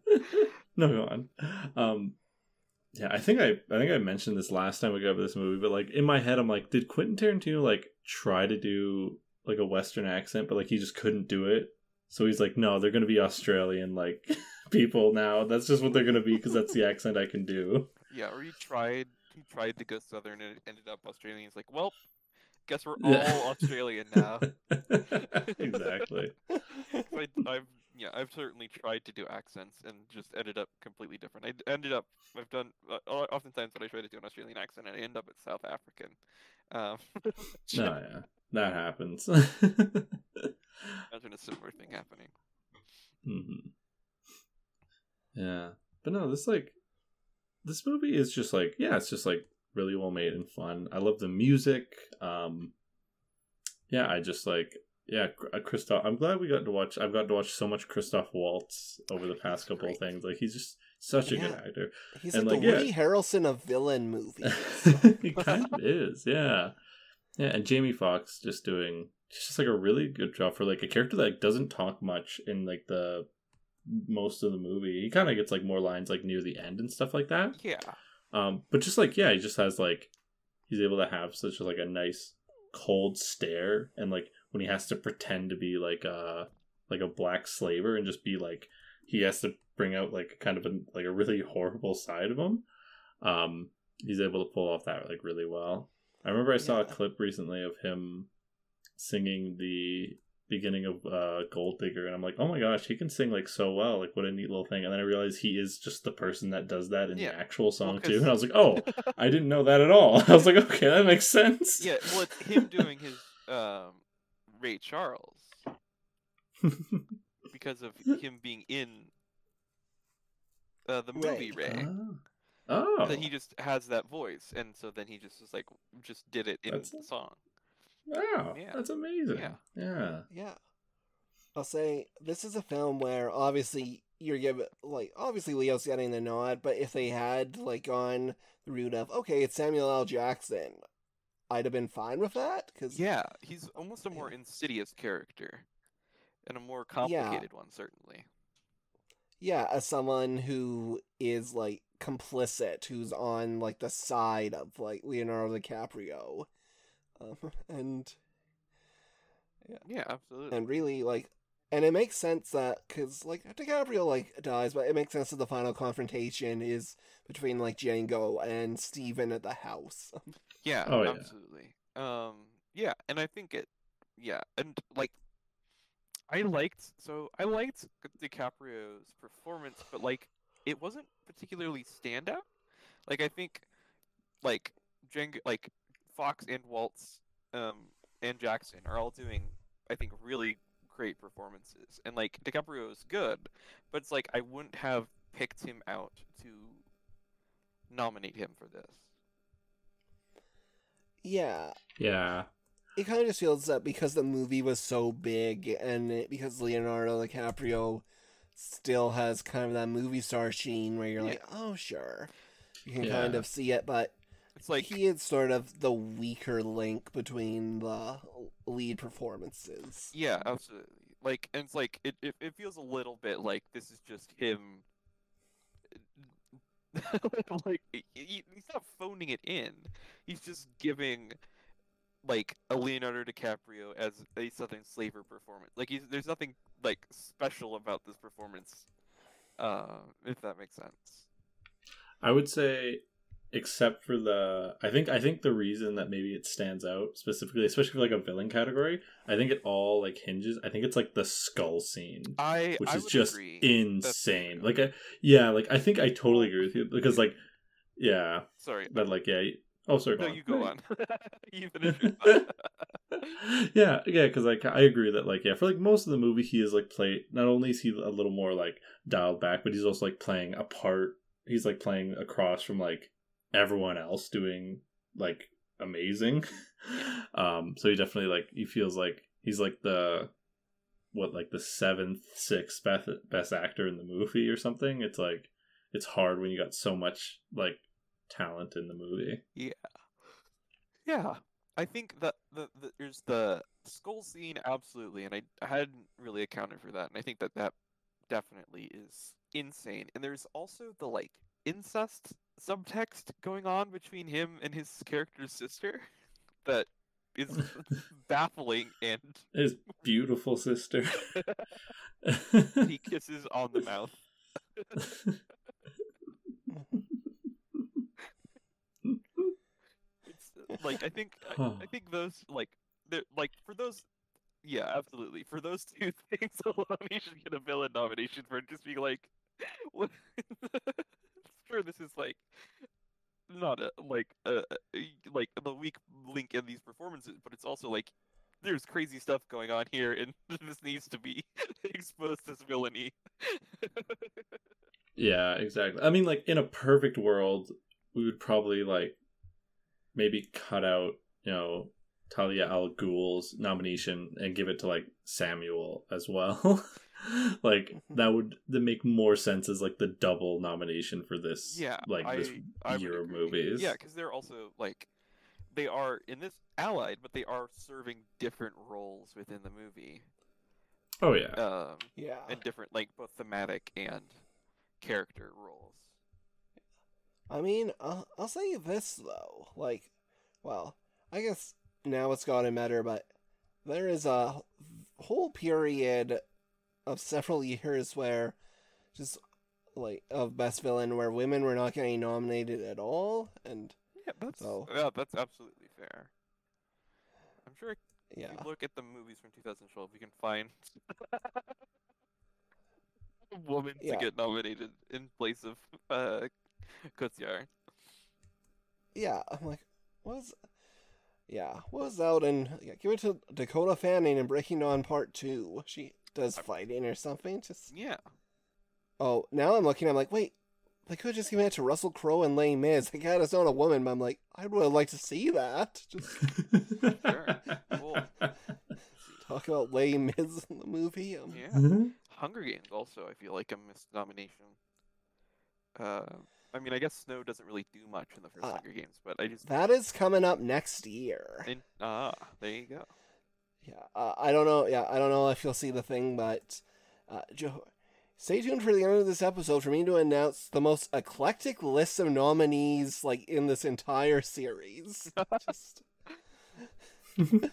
no, go on. Um, yeah, I think I. I think I mentioned this last time we got over this movie, but like in my head, I'm like, did Quentin Tarantino like try to do like a Western accent, but like he just couldn't do it. So he's like, no, they're gonna be Australian like [LAUGHS] people now. That's just what they're gonna be because that's the accent I can do. Yeah, or he tried. He tried to go southern and it ended up Australian. He's like, well, guess we're all Australian now. [LAUGHS] exactly. [LAUGHS] I, I've yeah, I've certainly tried to do accents and just ended up completely different. I ended up I've done uh, oftentimes when I try to do an Australian accent, and I end up at South African. Um, [LAUGHS] [LAUGHS] No, yeah, that happens. [LAUGHS] Imagine a similar thing happening. hmm Yeah, but no, this like this movie is just like yeah, it's just like really well made and fun. I love the music. Um, yeah, I just like yeah, uh, Christoph. I'm glad we got to watch. I've got to watch so much Christoph Waltz over the past He's couple of things. Like he's just such a good actor. he's And, like, like, the yeah. Woody Harrelson of villain movies. [LAUGHS] he kind of is, yeah, yeah. And Jamie Foxx just doing just like a really good job for like a character that like, doesn't talk much in like the most of the movie. He kind of gets like more lines like near the end and stuff like that. Yeah, Um, but just like yeah, he just has like he's able to have such like a nice cold stare, and like when he has to pretend to be like a like a black slaver and just be like he has to bring out like kind of a like a really horrible side of him. Um, he's able to pull off that like really well. I remember I saw a clip recently of him singing the beginning of uh Gold Digger and I'm like, "Oh my gosh, he can sing like so well. Like what a neat little thing." And then I realized he is just the person that does that in Yeah. the actual song 'cause- too. And I was like, [LAUGHS] "Oh, I didn't know that at all." [LAUGHS] I was like, "Okay, that makes sense." yeah. Well, it's him doing his um, Ray Charles because of [LAUGHS] him being in uh, the movie Ray. Ray. oh. oh. That he just has that voice, and so then he just was like, just did it in That's- the song. Wow, Yeah. that's amazing. Yeah. yeah. Yeah. I'll say this is a film where obviously you're given like obviously Leo's getting the nod, but if they had like gone the route of okay, it's Samuel L. Jackson, I'd have been fine with that because Yeah, he's almost a more insidious character, and a more complicated one, certainly. yeah, as someone who is like complicit, who's on like the side of like Leonardo DiCaprio, um, [LAUGHS] and Yeah, yeah, absolutely. and really like and it makes sense that because like DiCaprio like dies, but it makes sense that the final confrontation is between like Django and Steven at the house. [LAUGHS] Yeah, Oh, yeah. absolutely. Um, yeah, and I think it, yeah, and like, I liked so I liked DiCaprio's performance, but like, it wasn't particularly standout. Like, I think, like Django, like Foxx and Waltz, um, and Jackson are all doing, I think, really great performances, and like DiCaprio is good, but it's like I wouldn't have picked him out to nominate him for this. Yeah, Yeah. it kind of just feels that because the movie was so big and it, because Leonardo DiCaprio still has kind of that movie star sheen where you're like, oh sure, you can kind of see it, but It's like he is sort of the weaker link between the lead performances. Yeah, absolutely. Like, and it's like it, it, it feels a little bit like this is just him. [LAUGHS] like he, he- he's not phoning it in. He's just giving like a Leonardo DiCaprio as a Southern Slaver performance. Like he's there's nothing like special about this performance. Uh, if that makes sense. I would say except for the I think I think the reason that maybe it stands out specifically, especially for like a villain category, I think it all like hinges. I think it's like the skull scene. I which I is just agree. insane. Like, I, yeah, like I think I totally agree with you because, like, yeah, Sorry. but like, yeah. Oh, sorry. No, go you go on. on. [LAUGHS] [LAUGHS] you finish your thought. [LAUGHS] yeah, yeah, because like I agree that like yeah, for like most of the movie, he is like play. Not only is he a little more like dialed back, but he's also like playing a part. He's like playing across from like everyone else doing like amazing. um, so he definitely like he feels like he's like the what like the seventh, sixth best best actor in the movie or something. It's like it's hard when you got so much like talent in the movie. Yeah, yeah. I think that the, the there's the skull scene absolutely, and I, I hadn't really accounted for that, and I think that that definitely is insane. And there's also the like incest subtext going on between him and his character's sister [LAUGHS] that is [LAUGHS] baffling, and His beautiful sister. [LAUGHS] he kisses on the mouth. It's uh, like I think I, Huh. I think those like like for those yeah absolutely for those [LAUGHS] two things alone you should get a villain nomination for just being like [LAUGHS] [LAUGHS] sure this is like not a like a, a- like the weak link in these performances but it's also like there's crazy stuff going on here and this needs to be exposed as villainy yeah, exactly. I mean, like in a perfect world, we would probably like maybe cut out, you know, Talia al Ghul's nomination and give it to like Samuel as well. [LAUGHS] like that would that make more sense as like the double nomination for this Yeah, like this I would year of movies. Yeah, because they're also like they are in this allied, but they are serving different roles within the movie. Oh yeah. Um, Yeah. and different like both thematic and character roles. I mean, I'll, I'll say this though. Like, well, I guess now it's gotten better, but there is a whole period of several [LAUGHS] years where just like of best villain where women were not getting nominated at all, and Yeah, that's So- yeah, that's absolutely fair. I'm sure if yeah, you look at the movies from 2012, you can find [LAUGHS] a woman Yeah. to get nominated in place of uh, [LAUGHS] Cotillard. yeah. I'm like, what was, yeah, what was out and yeah, give it to Dakota Fanning in Breaking Dawn Part Two. She does fighting or something. Just Yeah. Oh, now I'm looking. I'm like, wait, they could just give it to Russell Crowe and Les Mis. They got us on a woman, but I'm like, I would really like to see that. Just Sure. Cool. [LAUGHS] talk about Les Mis in the movie. Um, Yeah. Hunger Games also, I feel like a missed nomination. Uh, I mean, I guess Snow doesn't really do much in the first Uh, Hunger Games, but I just That is coming up next year. in, ah, there you go. Yeah, uh, I don't know. Yeah, I don't know if you'll see the thing, but uh, Joe, stay tuned for the end of this episode for me to announce the most eclectic list of nominees like in this entire series. [LAUGHS] [LAUGHS] Just [LAUGHS]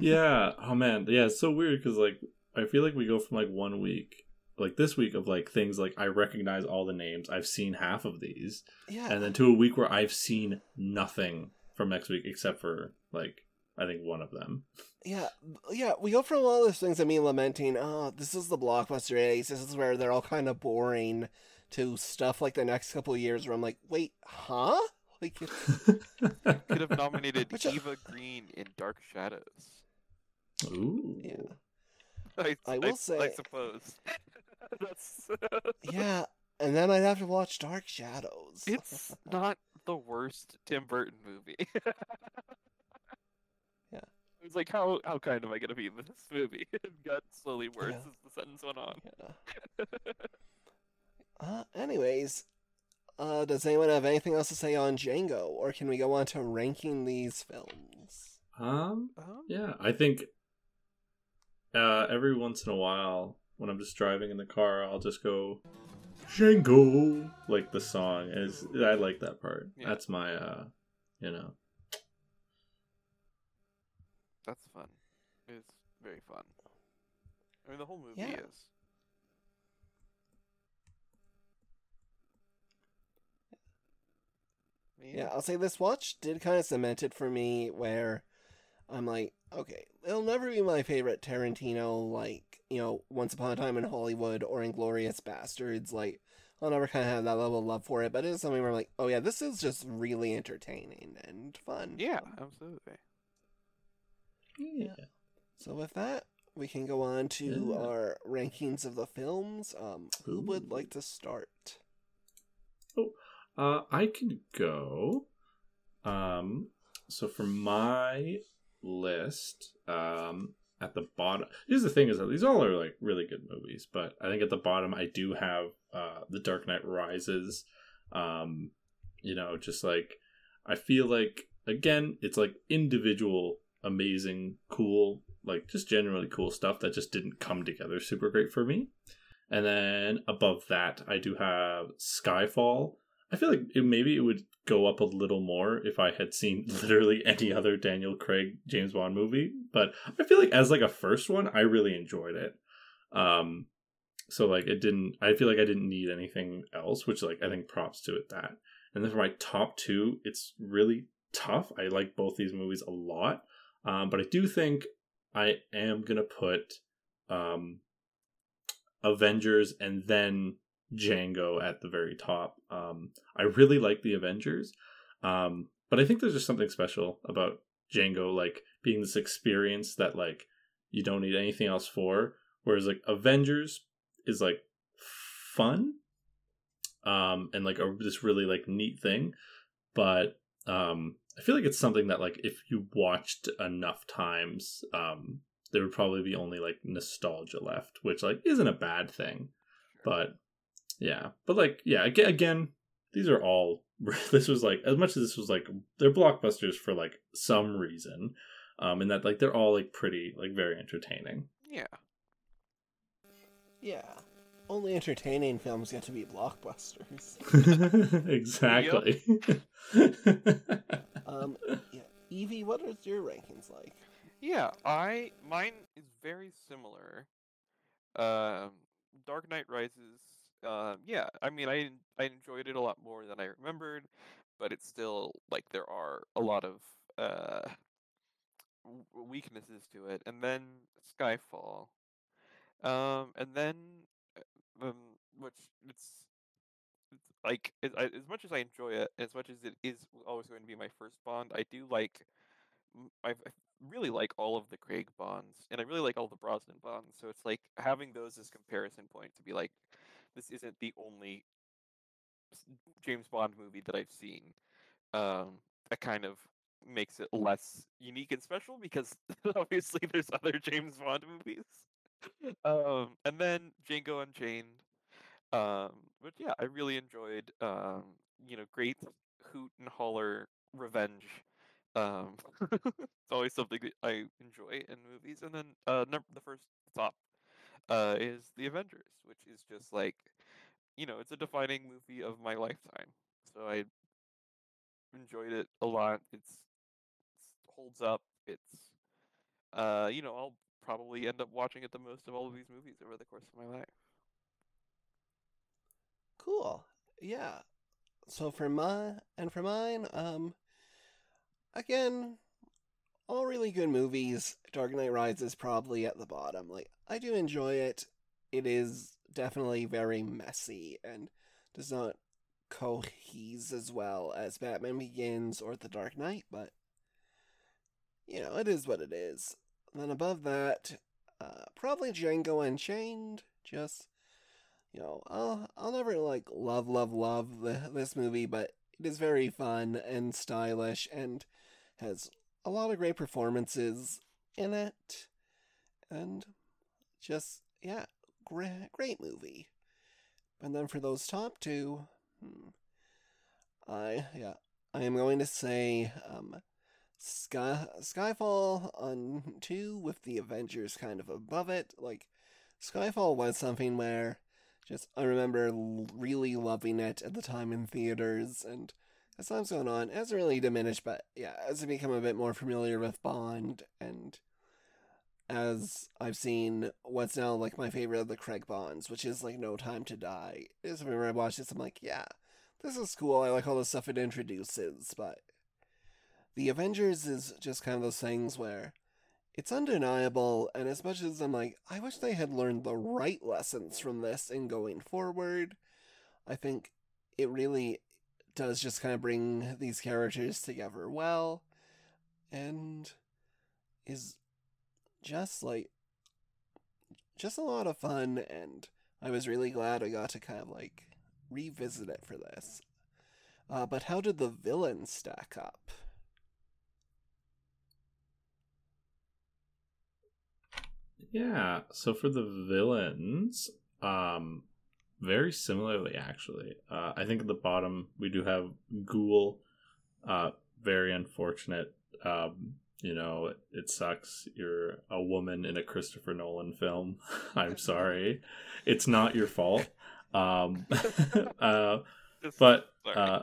yeah. Oh man. Yeah. It's so weird because like I feel like we go from like one week, like this week of like things like I recognize all the names. I've seen half of these, Yeah. and then to a week where I've seen nothing from next week except for like I think one of them. Yeah, yeah, we go from all those things of me lamenting, oh, this is the blockbuster age, this is where they're all kind of boring, to stuff like the next couple of years where I'm like, wait, huh? [LAUGHS] Like, it's, [LAUGHS] Could have nominated Which, Eva Green in Dark Shadows. Ooh. yeah, [LAUGHS] I, I will I say- I suppose. [LAUGHS] That's. yeah, and then I'd have to watch Dark Shadows. It's [LAUGHS] not the worst Tim Burton movie. [LAUGHS] Yeah. It was like, how how kind am I gonna be in this movie? It got slowly worse Yeah. as the sentence went on. Yeah. Uh, anyways, uh, does anyone have anything else to say on Django, or can we go on to ranking these films? Um. Um, Yeah, I think uh, every once in a while when I'm just driving in the car, I'll just go Django like the song is. I like that part. Yeah. That's my uh, you know. That's fun. It's very fun. I mean, the whole movie Yeah. is. I Yeah, I'll say this watch did kind of cement it for me where I'm like, okay, it'll never be my favorite Tarantino, like, you know, Once Upon a Time in Hollywood or Inglourious Basterds. Like, I'll never kind of have that level of love for it, but it is something where I'm like, oh yeah, this is just really entertaining and fun. Yeah, absolutely. Yeah. So with that, we can go on to Yeah. our rankings of the films. Um, who would like to start? Oh, uh, I can go. Um, so for my list, um, at the bottom, here's the thing: is that these all are like really good movies, but I think at the bottom I do have uh, The Dark Knight Rises. Um, you know, just like I feel like again, it's like individual, amazing, cool, like just generally cool stuff that just didn't come together super great for me. And then above that, I do have Skyfall. I feel like it, maybe it would go up a little more if I had seen [LAUGHS] literally any other Daniel Craig James Bond movie. But I feel like as like a first one, I really enjoyed it. Um, so like it didn't. I feel like I didn't need anything else, which like I think props to it that. And then for my top two, it's really tough. I like both these movies a lot, um, but I do think I am gonna put um, Avengers and then Django at the very top. Um, I really like the Avengers, um, but I think there's just something special about Django, like being this experience that like you don't need anything else for. Whereas like Avengers is like fun, um, and like a this really like neat thing, but um, I feel like it's something that like if you watched enough times, um, there would probably be only like nostalgia left, which like isn't a bad thing, but yeah, but like yeah, again, again, these are all. [LAUGHS] This was like as much as this was like they're blockbusters for like some reason, um, and that like they're all like pretty like very entertaining. Yeah. Yeah, only entertaining films get to be blockbusters. [LAUGHS] [LAUGHS] exactly. Um, yeah, Evie, what are your rankings like? Yeah, I mine is very similar. Um, Dark Knight Rises. Um, yeah, I mean, I I enjoyed it a lot more than I remembered, but it's still like there are a lot of uh weaknesses to it. And then Skyfall. Um, and then uh, um, which it's it's like as, I- as much as I enjoy it, as much as it is always going to be my first Bond, I do like I really like all of the Craig Bonds, and I really like all the Brosnan Bonds. So it's like having those as comparison point to be like, this isn't the only James Bond movie that I've seen. Um, that kind of makes it less unique and special because [LAUGHS] obviously there's other James Bond movies. [LAUGHS] Um, and then Django Unchained. Um, but yeah, I really enjoyed um, you know, great hoot and holler revenge. Um, [LAUGHS] it's always something that I enjoy in movies. And then uh, number the first top uh is The Avengers, which is just like, you know, it's a defining movie of my lifetime. So I enjoyed it a lot. It's, holds up. It's uh, you know, I'll probably end up watching it the most of all of these movies over the course of my life. Cool. Yeah. So for my and for mine, um, again, all really good movies. Dark Knight Rises probably at the bottom. Like I do enjoy it. It is definitely very messy and does not cohese as well as Batman Begins or The Dark Knight, but you know, it is what it is. Then above that, uh, probably Django Unchained. Just you know, I'll I'll never like love love love the, this movie, but it is very fun and stylish and has a lot of great performances in it, and just yeah, great great movie. And then for those top two, hmm, I yeah, I am going to say um, Sky Skyfall on two with the Avengers kind of above it. Like Skyfall was something where just I remember really loving it at the time in theaters, and as time's gone on, it hasn't really diminished. But yeah, as I become a bit more familiar with Bond, and as I've seen what's now like my favorite of the Craig Bonds, which is like No Time to Die. Is whenever I watch this, I'm like, yeah, this is cool. I like all the stuff it introduces, but the Avengers is just kind of those things where it's undeniable, and as much as I'm like, I wish they had learned the right lessons from this in going forward, I think it really does just kind of bring these characters together well, and is just like just a lot of fun and I was really glad I got to kind of like revisit it for this. Uh, but how did the villains stack up? Yeah, so for the villains, um, very similarly actually. Uh, I think at the bottom we do have Ghul. Uh, very unfortunate. Um, you know, it, it sucks. You're a woman in a Christopher Nolan film. [LAUGHS] I'm [LAUGHS] sorry, it's not your fault. Um, [LAUGHS] uh, Just- but uh,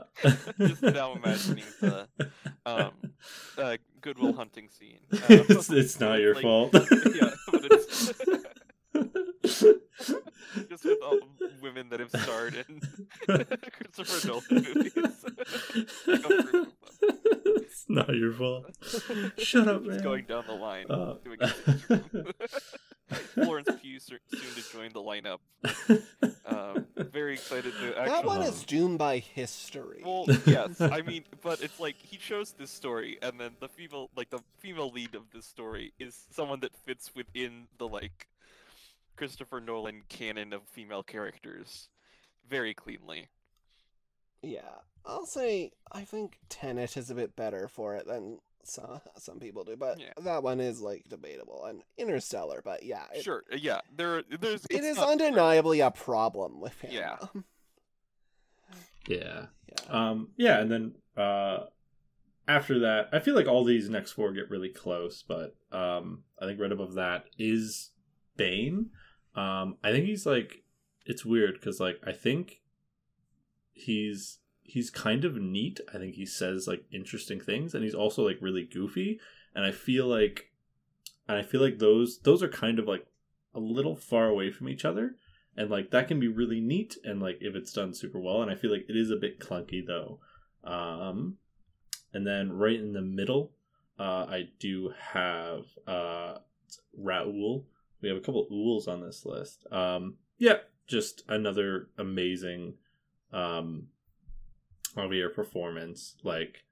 Just now imagining the um, uh, Goodwill Hunting scene. Uh, it's, it's not your like- fault. yeah, but it's [LAUGHS] just with all the women that have starred in [LAUGHS] Christopher Nolan movies. [LAUGHS] Go through them. it's not your fault. Shut up, man. Just going down the line. Uh, doing. Florence Pugh soon to join the lineup. Um, very excited to actually. that one uh, is doomed by history. Well, yes, I mean, but it's like he chose this story, and then the female, like the female lead of this story, is someone that fits within the like Christopher Nolan canon of female characters very cleanly. yeah, I'll say I think Tenet is a bit better for it than some some people do, but Yeah. that one is like debatable. And Interstellar, but yeah, it, Sure, uh, yeah, there, there's. it's is not- undeniably a problem with him. Yeah. yeah. yeah. Um, yeah, and then uh, after that, I feel like all these next four get really close, but um, I think right above that is Bane. Um, I think he's like, it's weird because like I think he's he's kind of neat. I think he says like interesting things, and he's also like really goofy. And I feel like, and I feel like those those are kind of like a little far away from each other and like that can be really neat and like if it's done super well and i feel like it is a bit clunky though um and then right in the middle uh i do have uh raul we have a couple ools on this list um yeah just another amazing um javier performance like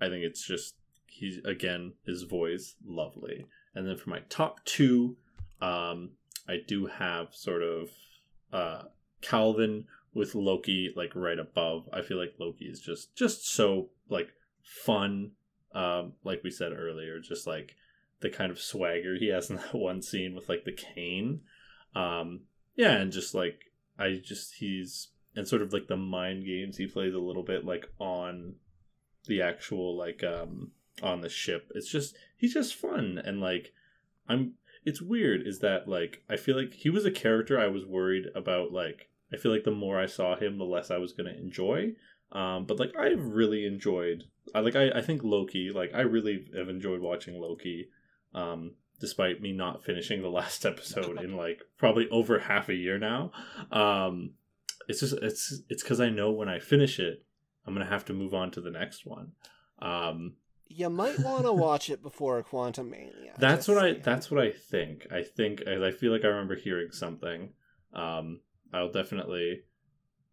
i think it's just he's again his voice lovely and then for my top two um I do have sort of uh Calvin with Loki like right above. I feel like Loki is just just so like fun. Um, like we said earlier, just like the kind of swagger he has in that [LAUGHS] one scene with like the cane. Um, yeah, and just like I just he's and sort of like the mind games he plays a little bit like on the actual like um on the ship. It's just he's just fun and like I'm it's weird is that like I feel like he was a character I was worried about like I feel like the more I saw him the less I was going to enjoy um but like I've really enjoyed I like I I think Loki like I really have enjoyed watching Loki um despite me not finishing the [LAUGHS] last episode in like probably over half a year now. Um, it's just it's it's because I know when I finish it, I'm gonna have to move on to the next one. Um, You might want to [LAUGHS] watch it before Quantumania. that's what I that's what I think. I think I, I feel like I remember hearing something. Um, I'll definitely,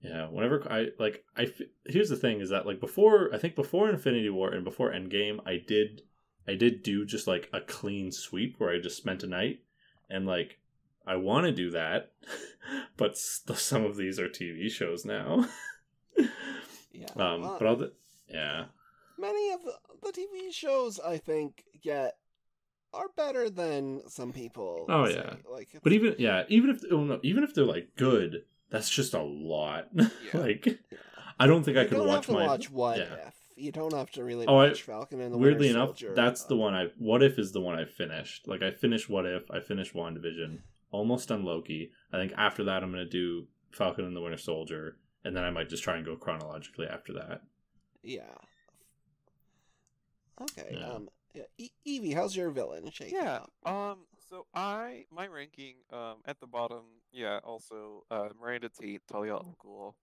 yeah. Whenever I like, I here's the thing is that like before I think before Infinity War and before Endgame, I did I did do just like a clean sweep where I just spent a night and like I want to do that, [LAUGHS] but st- some of these are TV shows now. Yeah. [LAUGHS] um, well, but I'll d- yeah. many of the, the TV shows I think get are better than some people. Oh, say. yeah. like But even yeah, even if oh, no, even if they're like good, that's just a lot. [LAUGHS] like I don't think I could watch my watch What yeah. If. You don't have to really Oh, I- watch Falcon and the Weirdly Winter enough, Soldier. that's the Uh, one I. What if is the one I finished? Like I finished What If, I finished WandaVision, almost done Loki. I think after that I'm gonna do Falcon and the Winter Soldier, and then I might just try and go chronologically after that. Yeah. Okay. Yeah. Um. Yeah. E- Evie, how's your villain shaking Yeah. up? Um. So I my ranking um at the bottom. Yeah. Also uh, Miranda Tate, Talia al Ghul.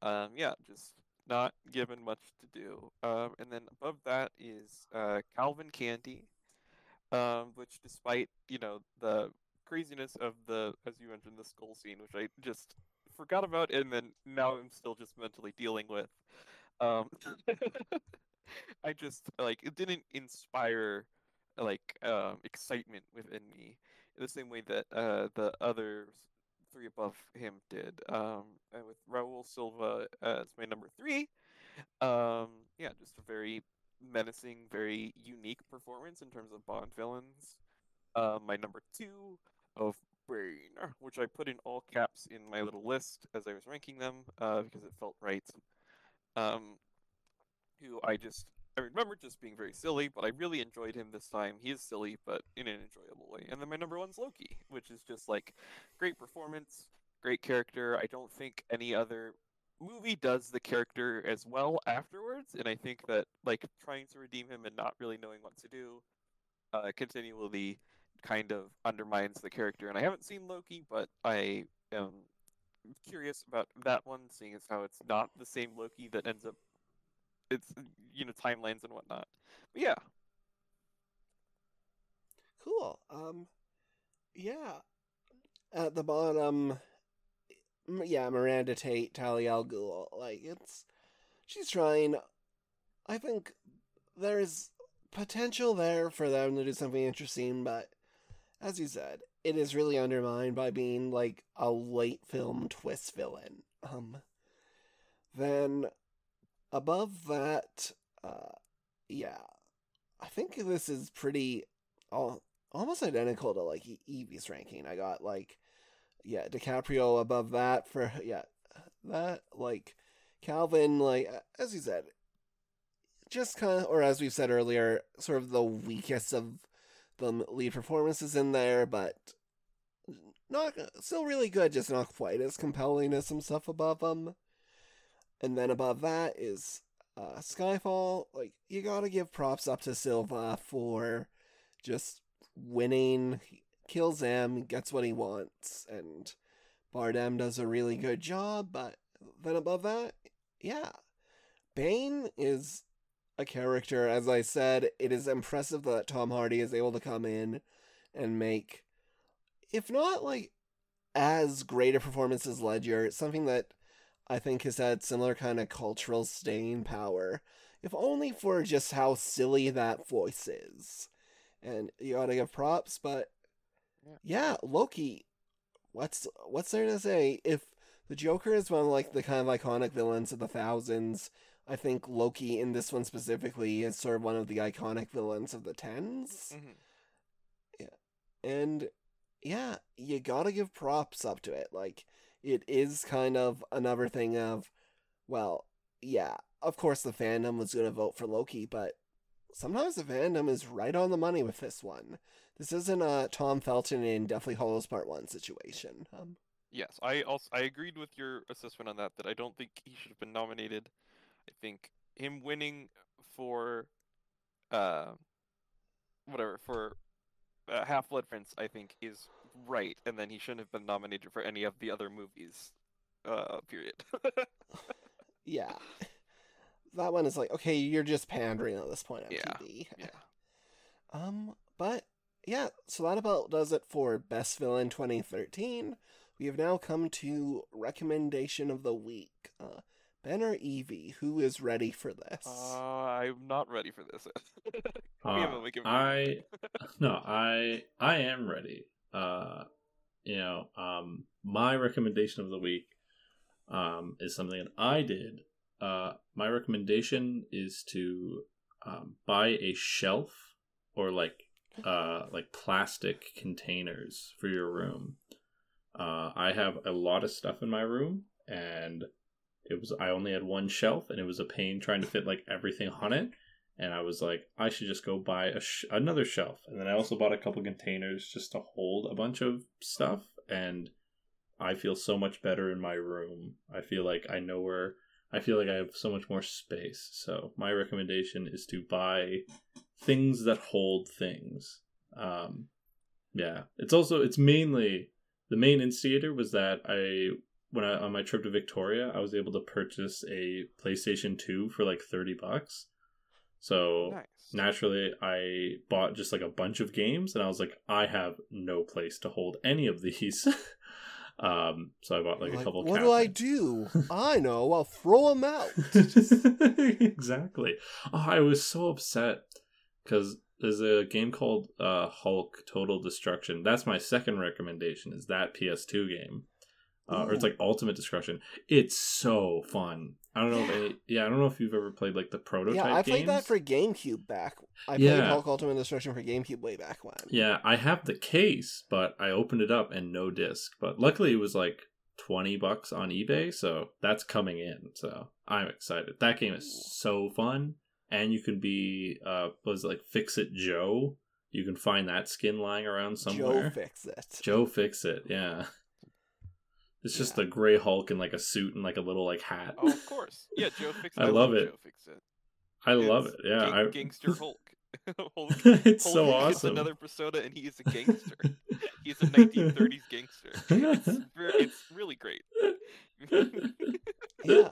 Um. Yeah. Just not given much to do. Um. And then above that is uh Calvin Candie. Um. Which despite you know the craziness of the as you mentioned the skull scene, which I just forgot about, and then now I'm still just mentally dealing with. Um. [LAUGHS] I just like it didn't inspire like um, excitement within me the same way that uh, the other three above him did. Um, and with Raul Silva as my number three, um, yeah, just a very menacing, very unique performance in terms of Bond villains. Uh, my number two of Brain, which I put in all caps in my little list as I was ranking them uh, because it felt right. Um, who I just I remember just being very silly, but I really enjoyed him this time. He is silly, but in an enjoyable way. And then my number one's Loki, which is just like great performance, great character. I don't think any other movie does the character as well afterwards, and I think that like trying to redeem him and not really knowing what to do, uh, continually kind of undermines the character. And I haven't seen Loki, but I am curious about that one, seeing as how it's not the same Loki that ends up it's you know timelines and whatnot. But yeah, Cool. Um. Yeah. At the bottom. Yeah, Miranda Tate, Talia al Ghul. Like it's, she's trying. I think there's potential there for them to do something interesting, but as you said, it is really undermined by being like a late film twist villain. Um. Then, above that, uh, yeah, I think this is pretty, all, almost identical to like Evie's ranking. I got like, yeah, DiCaprio above that for yeah, that like Calvin like as you said, just kind of or as we've said earlier, sort of the weakest of the lead performances in there, but not still really good, just not quite as compelling as some stuff above them. And then above that is uh, Skyfall. Like you gotta give props up to Silva for just winning. He kills him, gets what he wants, and Bardem does a really good job. But then above that, yeah, Bane is a character. As I said, it is impressive that Tom Hardy is able to come in and make, if not like as great a performance as Ledger, something that I think has had similar kind of cultural staying power, if only for just how silly that voice is. And you gotta give props, but Yeah. yeah, Loki. What's what's there to say? If the Joker is one of like the kind of iconic villains of the thousands, I think Loki in this one specifically is sort of one of the iconic villains of the 10s Mhm. and yeah, you gotta give props up to it. Like, it is kind of another thing of, well, yeah, of course the fandom was gonna vote for Loki, but sometimes the fandom is right on the money with this one. This isn't a Tom Felton in Deathly Hallows Part 1 situation. Um, yes, I also I agreed with your assessment on that. That I don't think he should have been nominated. I think him winning for, uh, whatever for uh, Half Blood Prince, I think, is right, and then he shouldn't have been nominated for any of the other movies. Uh, period. [LAUGHS] Yeah. That one is like, okay, you're just pandering at this point, Yeah, MTV. yeah. [LAUGHS] Um, but yeah, so that about does it for Best Villain 2013. We have now come to recommendation of the week. Uh, ben or Evie, who is ready for this? Uh, I'm not ready for this. [LAUGHS] Give me a Uh, moment, give me no, I I am ready. Uh, you know, um, my recommendation of the week, um, is something that I did. Uh, my recommendation is to um, buy a shelf or like uh like plastic containers for your room. Uh, I have a lot of stuff in my room, and it was I only had one shelf, and it was a pain trying to fit like everything on it and I was like, I should just go buy sh- another shelf. And then I also bought a couple containers just to hold a bunch of stuff. And I feel so much better in my room. I feel like I know where. I feel like I have so much more space. So my recommendation is to buy things that hold things. Um, yeah, it's also it's mainly the main instigator was that I when I on my trip to Victoria I was able to purchase a PlayStation Two for like thirty bucks. So nice. naturally I bought just like a bunch of games and I was like I have no place to hold any of these. [LAUGHS] um so I bought like, a couple What do I [LAUGHS] do? I know. I'll throw them out. [LAUGHS] exactly. Oh, I was so upset cuz there's a game called uh Hulk Total Destruction. That's my second recommendation is that PS2 game. Uh, or it's like Ultimate Destruction. It's so fun. I don't know if Yeah. yeah, I don't know if you've ever played like the prototype yeah, I played that for GameCube back. I played Yeah. Hulk Ultimate Destruction for GameCube way back when. Yeah, I have the case, but I opened it up and no disc. But luckily, it was like twenty bucks on eBay, so that's coming in. So I'm excited. That game is so fun, and you can be uh, was like Fix It Joe. You can find that skin lying around somewhere. Joe fix it. Joe Fix It, yeah. It's just Yeah. a gray Hulk in like a suit and like a little like hat. Oh, of course. Yeah, [LAUGHS] Joe Fix I love it. Joe Fix It. I love it. Yeah, Gang- I, Gangster [LAUGHS] Hulk. [LAUGHS] Hulk. it's Hulk so awesome. another persona, and he is a gangster. He's a 1930s gangster. It's, ver- it's really great. Yeah.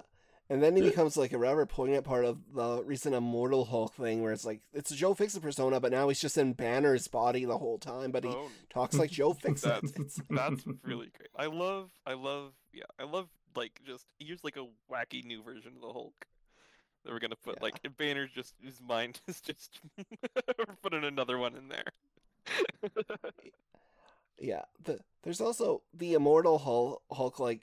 And then he becomes like a rather poignant part of the recent Immortal Hulk thing where it's like it's a Joe Fixit persona, but now he's just in Banner's body the whole time, but he Oh, talks like Joe [LAUGHS] Fixit. that's [LAUGHS] that's really great. I love, I love, yeah, I love like just here's like a wacky new version of the Hulk. That we're gonna put Yeah. like in Banner's just his mind [LAUGHS] is just putting another one in there. Yeah, the, there's also the Immortal Hulk, Hulk. Like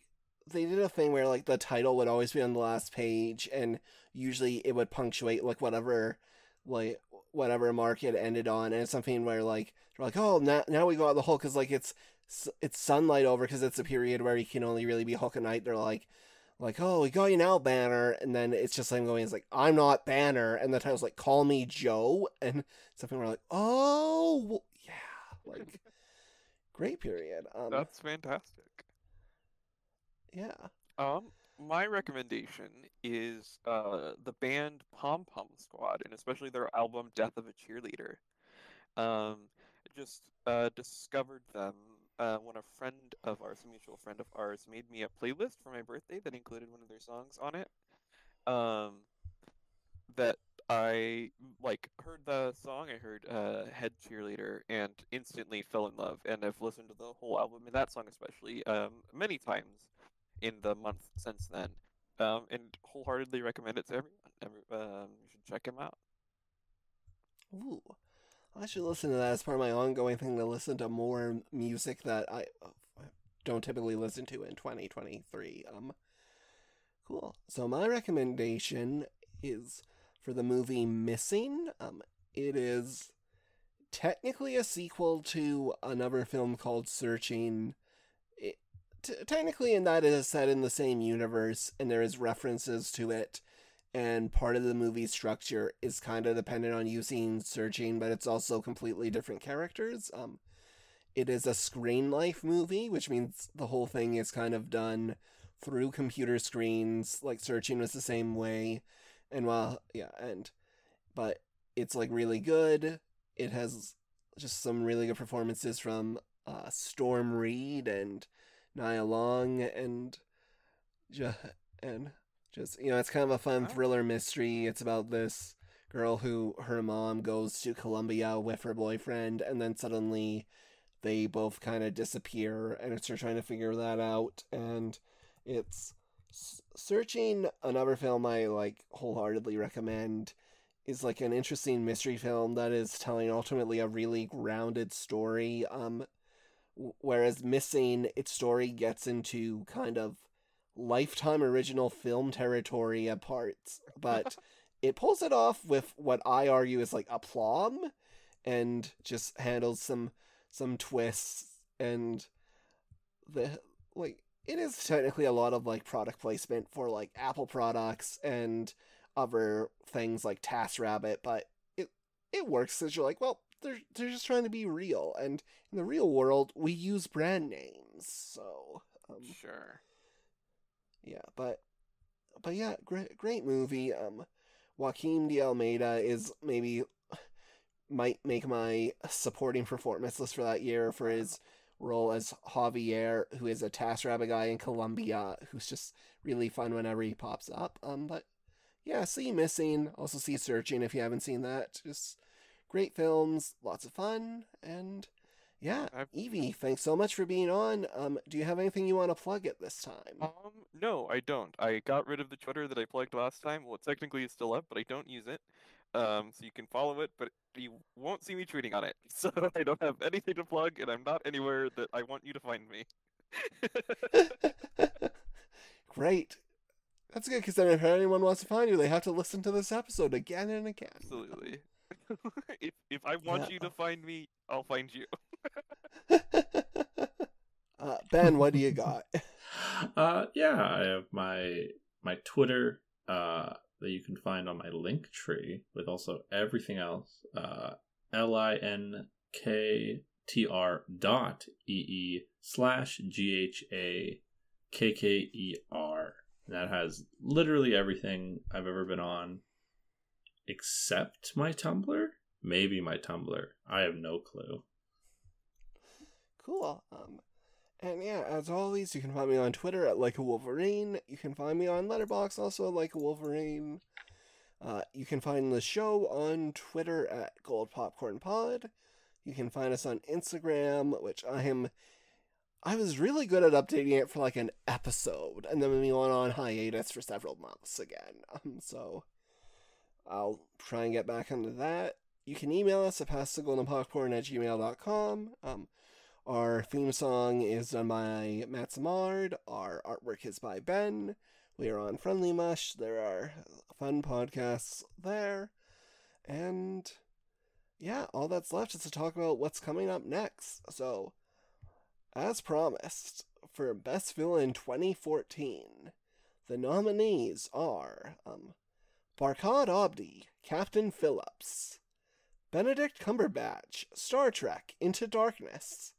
they did a thing where like the title would always be on the last page, and usually it would punctuate like whatever, like whatever mark it ended on, and it's something where like they're like, oh, now now we got the Hulk because like it's it's sunlight over because it's a period where he can only really be Hulk at night. They're like. Like, oh, we got you now, Banner, and then it's just him going, it's like, I'm not Banner, and the title's like, call me Joe, and something we're like, oh, well, yeah, like, great period. Um, That's fantastic. Yeah. Um, my recommendation is uh the band Pom Pom Squad, and especially their album "Death of a Cheerleader." Um, I just uh discovered them uh when a friend of ours, a mutual friend of ours, made me a playlist for my birthday that included one of their songs on it. Um, that I like heard the song, I heard uh Head Cheerleader, and instantly fell in love. And I've listened to the whole album, and that song especially, um, many times in the month since then. Um, and wholeheartedly recommend it to everyone. Every, um, you should check him out. Ooh. I should listen to that as part of my ongoing thing to listen to more music that I uh, don't typically listen to in 2023. Um, cool. So my recommendation is for the movie Missing. Um, it is technically a sequel to another film called Searching. T- technically, in that is set in the same universe, and there is references to it and part of the movie structure is kind of dependent on using searching, but it's also completely different characters. Um, it is a screen life movie, which means the whole thing is kind of done through computer screens. Like searching was the same way, and well, yeah, and but it's like really good. It has just some really good performances from uh, Storm Reid and Nia Long and ju- and just you know it's kind of a fun thriller mystery. It's about this girl who her mom goes to Colombia with her boyfriend and then suddenly they both kind of disappear and it's her trying to figure that out and it's searching another film I like wholeheartedly recommend is like an interesting mystery film that is telling ultimately a really grounded story um whereas missing its story gets into kind of lifetime original film territory at parts but [LAUGHS] it pulls it off with what i argue is like aplomb and just handles some some twists and the like it is technically a lot of like product placement for like apple products and other things like TaskRabbit, but it it works because you're like, well, they're they're just trying to be real, and in the real world, we use brand names, so um, Sure. yeah, but but yeah, great great movie. Um, Joaquim de Almeida is maybe might make my supporting performance list for that year for his role as Javier, who is a TaskRabbit guy in Colombia, who's just really fun whenever he pops up. Um, but yeah, see Missing, also see Searching if you haven't seen that. Just great films, lots of fun, and yeah, I've- Evie, thanks so much for being on. Um, do you have anything you want to plug at this time? Um, no, I don't. I got rid of the Twitter that I plugged last time. Well, technically it's still up, but I don't use it. Um, so you can follow it, but you won't see me tweeting on it. [LAUGHS] So I don't have anything to plug, and I'm not anywhere that I want you to find me. [LAUGHS] Great. That's good because then if anyone wants to find you, they have to listen to this episode again and again. Absolutely. [LAUGHS] if if I want Yeah. you to find me, I'll find you. [LAUGHS] [LAUGHS] uh, ben, what do you got? Uh, yeah, I have my my Twitter uh, that you can find on my link tree with also everything else. Uh, L I N K T R dot E E slash G H A K K E R. That has literally everything I've ever been on, except my Tumblr. Maybe my Tumblr. I have no clue. Cool. Um, and yeah, as always, you can find me on Twitter at like a Wolverine. You can find me on Letterboxd also like a Wolverine. Uh, you can find the show on Twitter at Gold Popcorn Pod. You can find us on Instagram, which I am. I was really good at updating it for like an episode, and then we went on hiatus for several months again. Um, so I'll try and get back onto that. You can email us at pastthegoldenpopcorn at gmail.com. Um, our theme song is done by Matt Samard. Our artwork is by Ben. We are on Friendly Mush. There are fun podcasts there. And yeah, all that's left is to talk about what's coming up next. So, as promised, for Best Villain 2014, the nominees are um, Barkhad Abdi, Captain Phillips, Benedict Cumberbatch, Star Trek Into Darkness,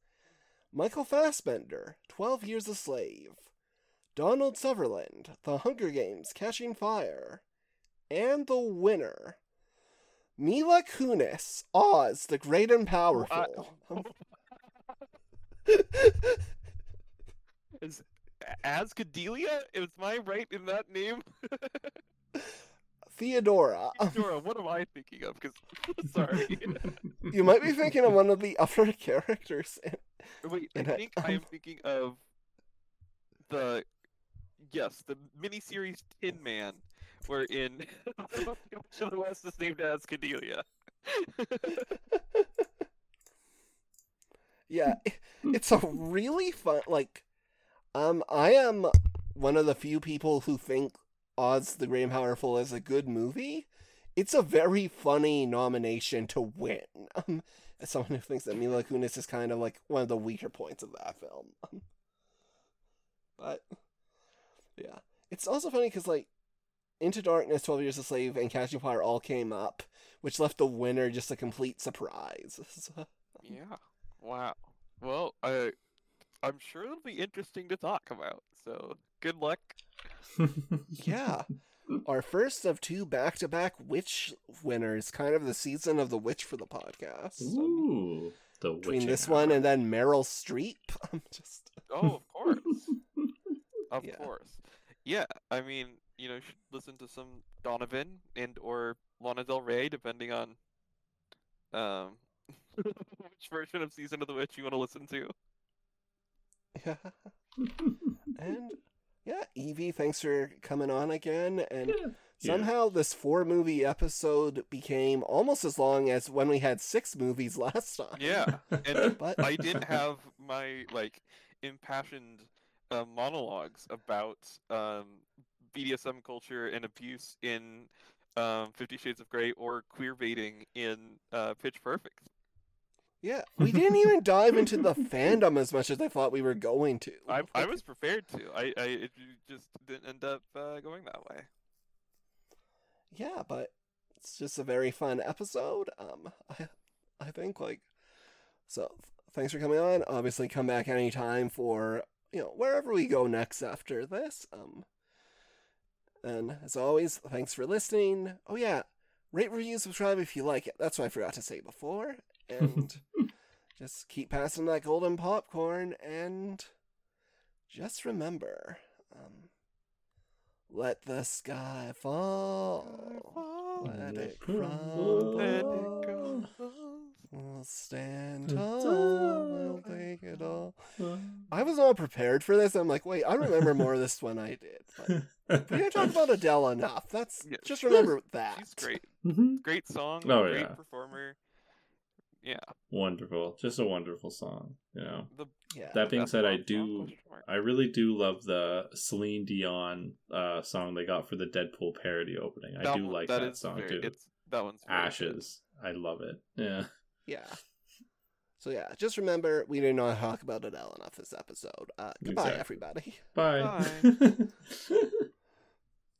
Michael Fassbender, 12 Years a Slave, Donald Sutherland, The Hunger Games Catching Fire, and the winner, Mila Kunis, Oz, the Great and Powerful. [LAUGHS] Is Azkadellia? Is my right in that name? [LAUGHS] Theodora. [LAUGHS] Dora, what am I thinking of? Because [LAUGHS] sorry. [LAUGHS] You might be thinking of one of the other characters. Wait, I And I- think I am thinking of the yes, the miniseries Tin Man, wherein to the West is named as Cadelia. yeah, it's a really fun. Like, um, I am one of the few people who think Oz the Great and Powerful is a good movie. It's a very funny nomination to win. Um, as someone who thinks that Mila Kunis is kind of like one of the weaker points of that film. Um, but yeah, it's also funny because like Into Darkness, Twelve Years a Slave, and Catching Fire all came up, which left the winner just a complete surprise. [LAUGHS] Yeah. Wow. Well, I I'm sure it'll be interesting to talk about. So good luck. [LAUGHS] yeah. Our first of two back-to-back Witch winners, kind of the season of the witch for the podcast. Ooh, the Between witching this one and then Meryl Streep, [LAUGHS] I'm just Oh, of course. [LAUGHS] Of Yeah. course. Yeah, I mean, you know, you should listen to some Donovan and or Lana Del Rey, depending on um which version of Season of the Witch you want to listen to. yeah. And yeah, Evie, thanks for coming on again. And Yeah. somehow this four movie episode became almost as long as when we had six movies [LAUGHS] last time. Yeah, and [LAUGHS] But I didn't have my like impassioned uh, monologues about um, BDSM culture and abuse in um, Fifty Shades of Grey or queer baiting in uh, Pitch Perfect. Yeah, we didn't even dive into the fandom as much as I thought we were going to. I I was prepared to. I I it just didn't end up uh, going that way. yeah, but it's just a very fun episode. Um, I, I think like, so thanks for coming on. Obviously, come back anytime for you know wherever we go next after this. Um, and as always, thanks for listening. Oh yeah, rate, review, subscribe if you like it. That's what I forgot to say before. And [LAUGHS] just keep passing that golden popcorn and just remember, um, let the sky fall. Let it crumble. Let it go. We'll stand tall. We'll all take it all. I was not prepared for this. I'm like, wait, I remember [LAUGHS] more of this when I did. But [LAUGHS] we didn't talk about Adele enough. That's Yeah. just remember that. She's great. Mhm. Great song. Oh, great yeah. performer. Yeah. Wonderful, just a wonderful song. You know. The Yeah. That being said, I do. I really do love the Celine Dion uh, song they got for the Deadpool parody opening. I do one- like that song very- too. It's that one's very good. Ashes. I love it. Yeah. Yeah. So yeah, just remember we did not talk about Adele enough this episode. Uh, goodbye, Exactly. everybody. Bye. Bye. [LAUGHS]